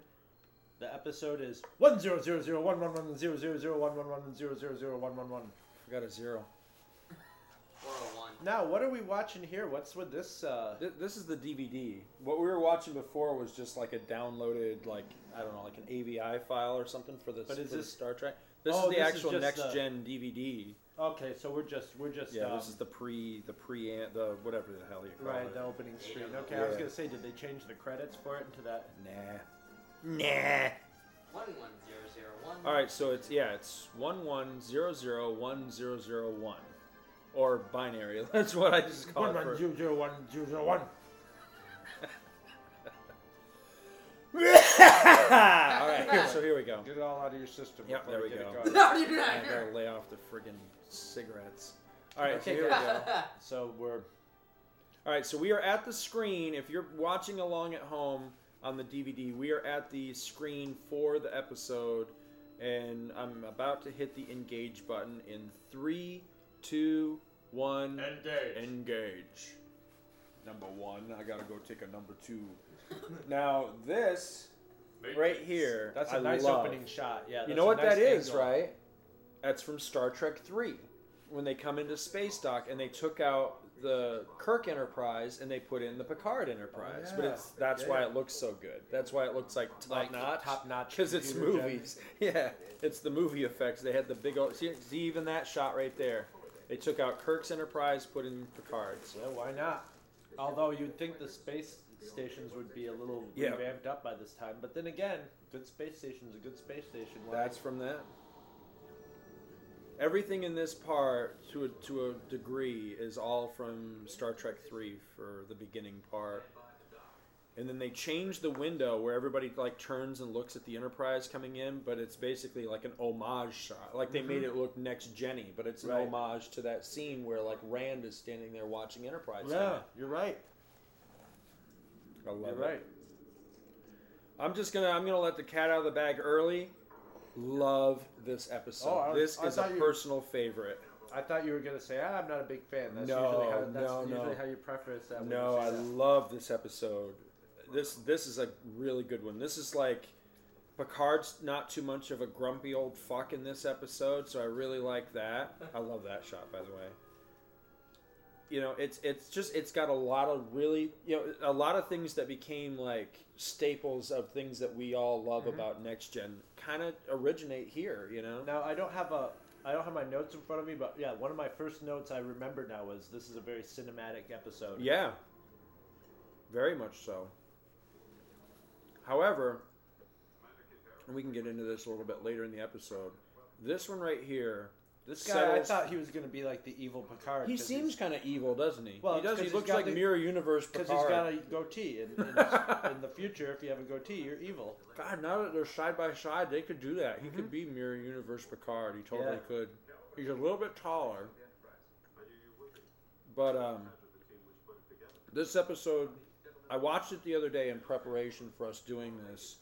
The episode is one zero zero zero one one one zero zero zero one one one zero zero zero one one one. Forgot a zero. 401. Now, what are we watching here? What's with this? Uh... Th- This is the DVD. What we were watching before was just like a downloaded, like I don't know, like an AVI file or something for this. But is for this- Star Trek? This Oh, is the this actual just next the- gen DVD. Okay, so we're just we're just Yeah, um, this is the pre, the pre, the whatever the hell you call right it. Right, the opening screen. Okay, I was gonna say, did they change the credits for it into that? Nah. Nah. One one zero zero one. All right, so it's yeah, it's one one zero zero one zero zero one, or binary. That's what I just call One it. one for- zero zero one zero zero one. all right, so here we go. Get it all out of your system. Yep, there we go. No, you're not. I gotta lay off the friggin' cigarettes. All right, so Okay, here we go. So we're All right, so we are at the screen. If you're watching along at home on the DVD, we are at the screen for the episode, and I'm about to hit the engage button in three, two, one. Engage. Engage. Number one. I gotta go take a number two. now this right here. That's a I nice love. opening shot. Yeah. You know what nice that is, angle. right? That's from Star Trek 3. When they come into space dock and they took out the Kirk Enterprise and they put in the Picard Enterprise. But Oh, yeah. it's that's Yeah, why it looks so good. That's why it looks like top Like notch. top-notch Because it's movies. Yeah, it's the movie effects. They had the big old. See, see even that shot right there. They took out Kirk's Enterprise, put in Picard's. Yeah, why not? Although you'd think the space stations would be a little Yeah. revamped up by this time, but then again, good space station's a good space station. Why- That's from that. Everything in this part, to a, to a degree, is all from Star Trek Three for the beginning part. And then they change the window where everybody like turns and looks at the Enterprise coming in, but it's basically like an homage shot. Like they made Mhm. it look next Jenny, but it's an Right. homage to that scene where like Rand is standing there watching Enterprise. yeah, come you're right. I love You're it. right. I'm just gonna I'm gonna let the cat out of the bag early. Love this episode. Oh, I was- this I is a thought you- personal favorite. I thought you were gonna say, ah, I'm not a big fan. That's No, usually how that's no, usually no. how you preface that. when No, I that. love this episode. This this is a really good one. This is like Picard's not too much of a grumpy old fuck in this episode, so I really like that. I love that shot, by the way. You know, it's it's just it's got a lot of really you know a lot of things that became like staples of things that we all love Mhm. about next gen kind of originate here. You know, Now I don't have a I don't have my notes in front of me, but yeah, one of my first notes I remember now was this is a very cinematic episode. Yeah. Very much so. However, and we can get into this a little bit later in the episode. This one right here, This guy, settles- I thought he was gonna be like the evil Picard. He seems kind of evil, doesn't he? Well, he does. He looks like the- Mirror Universe Picard because he's got a goatee. In, in, in the future, if you have a goatee, you're evil. God, now that they're side by side, they could do that. He could be Mirror Universe Picard. He totally Yeah. could. He's a little bit taller, but um, this episode, I watched it the other day in preparation for us doing this.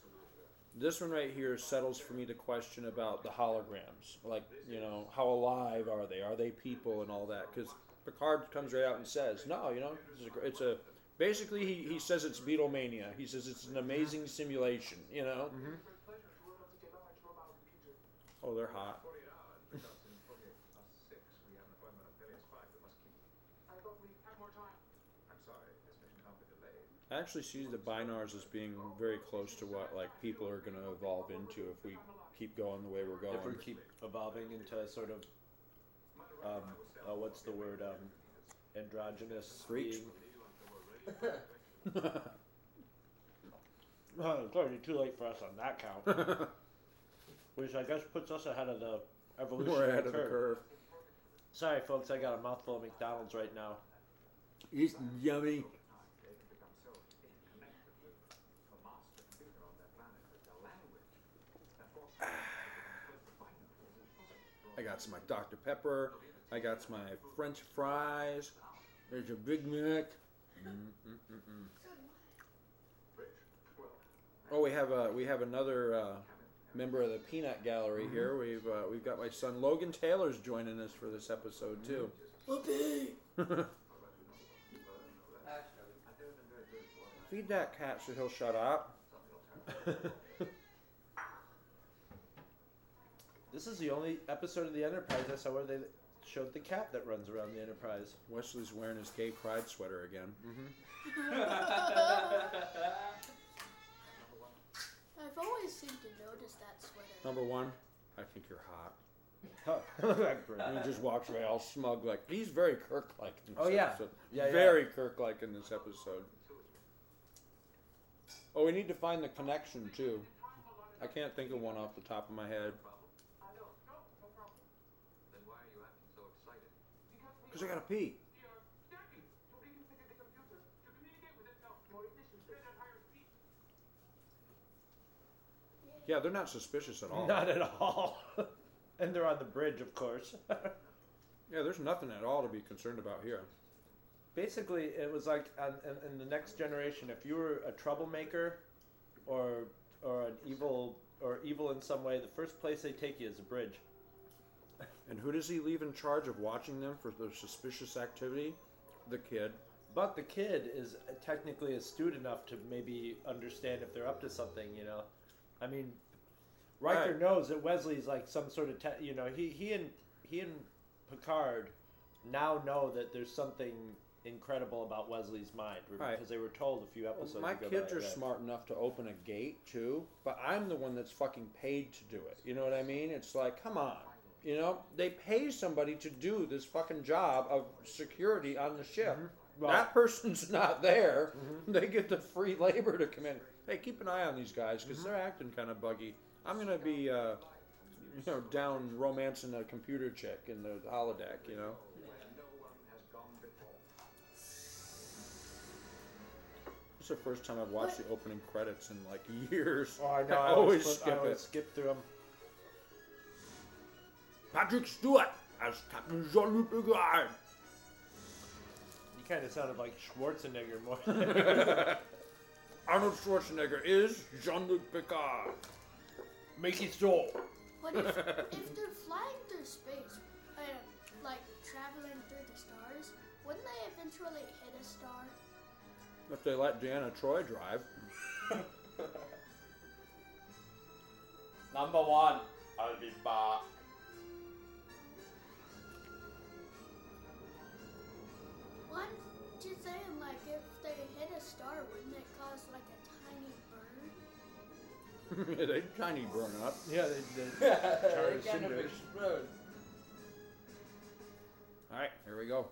This one right here settles for me the question about the holograms. Like, you know, how alive are they? Are they people and all that? Because Picard comes right out and says, no, you know, it's a, it's a basically he, he says it's Beatlemania. He says it's an amazing simulation, you know? Mm-hmm. Oh, they're hot. I actually see the Bynars as being very close to what like people are going to evolve into if we keep going the way we're going. If we keep evolving into sort of, um, uh, what's the word, um, androgynous Freaks? being. Well, it's already too late for us on that count. Which I guess puts us ahead of the evolution. We're ahead of the curve. Sorry, folks, I got a mouthful of McDonald's right now. It's yummy. I got some my Dr. Pepper. I got some my French fries. There's your Big Mac. Mm-mm-mm-mm. Oh, we have a we have another uh, member of the Peanut Gallery here. We've uh, we've got my son Logan Taylor's joining us for this episode too. Whoopee! Feed that cat so he'll shut up. This is the only episode of the Enterprise I saw where they showed the cat that runs around the Enterprise. Wesley's wearing his gay pride sweater again. Mm-hmm. I've always seemed to notice that sweater. Number one, I think you're hot. Oh, and he just walks away all smug, like he's very Kirk-like. In this Oh, yeah. episode. Yeah, yeah. very Kirk-like in this episode. Oh, we need to find the connection too. I can't think of one off the top of my head. Then why are you acting so excited? Cause I gotta pee. Yeah, they're not suspicious at all. Not at all. and they're on the bridge, of course. Yeah, there's nothing at all to be concerned about here. Basically, it was like uh, on, in, in the next generation, if you were a troublemaker or or an evil or evil in some way, the first place they take you is a bridge. And who does he leave in charge of watching them for their suspicious activity? The kid. But the kid is technically astute enough to maybe understand if they're up to something, you know. I mean, Riker Right. knows that Wesley's like some sort of, te- you know, he he and he and Picard now know that there's something incredible about Wesley's mind because Right. they were told a few episodes well, My ago. kids that- are that- smart enough to open a gate too, but I'm the one that's fucking paid to do it. You know what I mean? It's like, come on. You know, they pay somebody to do this fucking job of security on the ship. Mm-hmm. Well- that person's not there. Mm-hmm. They get the free labor to come in. Hey, keep an eye on these guys because mm-hmm. they're acting kind of buggy. I'm gonna be, uh, you know, down romancing a computer chick in the holodeck. You know. It's the first time I've watched the opening credits in like years. Oh, I know. I I always flip- skip I always it. skip through them. Patrick Stewart as Captain Jean-Luc Picard. You kind of sounded like Schwarzenegger more. Arnold Schwarzenegger is Jean-Luc Picard. Make it so. But if, if they're flying through space and like traveling through the stars, wouldn't they eventually hit a star? If they let Deanna Troi drive. Number one, I'll be back. they tiny burn up. Yeah, they, they They kind of explode. All right, here we go.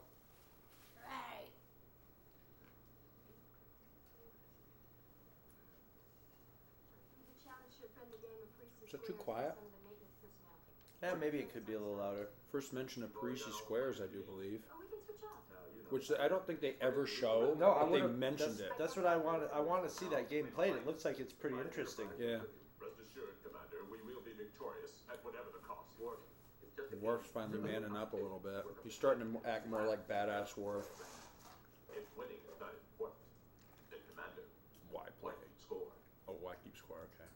Right. Is that too quiet? Yeah, maybe it could be a little louder. First mention of Parrises Squares, I do believe. Which I don't think they ever show. No, I but they would've- mentioned that's, it. That's what I want. I want to see that game played. It looks like it's pretty interesting. Yeah. Rest assured, Commander, we will be victorious at whatever the cost. Worf's finally manning up a little bit. He's starting to act more like badass Worf. If winning is not important, then Commander, Why play? why score? Oh, why keep score? Okay.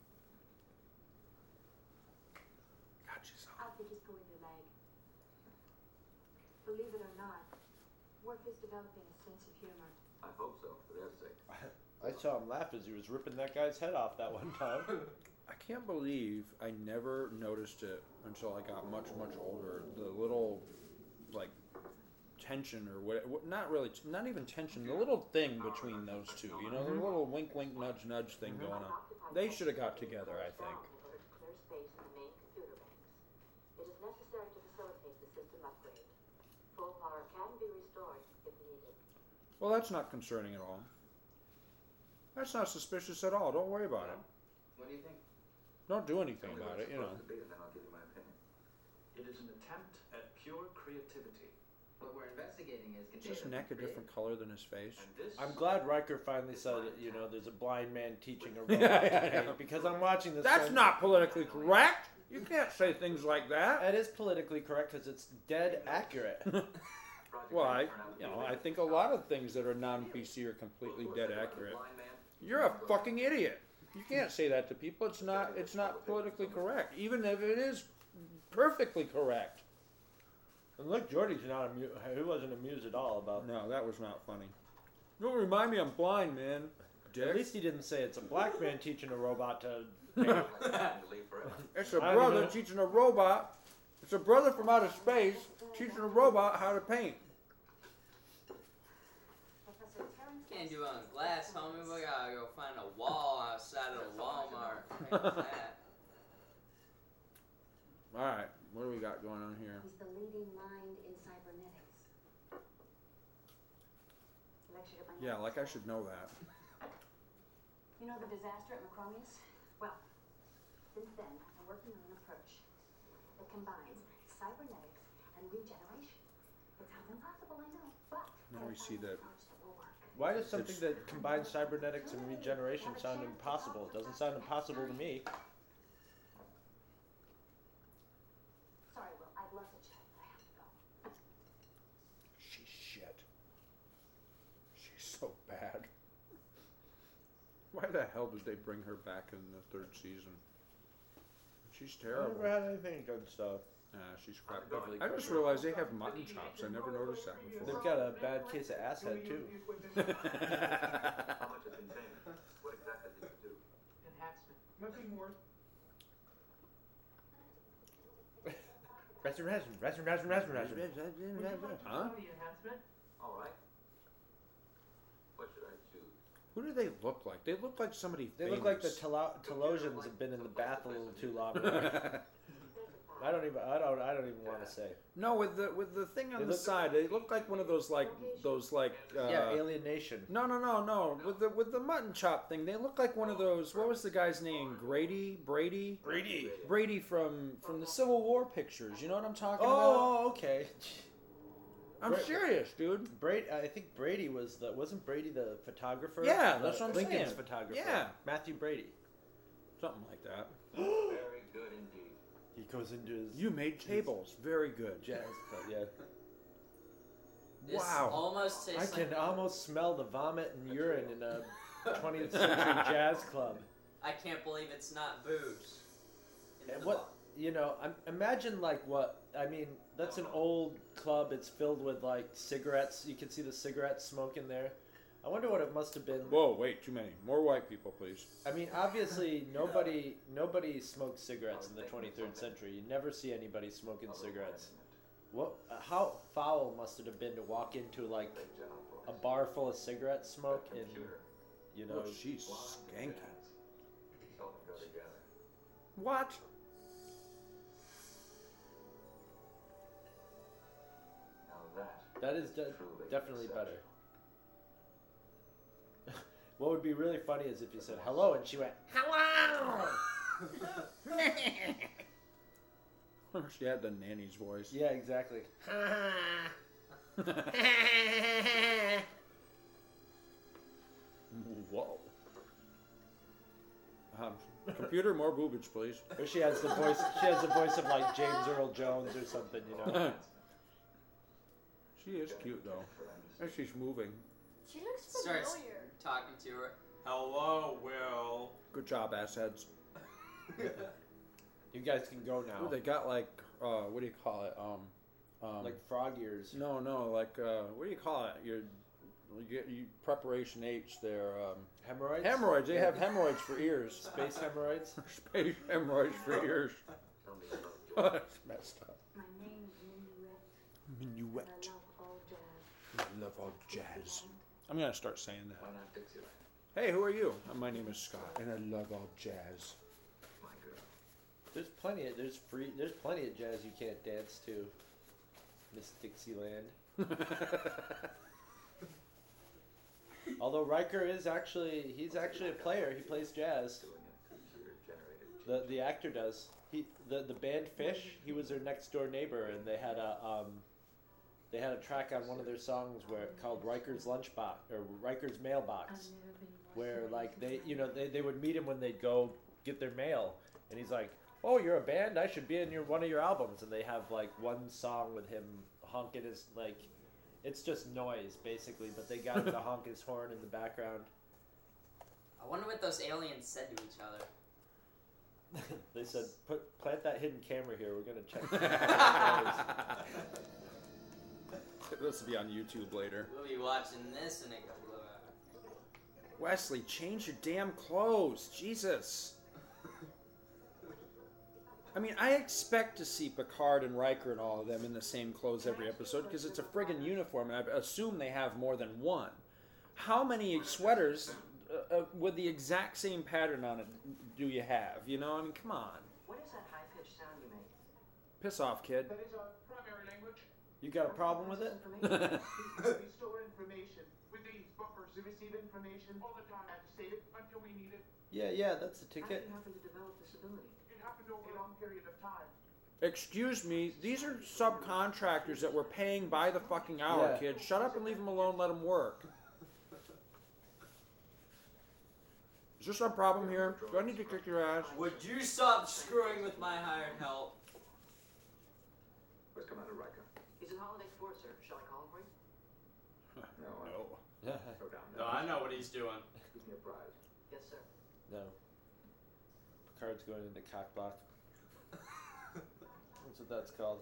God, she's I think he's pulling your leg. Believe it or not, Worf is developing a sense of humor. I hope so, for their sake. I saw him laugh as he was ripping that guy's head off that one time. I can't believe I never noticed it until I got much, much older. The little, like, tension or what, what not really, not even tension, the little thing between those two, you know, the mm-hmm. little wink, wink, nudge, nudge thing mm-hmm. going on. They should have got together, I think. Clear space in the Well, that's not concerning at all. That's not suspicious at all. Don't worry about it. What do you think? Don't do anything about it, you know. Then I'll give you my opinion. It is an attempt at pure creativity. What we're investigating is Is his neck a different color than his face? I'm glad Riker finally said, you know, there's a blind man teaching a Yeah, robot yeah, to yeah. paint because I'm watching this. That's one- not politically correct. You can't say things like that. It is politically correct because it's dead accurate. Well, I, you know, I think a lot of things that are non-PC are completely dead accurate. You're a fucking idiot. You can't say that to people. It's not. It's not politically correct, even if it is perfectly correct. And look, Geordi's not amused. He wasn't amused at all about. No, that was not funny. Don't remind me I'm blind, man. Dick. At least he didn't say it's a black man teaching a robot to. paint. It's a brother teaching a robot. It's a brother from outer space teaching a robot how to paint. Can't do it on glass, homie. We gotta go find a wall outside of the Walmart. Heck with that. All right, what do we got going on here? He's the leading mind in cybernetics. Lectured at my Yeah, like I should know that. You know the disaster at Macromius? Well, since then, I'm working on an approach that combines cybernetics and regeneration. It sounds impossible, I know, but Now we see that. Why does something that combines cybernetics and regeneration sound impossible? It doesn't sound impossible to me. Sorry, Will, I'd love to chat, but I have to go. She's shit. She's so bad. Why the hell did they bring her back in the third season? She's terrible. I terrible. never had anything good stuff. Nah, she's crap. I just realized they have mutton chops. I never noticed that before. They've got a bad case of asshead too. How much is? What exactly did you do? Enhancement. Nothing more. Resin, resin, resin, resin, resin, resin. Huh? The enhancement. All right. What should I choose? Who do they look like? They look like somebody. They look like the famous. Telosians have been in the bath a little too long. I don't even. I don't. I don't even want to say. No, with the with the thing on They the look- side, they look like one of those like those like. Uh, yeah, Alien Nation. No, no, no, no. With the with the mutton chop thing, they look like one of those. What was the guy's name? Grady, Brady, Brady. Brady from from the Civil War pictures. You know what I'm talking about? Oh, okay. I'm Bra- serious, dude. Brady. I think Brady was the. Wasn't Brady the photographer? Yeah, The- that's what I'm Lincoln's saying. photographer. Yeah. Matthew Brady. Something like that. Very good indeed. He goes into his You made tables. Very good. jazz club. Yeah. This Wow. almost I tastes can like. almost smell the vomit and urine in a 20th century jazz club. I can't believe it's not booze. in And the what bar. you know, I'm, imagine like what I mean. That's an old club. It's filled with like cigarettes. You can see the cigarette smoke in there. I wonder what it must have been. Whoa, wait, too many. More white people, please. I mean, obviously nobody nobody smoked cigarettes in the 23rd century. You never see anybody smoking cigarettes. What? uh, How foul must it have been to walk into like a bar full of cigarette smoke and you know? Oh, she's skanky. Seldom go together. What? That. That is de- definitely better. What would be really funny is if you said hello and she went hello. she had the nanny's voice. yeah, exactly. Whoa. Um, computer, more boobage, please. Or she has the voice. She has the voice of like James Earl Jones or something, you know. she is cute though. And she's moving. She looks Starts familiar. Talking to her. Hello, Will. Good job, assheads. You guys can go now. Ooh, they got like, uh, what do you call it? Um, um, like frog ears. no, no, like, uh, what do you call it? Your, you get you preparation H. There, um, Hemorrhoids. hemorrhoids. They have hemorrhoids for ears. Space hemorrhoids. Space hemorrhoids for ears. Tell me about your That's messed up. My name's Minuet. Minuet. I love all jazz. I love all jazz. I'm gonna start saying Why that. not Dixieland? Hey, who are you? My name is Scott, and I love all jazz. My girl. There's plenty. Of, there's free. There's plenty of jazz you can't dance to. Miss Dixieland. Although Riker is actually he's actually a player. He plays jazz. The the actor does. He the the band Phish. He was their next door neighbor, and they had a um, they had a track on one of their songs where called Riker's Lunchbox or Riker's Mailbox, where like they you know they, they would meet him when they'd go get their mail, and he's like, "Oh, you're a band. I should be in your one of your albums." And they have like one song with him honking his like, it's just noise basically, but they got him to honk his horn in the background. I wonder what those aliens said to each other. They said, "Put plant that hidden camera here. We're gonna check." This will be on YouTube later. We'll be watching this in a couple of hours. Wesley, change your damn clothes. Jesus. I mean, I expect to see Picard and Riker and all of them in the same clothes every episode because it's a friggin' uniform, and I assume they have more than one. How many sweaters uh, uh, with the exact same pattern on it do you have? You know, I mean, come on. What is that high-pitched sound you make? Piss off, kid. That is our primary language. You got a problem with it? we store information with these buffers. We receive information all the time and save it until we need it. yeah, yeah, that's the How did ticket. you happen to develop this ability? It happened over a long period of time. Excuse me, these are subcontractors that we're paying by the fucking hour, Yeah. kid. Shut up and leave them alone. Let them work. Is there some problem here? Do I need to kick your ass? Would you stop screwing with my hired help? Where's Commander Riker? He's in Holodeck 4, sir. Shall I call him for you? No, I No. go down No, I know what he's doing. Keep me apprised. Yes, sir. No. Picard's going into cock block. That's what that's called.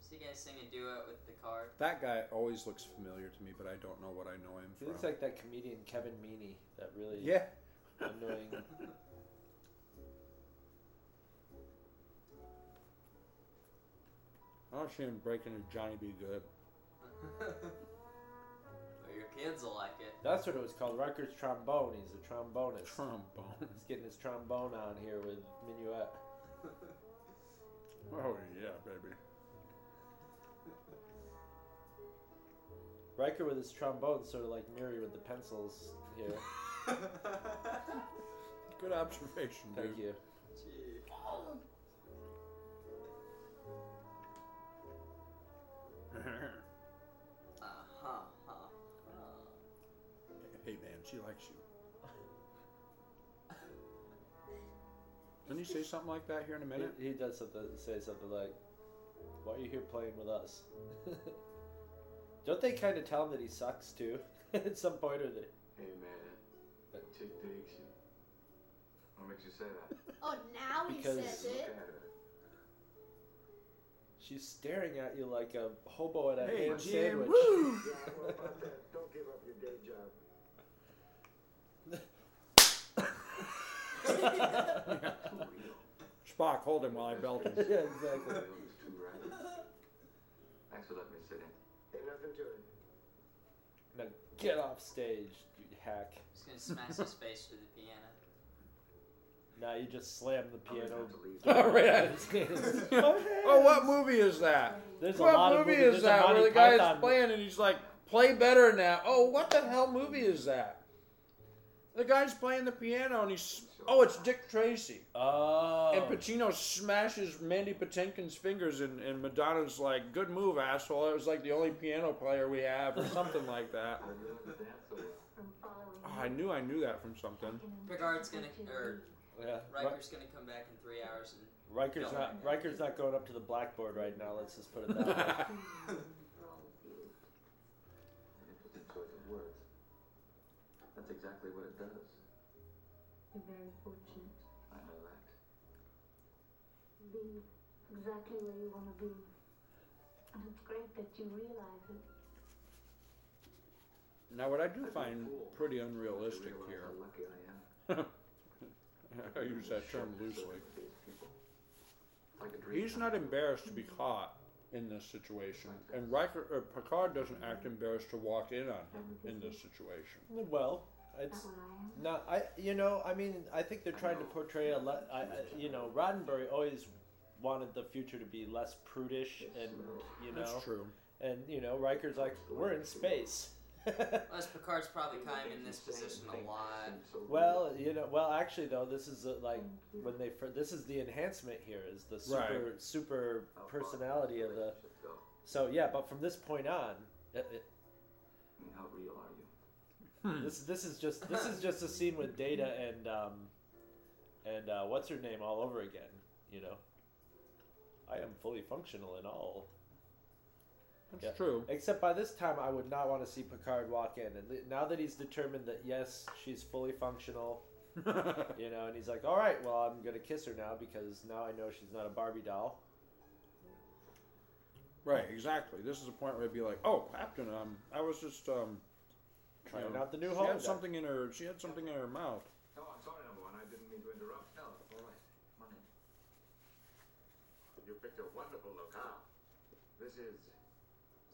Is you guys sing a duet with the card? That guy always looks familiar to me, but I don't know what I know him for. He from. looks like that comedian Kevin Meaney. That really Yeah. annoying. I don't see him breaking his Johnny B. Goode. well, your kids will like it. That's what it was called. Riker's trombone. He's a trombonist. Trombone. He's getting his trombone on here with Minuet. Oh yeah, baby. Riker with his trombone, sort of like Miri with the pencils here. Good observation, dude. Thank you. Uh hey she likes you. Didn't he say something like that here in a minute? He, he does something, say something like, "Why are you here playing with us?" Don't they kind of tell him that he sucks too at some point, or they? Hey man, that chick digs you. What makes you say that? Oh, now he Because- says it. at. She's staring at you like a hobo at a Hey, ham Jim, sandwich. woo! Yeah, well. Don't give up your day job. Spock, hold him while I belt him. yeah, exactly. It was too rapid. Thanks for letting me sit in. Ain't nothing to it. Now get off stage, you hack. He's gonna smash his face through the piano. Now you just slam the piano. Oh, right out of his hands. oh, what movie is that? There's a what lot of movie movies. is There's a that where Monty the guy's Python- playing and he's like, play better now? Oh, what the hell movie is that? The guy's playing the piano and he's. Oh, it's Dick Tracy. Oh. And Pacino smashes Mandy Patinkin's fingers, and, and Madonna's like, "Good move, asshole." It was like the only piano player we have, or something like that. Oh, I knew I knew that from something. Picard's gonna, or Yeah. Riker's gonna come back in three hours and. Riker's No. not Riker's not going up to the blackboard right now. Let's just put it that way. Interesting choice of words. That's exactly what it does. You're very fortunate. I know that. Be exactly where you want to be. And it's great that you realize it. Now, what I do find pretty unrealistic here. I use that term loosely. He's not embarrassed to be caught in this situation, and Riker or Picard doesn't act embarrassed to walk in on him in this situation. Well, it's not. I you know I mean I think they're trying to portray a. Le- I, I, you know Roddenberry always wanted the future to be less prudish and you know. That's true. And you know, Riker's like, we're in space. Plus, Picard's probably kind of in this position a lot. Well, you know, well, actually, though, this is uh like when they fir- this is the enhancement here is the super Right. super personality of the. So yeah, but from this point on, it, it, How real are you? this this is just this is just a scene with Data and um, and uh, what's her name all over again. You know, I am fully functional in all. That's true. Except by this time, I would not want to see Picard walk in. And now that he's determined that yes, she's fully functional, you know, and he's like, all right, well, I'm gonna kiss her now because now I know she's not a Barbie doll. Right, exactly. This is a point where I'd be like, "Oh, Captain, um, I was just um, Trying you out the new She had something in her. She had something in her mouth." Oh, I'm sorry, number one. I didn't mean to interrupt. No, all right. Come on in. You picked a wonderful locale. This is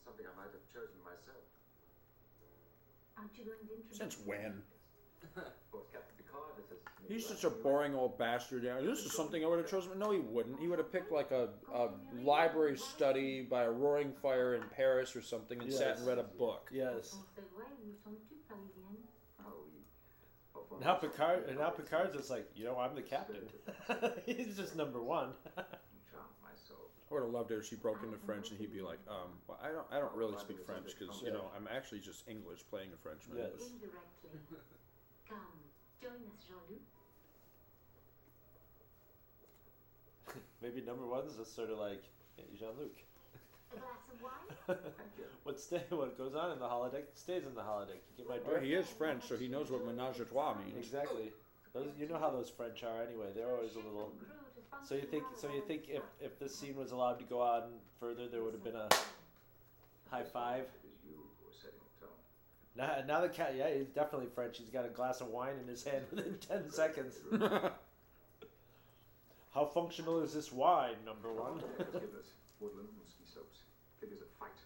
something I might have chosen myself. Aren't you going to introduce Since when? Well, Captain Picard, this is. He's such a boring old bastard. Yeah, this is something I would have chosen. No, he wouldn't. He would have picked like a, a library study by a roaring fire in Paris or something and sat and read a book. Yes. C'est vrai, nous sommes tous parisiennes. Oh, Now Picard, and now Picard's just like, you know, I'm the captain. he's just number one. I would have loved it if she broke into French and he'd be like, um, well, I don't, I don't really speak French because you know I'm actually just English playing a Frenchman. Yes. Indirectly. Come, join us, Jean-Luc. Maybe number one's just sort of like hey, Jean Luc. A glass of wine? what stay? What goes on in the holodeck stays in the holodeck. You get my Well, he is French, so he knows what menage a trois means. Exactly. Those, you know how those French are anyway. They're always a little. So you think? So you think if if this scene was allowed to go on further, there would have been a high five. Now, now the cat, yeah, he's definitely French. He's got a glass of wine in his hand within ten seconds. How functional is this wine, number one? Woodland and ski slopes, figures that fight,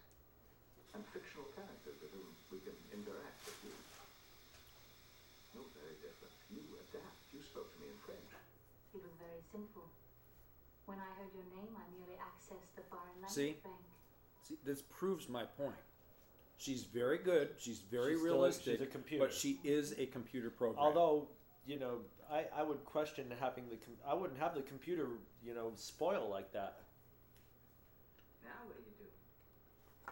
and fictional characters with whom we can interact with you. No, very different. You adapt. You spoke to me in French. It was very simple. When I heard your name, I merely accessed the foreign language See? bank. See, this proves my point. She's very good. She's very She's still realistic. she's a computer. but she is a computer program. Although, you know, I, I would question having the com- I wouldn't have the computer, you know, spoil like that. Now what do you do?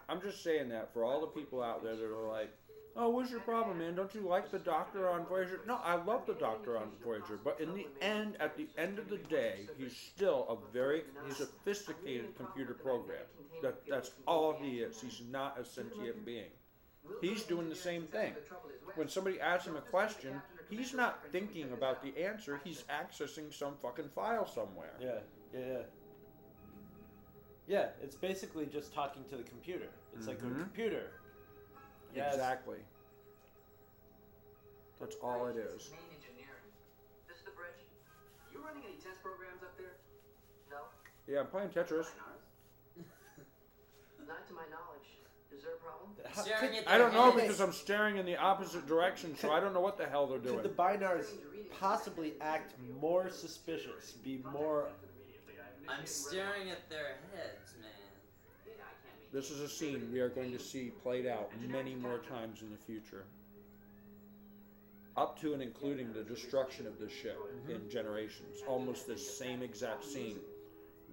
I'm just saying that for all the people out there that are like, "Oh, what's your problem, man? Don't you like the Doctor on Voyager?" No, I love the Doctor on Voyager, but in the end, at the end of the day, he's still a very sophisticated computer program. That that's all he is. He's not a sentient being. He's doing the same thing. When somebody asks him a question, he's not thinking about the answer. He's accessing some fucking file somewhere. Yeah, yeah, yeah. Yeah, it's basically just talking to the computer. It's like a Mhm. computer. Yes. Exactly. That's all it is. Main engineering. This is the bridge. You running any test programs up there? No. Yeah, I'm playing Tetris. Not to my knowledge. Is there a problem? Staring at I don't know because I'm staring in the opposite direction, so I don't know what the hell they're doing. Could the Bynars possibly act more suspicious? Be more. I'm staring at their heads, man. This is a scene we are going to see played out many more times in the future. Up to and including the destruction of this ship in Generations. Almost the same exact scene.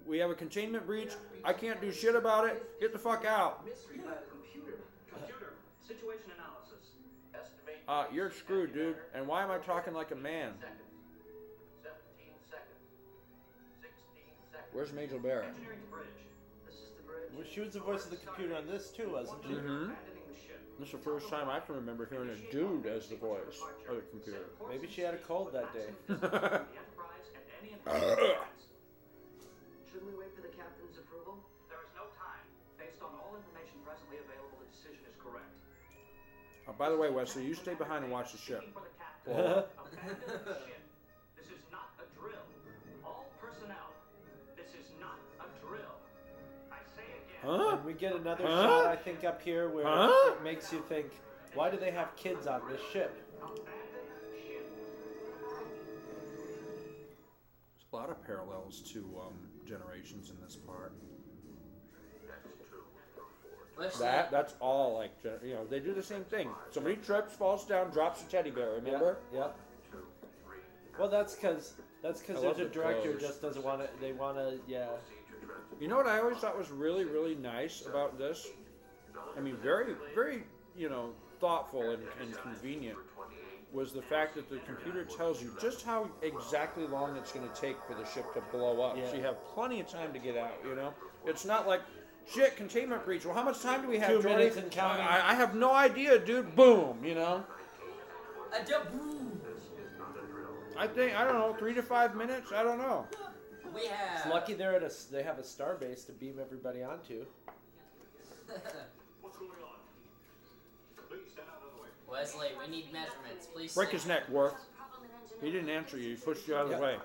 We have a containment breach. I can't do shit about it. Get the fuck out. Mystery by the computer. Computer. Situation analysis. Estimate. Uh, you're screwed, dude. And why am I talking like a man? 17 seconds. 16 seconds. Where's Majel Barrett? Well, she was the voice of the computer on this too, wasn't she? Mm-hmm. This is the first time I can remember hearing a dude as the voice of the computer. Maybe she had a cold that day. Shouldn't we wait for the captain's approval? There is no time. Based on all information presently available, the decision is correct. Oh, by the way, Wesley, you stay behind and watch the ship. Huh? And we get another Huh? shot, I think, up here where Huh? it makes you think, why do they have kids on this ship? There's a lot lot of parallels to um, Generations in this part. Let's That that's all like you know they do the same thing. Somebody trips, falls down, drops a teddy bear. Remember? Yeah. Well, that's because that's because there's a the director clothes. just doesn't want to. They want to. Yeah. You know what I always thought was really really nice about this? I mean, very very you know thoughtful and, and convenient was the fact that the computer tells you just how exactly long it's going to take for the ship to blow up. Yeah. So you have plenty of time to get out. You know, it's not like. Shit, containment breach. Well, how much time do we have? Two Geordi? minutes and counting. I, I have no idea, dude. Boom, you know. A jaboo. I think I don't know, three to five minutes. I don't know. We It's lucky they're at a. s- They have a star base to beam everybody onto. What's going on? Please stand out of the way. Wesley, we need measurements. Please. Break his neck, Worf. He didn't answer you. He pushed you out of the way.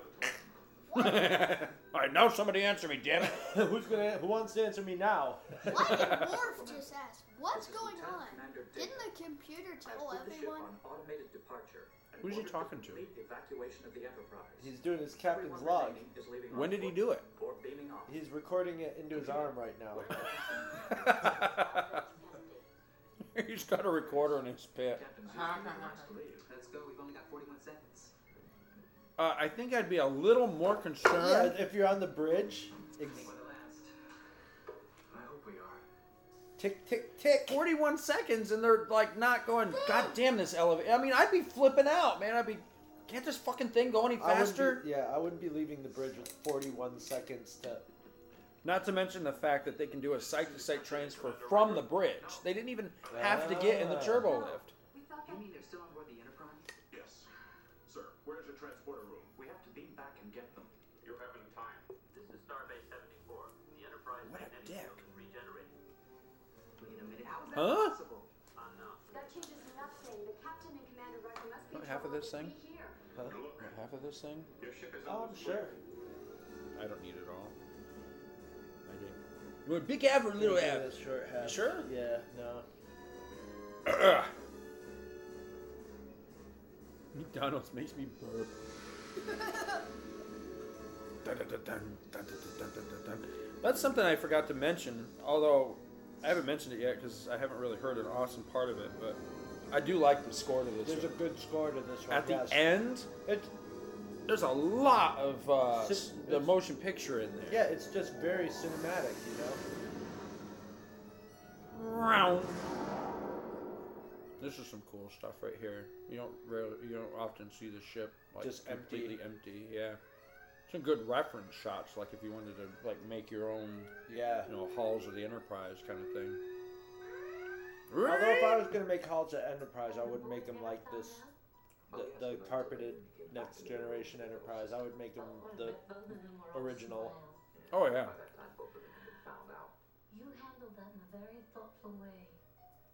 All right, now somebody answer me, damn it. Who's gonna? Who wants to answer me now? Why did Worf just ask? What's going on? Didn't the computer tell everyone? automated departure. And Who's he talking to? Evacuation of the Enterprise. He's doing his captain's log. remaining is leaving When did he do it? Or beaming off. He's recording it into his arm right now. He's got a recorder in his pit. Let's go. We've only got 41 seconds. Uh, I think I'd be a little more yeah, concerned. if you're on the bridge. Ex- tick tick tick. 41 seconds, and they're like not going. God damn this elevator! I mean, I'd be flipping out, man. I'd be. Can't this fucking thing go any I faster? be- yeah, I wouldn't be leaving the bridge with 41 seconds to. Not to mention the fact that they can do a site-to-site transfer from the bridge. They didn't even have to get in the turbo lift. Huh? Not half of this thing? Huh? Half of this thing? Oh, I'm sure. I don't need it all. I do. We're big Av or little Av? Short half. You sure? Yeah, no. McDonald's makes me burp. That's something I forgot to mention, although I haven't mentioned it yet because I haven't really heard an awesome part of it, but I do like the score to this. There's a good score to this one. At the end, It, there's a lot of uh, the motion picture in there. yeah, it's just very cinematic, you know? Round. This is some cool stuff right here. You don't rarely, you don't often see the ship like Just empty. completely empty. Yeah, some good reference shots. Like if you wanted to like make your own, Yeah. you know, halls of the Enterprise kind of thing. Although if I was gonna make Halls at Enterprise, I wouldn't make them like this, the, the carpeted Next Generation Enterprise. I would make them the original. Oh yeah. By that time, both of them had been found out. You handled that in a very thoughtful way.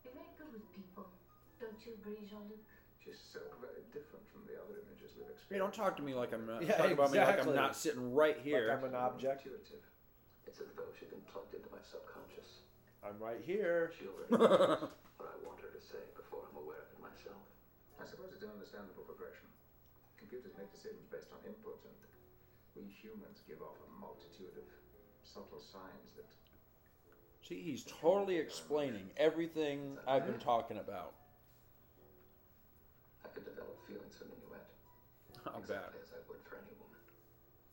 You're very good with people. Don't you agree, Jean-Luc? She's so very different from the other images we've experienced. Hey, don't talk to me like I'm not. Yeah, talk about me like I'm exactly. not sitting right here. Like I'm an object. Intuitive. It's as though she'd been plugged into my subconscious. I'm right here. She already knows what I want her to say before I'm aware of it myself. I suppose it's an understandable progression. Computers make decisions based on input, and we humans give off a multitude of subtle signs that See, he's totally explaining everything I've been talking about. I'll bet. exactly as I would for any woman.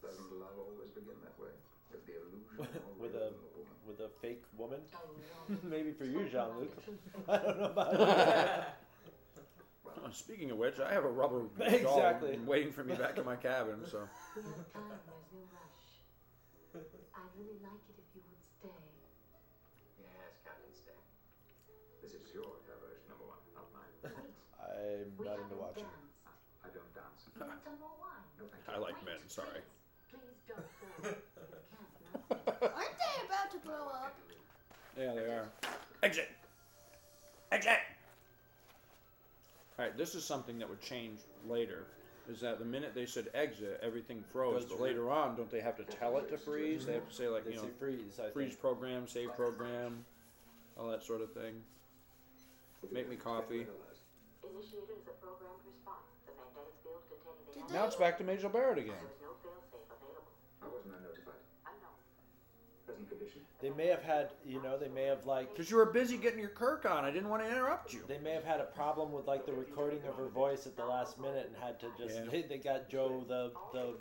Doesn't love always begin that way? With the illusion with a woman? with a fake woman. Maybe for you, Jean Luc. I don't know about that. Uh, Speaking of which, I have a rubber doll waiting for me back in my cabin. So We have time. There's no rush. I'd really like it if you would stay. Yes, Captain Stay. This is your diversion, number one, not mine. I'm We not into watching. dance. I don't dance. You want some more wine? No, thank I like men. Sorry. Please don't go. You can't now. Aren't they about to blow up? yeah, they are. Exit. Exit. All right, this is something that would change later. Is that the minute they said exit, everything froze. Goes But to- later on, don't they have to tell it to freeze? They have to say like They you know, say freeze. I freeze think. program, save program, all that sort of thing. Make me coffee. Initiated as a programmed response. The magnetic field containing the Did Now it's back to Majel Barrett again. There is no failsafe available. Why wasn't notified? Present condition? They may have had, you know, they may have like Because you were busy getting your Kirk on. I didn't want to interrupt you. They may have had a problem with like the recording of her voice at the last minute and had to just. Yeah. They, they got Joe the the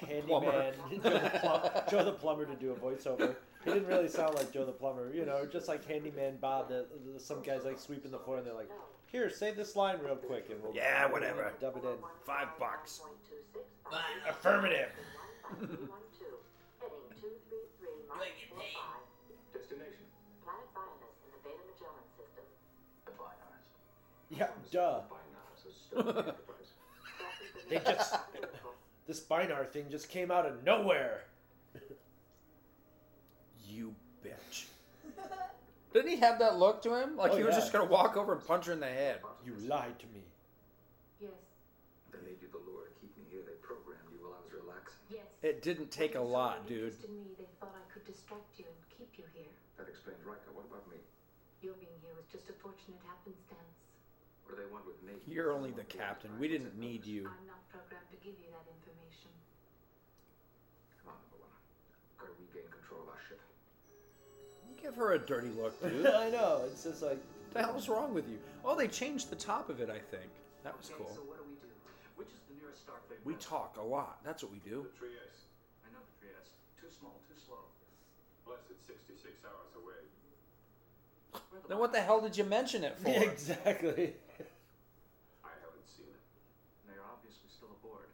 Plumber. handyman, Joe the, plum, Joe the plumber to do a voiceover. He didn't really sound like Joe the plumber, you know, just like handyman Bob. That some guys like sweeping the floor and they're like, "Here, say this line real quick," and we'll Yeah, whatever. dub it in. Five bucks. Affirmative. Destination? Planet Bynaus in the Beta Magellan system. The Bynars. Yeah, duh. Bynars are still in the Enterprise. They just this Bynar thing just came out of nowhere. You bitch. Didn't he have that look to him? Like Oh, he was yeah. just gonna walk over and punch her in the head. You lied to me. Yes. They made you the lure to keep me here. They programmed you while I was relaxing. Yes. It didn't take a lot, dude. To me, they thought I could distract you and keep you here. That explains Riker. What about me? Your being here was just a fortunate happenstance. What do they want with me? You're only the captain. We didn't need you. I'm not programmed to give you that information. Come on, number one. Gotta regain control of our ship. Give her a dirty look, dude. I know. It's just like What the hell's wrong with you? Oh, they changed the top of it. I think that was cool. So what do we do? Which is the nearest Starfleet? We talk a lot. That's what we do. The Trieste. I know the Trieste. Too small, too slow. Plus, it's 66 hours away. Then what the hell did you mention it for? exactly. I haven't seen it. They are obviously still aboard.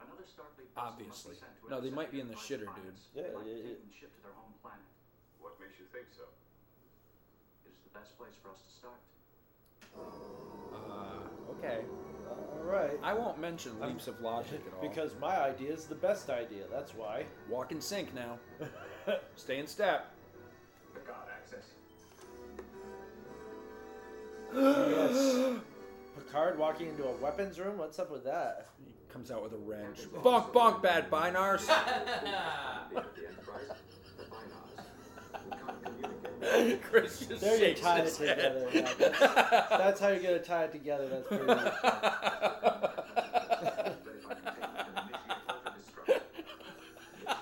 Another Starfleet vessel Obviously. must be sent to No, they might be in the shitter, dude. They Yeah, might be yeah, yeah. taking ship to their home planet. What think so? It is the best place for us to start. Uh, okay. All right. I won't mention leaps of logic at all. Because my idea is the best idea. That's why. walk in sync now. Stay in step. Picard access. yes. Picard walking into a weapons room. What's up with that? He comes out with a wrench. Bonk, bonk, bad bynars. The Bynars. We can't communicate. Chris just There you tie it together. Yeah, that's, that's how you're gonna tie it together. That's pretty. But if I can take you to initiate auto-destruction.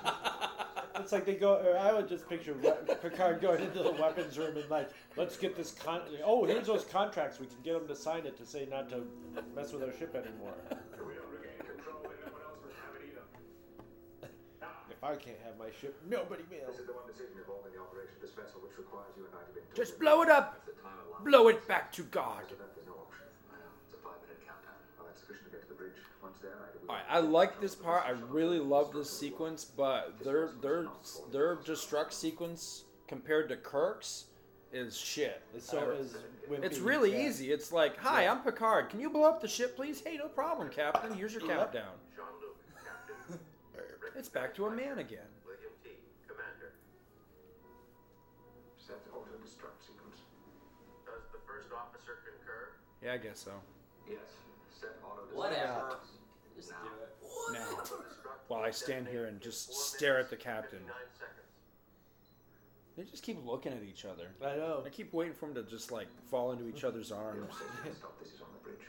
It's like they go. Or I would just picture Picard going into the weapons room and like, let's get this con. Oh, here's those contracts. We can get them to sign it to say not to mess with our ship anymore. If I can't have my ship, nobody will. This is the one decision involving the operation of this vessel which requires you and I to be Just blow it up. That's the time allowed. Blow it back to God. So that there's no option. I know. It's a five-minute countdown. Well, that's sufficient to get to the bridge. Once there, I Alright, I like this part. I really love this sequence, but their their their destruct sequence compared to Kirk's is shit. It's so is It's really yeah. easy. It's like, hi, I'm Picard. Can you blow up the ship, please? Hey, no problem, Captain. Here's your countdown. Jean-Luc, Captain. It's back to a man again. William T, Commander. Set auto-destruct sequence. Does the first officer concur? Yeah, I guess so. Yes. Set auto-destruct. Whatever. Just Now. do it. Now, while I stand here and just stare at the captain, they just keep looking at each other. I know. I keep waiting for them to just like fall into each other's arms. Stop. This is on the bridge.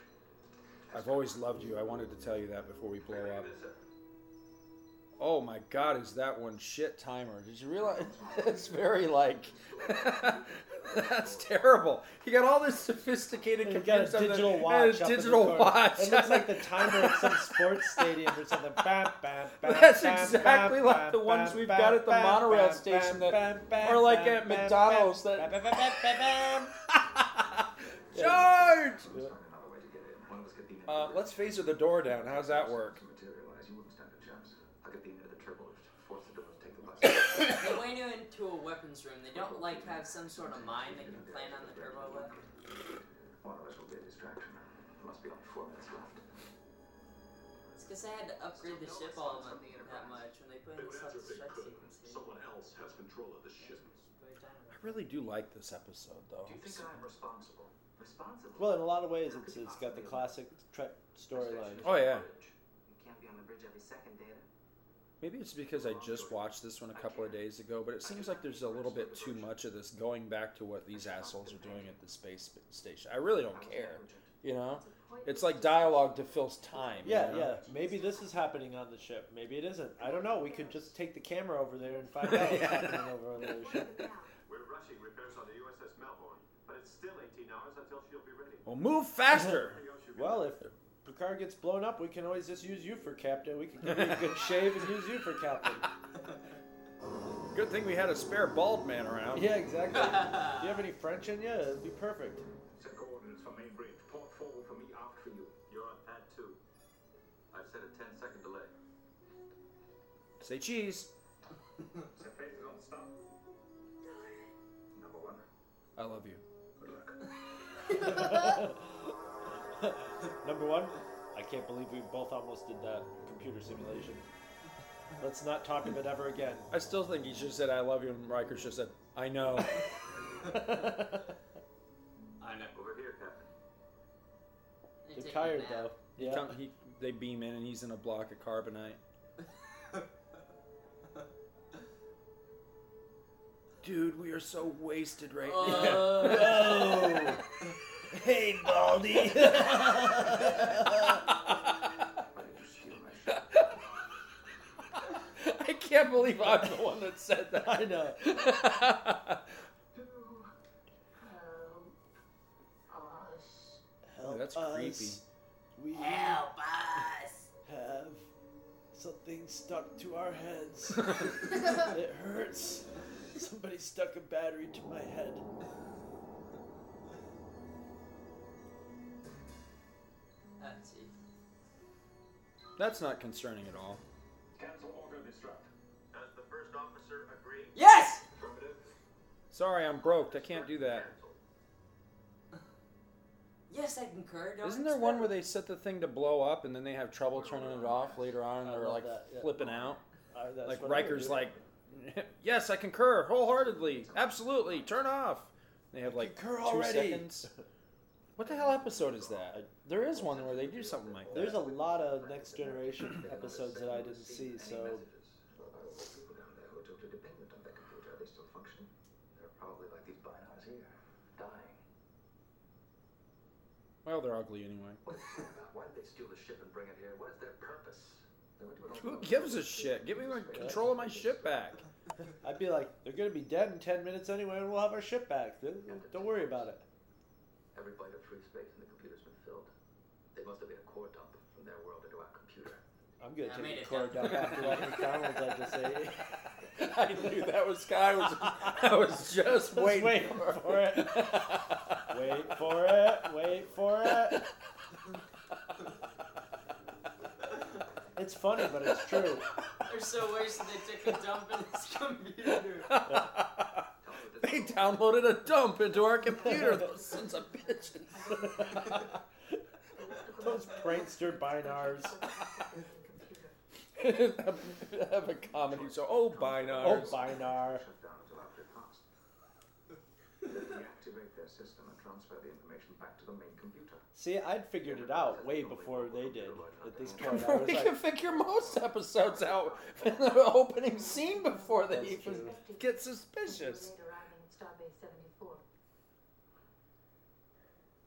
I've always loved you. I wanted to tell you that before we blow up. Oh my god, is that one shit timer? Did you realize? It's very like. That's terrible. You got all this sophisticated You got a computer stuff digital and watch. a up in the digital watch. It looks like the timer at some sports stadium or something. Bam, bam, bam, That's bam, exactly bam, like bam, the ones bam, we've bam, got at the bam, monorail bam, station bam, that, bam, or like bam, at McDonald's bam, that. into Uh, the let's phaser the door down. How's that work? Materialize. You wouldn't stand a chance. I could beam into the turbo lift, force the doors, take the bus. They went you into a weapons room. They don't like have some sort of mind they can plan on the turbo with. One of us will be a distraction. There Must be only four minutes left. It's because they had to upgrade the ship all of them that much when they put in the They would answer if they self-destruct could. sequence. here. Someone else has control of the ship. I really do like this episode, though. Do you think I'm responsible? Responsible? Well, in a lot of ways, it's, it's got the classic Trek storyline. Oh yeah. You can't be on the bridge every second, Data. Maybe it's because I just watched this one a couple of days ago, but it seems like there's a little bit too much of this going back to what these assholes are doing at the space station. I really don't care, you know. It's like dialogue to fill's time. you Yeah, know? yeah. Maybe this is happening on the ship. Maybe it isn't. I don't know. We could just take the camera over there and find out what's happening over on the other ship. We're rushing repairs on the USS Melbourne, but it's still 18 hours until she'll be ready. Well, move faster. Well, if Picard gets blown up, we can always just use you for captain. We can give you a good shave and use you for captain. Good thing we had a spare bald man around. Yeah, exactly. Do you have any French in you? It'd be perfect. Set coordinates for main bridge. Port forward for me, aft for you. You're on pad two. I've set a 10 second delay. Say cheese. Set phasers on stop. Number one. I love you. Good luck. Number one, I can't believe we both almost did that computer simulation. Let's not talk of it ever again. I still think he should have said I love you, and Riker should have said I know. I know. Over here, Captain. They're tired though. He Yeah. come- he, they beam in, and he's in a block of carbonite. Dude, we are so wasted right Oh. now. hey, Baldy. Can't believe I'm the one that said that. I know. Help that's us. creepy. We Help us. have something stuck to our heads. it hurts. Somebody stuck a battery to my head. That's. That's not concerning at all. Yes! Sorry, I'm broke. I can't do that. Yes, I concur. Don't Isn't there one where they set the thing to blow up and then they have trouble turning it off later on and I they're love like that, yeah. flipping out? Uh, that's like what I would Riker's do. like, yes, I concur wholeheartedly, absolutely, turn off. They have like concur two already. seconds. What the hell episode is that? There is one where they do something like that. There's a lot of Next Generation episodes that I didn't see, so People down there who are totally dependent on their computer, they still function. They're probably like these bynars here, dying. Well, they're ugly anyway. Why did they steal the ship and bring it here? What is their purpose? They were Who gives a shit? Give me my control of my ship back. I'd be like, they're gonna be dead in ten minutes anyway, and we'll have our ship back. Don't- Don't worry about it. Every byte of free space in the computer's been filled. They must have been a core dump from their world into our computer. I'm gonna I take the cord down. after that McDonald's I just ate. I knew that was Sky. Was I was just waiting, waiting for it. Wait for it. Wait for it. It's funny, but it's true. They're so wasted they took a dump in this computer. They downloaded a dump into our computer. Those sons of bitches. Those prankster bynars. have a comedy show. Oh, Oh, bynar. Shut down until after it passed. Then their system and transfer the information back to the main computer. See, I'd figured it out way before they did. At this point, I Before was we like, can figure most episodes out in the opening scene before they That's even true. get suspicious. Late arriving at Starbase 74.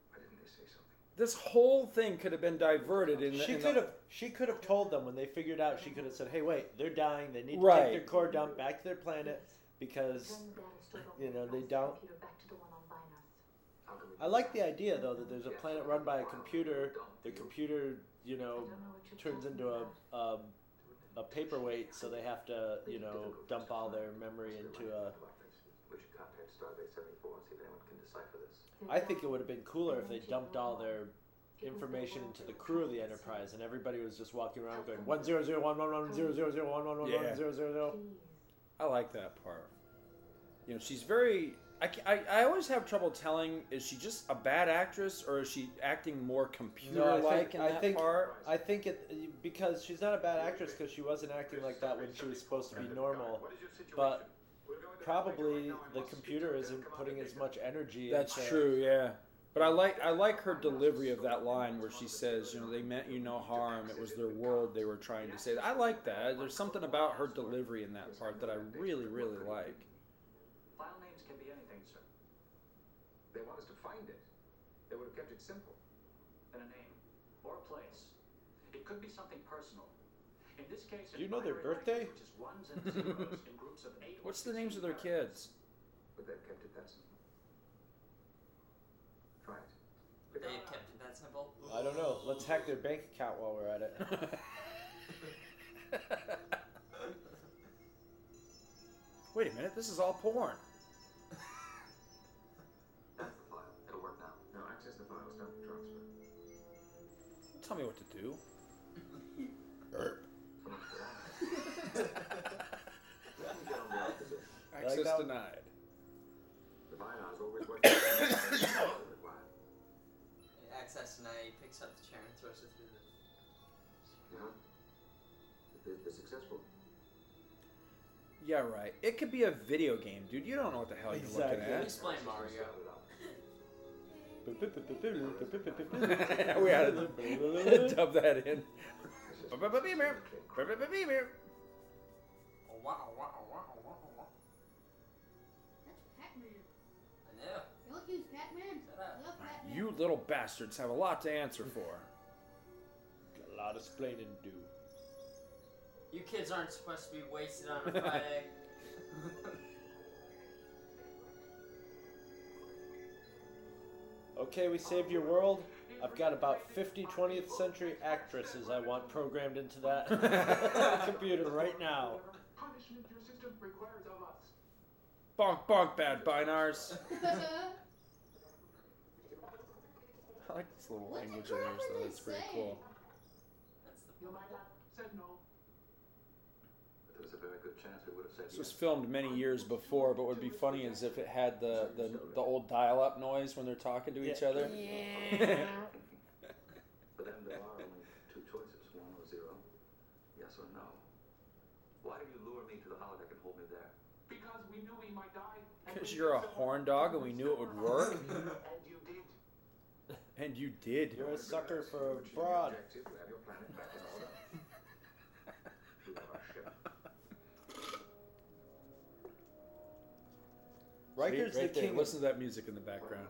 Why didn't they say something? This whole thing could have been diverted in the. she in could the, have. She could have told them when they figured out. She could have said, "Hey, wait, they're dying. They need to Right. take their core dump back to their planet because Turn the data stored on you know they don't." computer back to the one on Bynars. How can we I like the idea though that there's a planet run by a computer. The computer, you know, turns into a um, a paperweight, so they have to, you know, dump all their memory into a. We should contact Starbase 74 and see if anyone can decipher this. I think it would have been cooler if they dumped all their information into the crew of the Enterprise, and everybody was just walking around going one zero zero one one one zero zero zero one one one Yeah. one zero zero zero. I like that part. You know, she's very. I, I, I always have trouble telling is she just a bad actress or is she acting more computer No, I like think in I that think part? I think it because she's not a bad actress because she wasn't acting like that when she was supposed to be normal, but probably the computer isn't putting as much energy. That's into- true, yeah. But I like I like her delivery of that line where she says, you know, they meant you no harm. It was their world they were trying to say. I like that. There's something about her delivery in that part that I really really like. File names can be anything, sir. They want us to find it. They would have kept it simple. Then a name. or a place. It could be something personal. In this case, Do you know their binary birthday? language, which is ones and zeros in groups of eight or What's the names of their kids? But they've kept it that simple. Try it. They've kept it that simple. I don't know. Let's hack their bank account while we're at it. Wait a minute, this is all porn. That's the file. It'll work now. Now access the file. Start the transfer. Tell me what to do. Let me get on the opposite. Access that- denied. The bynars always work. required. Access tonight, picks up the chair and throws it through the. Yeah. They're, they're successful. Yeah, right. It could be a video game, dude. You don't know what the hell you're Exactly. looking at. Explain Mario. we had to dub that in. Oh, wow, wow, wow, wow, You little bastards have a lot to answer for. Got a lot of explaining to do. You kids aren't supposed to be wasted on a Friday. Okay, we saved your world. I've got about 50 20th century actresses I want programmed into that computer right now. Punishment your system requires of us. Bonk, bonk, bad bynars. I like this little What's the language in there, so properly that's pretty say? cool. That's the You might have said no. But there was a very good chance we would have said This was filmed many years before, but what would be funny is if it had the, the, the old dial-up noise when they're talking to each Yeah. other. But then there are only two choices, one or zero. Yes or no. Why did you lure me to the holodeck and hold me there? Because we knew we might die. Because you're a horn dog and we knew it would work. and you did. You did. You're a sucker for a Which broad. objective, to have your planet back in order. We have our ship. Riker's right the there. king. Listen to that music in the background.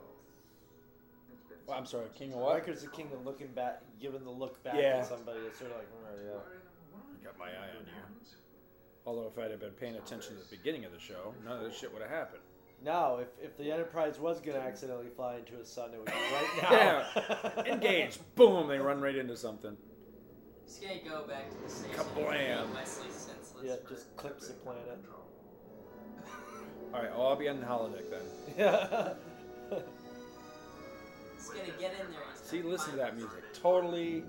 Well, I'm sorry, some king of years. what? Riker's the king of looking back, giving the look back Yeah. at somebody. It's sort of like, oh, yeah. Got my eye on you. Although if I'd have been paying attention at the beginning of the show, none of this shit would have happened. Now, if, if the Enterprise was going to accidentally fly into a sun, it would be right now. Yeah. Engage. Boom. They run right into something. Just gonna go back to the station. Kablam. and Wesley senseless. yeah, just clips the planet. All right, well, I'll be on the holodeck then. Yeah. He's gonna get in there. He's See, listen to that music. Totally,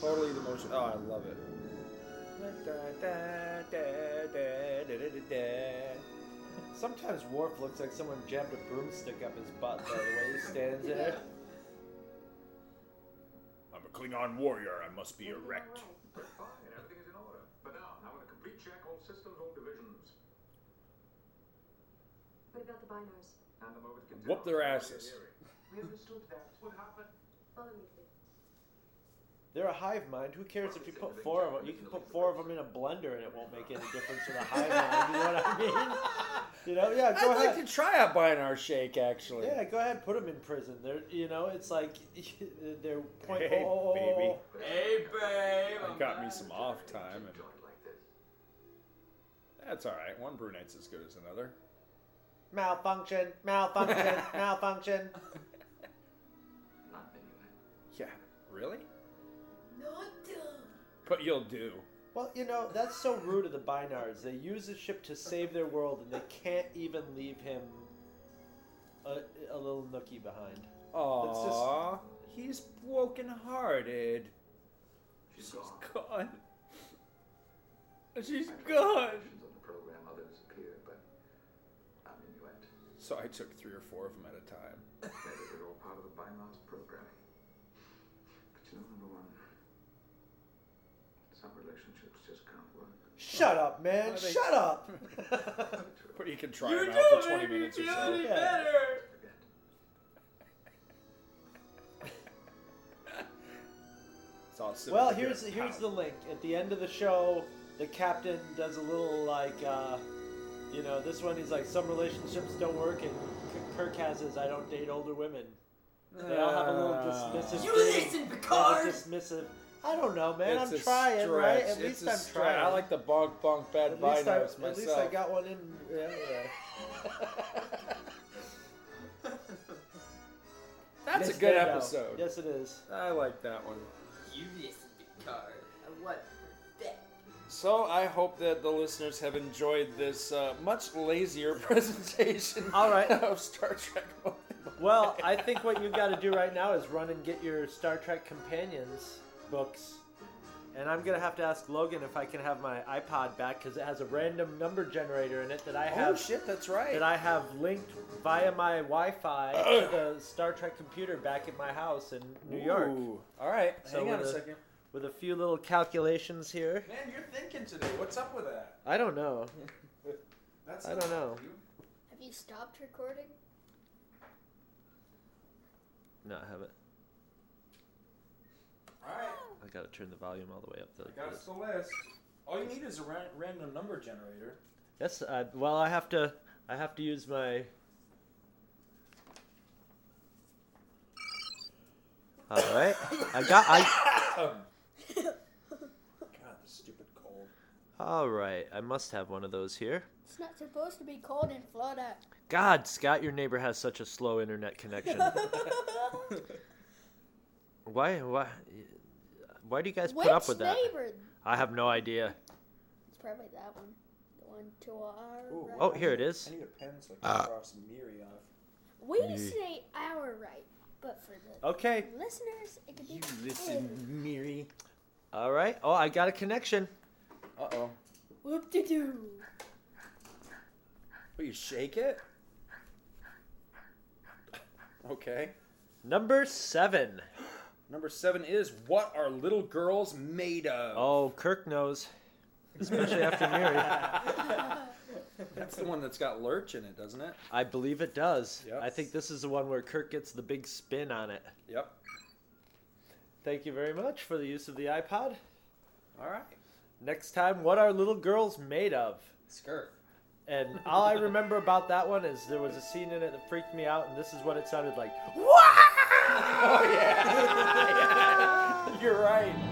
totally the motion. Oh, I love it. Sometimes Worf looks like someone jammed a broomstick up his butt by the way he stands there. I'm a Klingon warrior. I must be erect. We're fine, everything is in order. But now, I want a complete check, all systems, all divisions. What about the bynars? Hand them over to Whoop their asses. We understood that would happen. Follow me, please. They're a hive mind. Who cares if you put four of them? You can put four of them in a blender and it won't make any difference to the hive mind. You know what I mean? You know, yeah. Go I'd ahead. like to try a Bynar shake, actually. Yeah, go ahead. Put them in prison. They're, you know, it's like they're point. Hey, oh, oh, oh baby. Oh. Hey, babe. I got me some off time, and Joint like this. that's all right. One brunette's as good as another. Malfunction. Malfunction. malfunction. Not anyway. Yeah, really? Not dumb. But you'll do. Well, you know, that's so rude of the Binards. They use the ship to save their world, and they can't even leave him a, a little nookie behind. Aww, he's broken-hearted. She's She's gone. gone. She's I tried gone. on the program, others appeared, but I'm Inuit. So I took three or four of them at a time. Maybe they're all part of the Bynars programming. But you know, number one, some relationships just can't work. Shut up, man. They- Shut up. But you can try You them out for 20 minutes or feel so. any Yeah. better. It's all sitting well, right there. here's here's the link. At the end of the show, the captain does a little like, uh, you know, this one he's like, some relationships don't work, and K- Kirk has his, I don't date older women. They all have a little Ah. dismissive. You thing. listen, They have a Picard! Dismissive. I don't know, man. It's I'm a trying, right? At It's least I'm stretch. trying. I like the bonk bonk bad At bye least, I, at myself. least I got one in. Yeah, yeah. That's Yes, a good there you episode. Yes, it is. I like that one. You listen, Picard. What the So I hope that the listeners have enjoyed this uh, much lazier presentation. All right. of Star Trek. Well, I think what you've got to do right now is run and get your Star Trek Companions books. And I'm going to have to ask Logan if I can have my iPod back because it has a random number generator in it that I oh, have. oh shit, that's right. That I have linked via my Wi-Fi to the Star Trek computer back at my house in New York. Ooh. All right, So hang on a with second. With a few little calculations here. Man, you're thinking today. What's up with that? I don't know. That's I don't know. Have you stopped recording? No, I haven't. All right, I gotta turn the volume all the way up. To I got us the list. All you need is a ra- random number generator. Yes. Uh, well, I have to. I have to use my. All right. I got. I. God, the stupid cold. All right. I must have one of those here. It's not supposed to be cold in Florida. God, Scott, your neighbor has such a slow internet connection. why? Why? Why do you guys put up with that? neighbor? I have no idea. It's probably that one. The one to our right. Oh, here it is. I need a pen so I Ah. can cross Miri off. We Miri. say our right, but for the Okay. listeners, it could be Listen, Miri. All right. Oh, I got a connection. Uh oh. Whoop de doo. Will you shake it? Okay. Number seven. Number seven is what are little girls made of? Oh, Kirk knows, especially after Mary. That's the one that's got lurch in it, doesn't it? I believe it does. Yep. I think this is the one where Kirk gets the big spin on it. Yep. Thank you very much for the use of the iPod. All right. Next time, what are little girls made of? Skirt. And all I remember about that one is there was a scene in it that freaked me out, and this is what it sounded like. Oh yeah. You're right.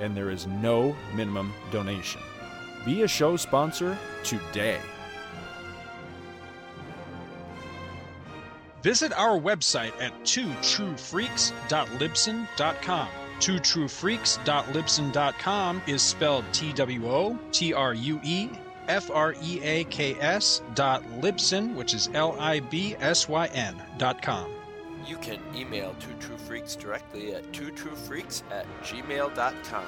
and there is no minimum donation. Be a show sponsor today. Visit our website at twotruefreaks.libsyn.com. Twotruefreaks.libsyn.com is spelled T W O T R U E F R E A K S dot Libsyn, which is L I B S Y N dot com. You can email Two True Freaks directly at twotruefreaks at gmail.com.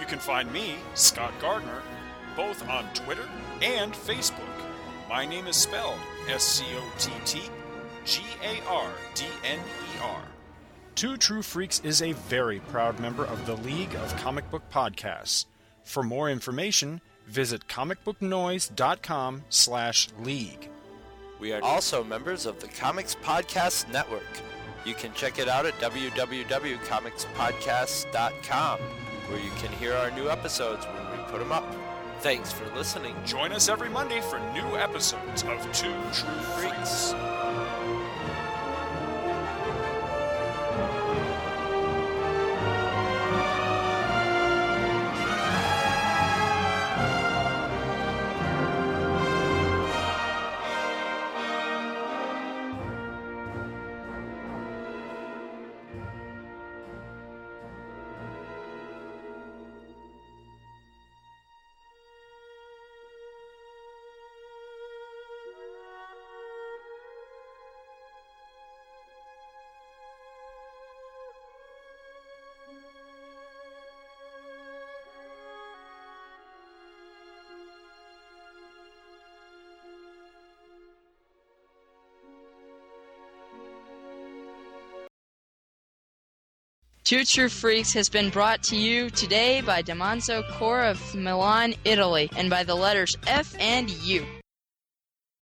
You can find me, Scott Gardner, both on Twitter and Facebook. My name is spelled S C O T T G A R D N E R. Two True Freaks is a very proud member of the League of Comic Book Podcasts. For more information, visit comicbooknoise.com slash league. We are also members of the Comics Podcast Network. You can check it out at www.comicspodcasts.com, where you can hear our new episodes when we put them up. Thanks for listening. Join us every Monday for new episodes of Two True Freaks. Two True Freaks has been brought to you today by Damanzo Core of Milan, Italy, and by the letters F and U.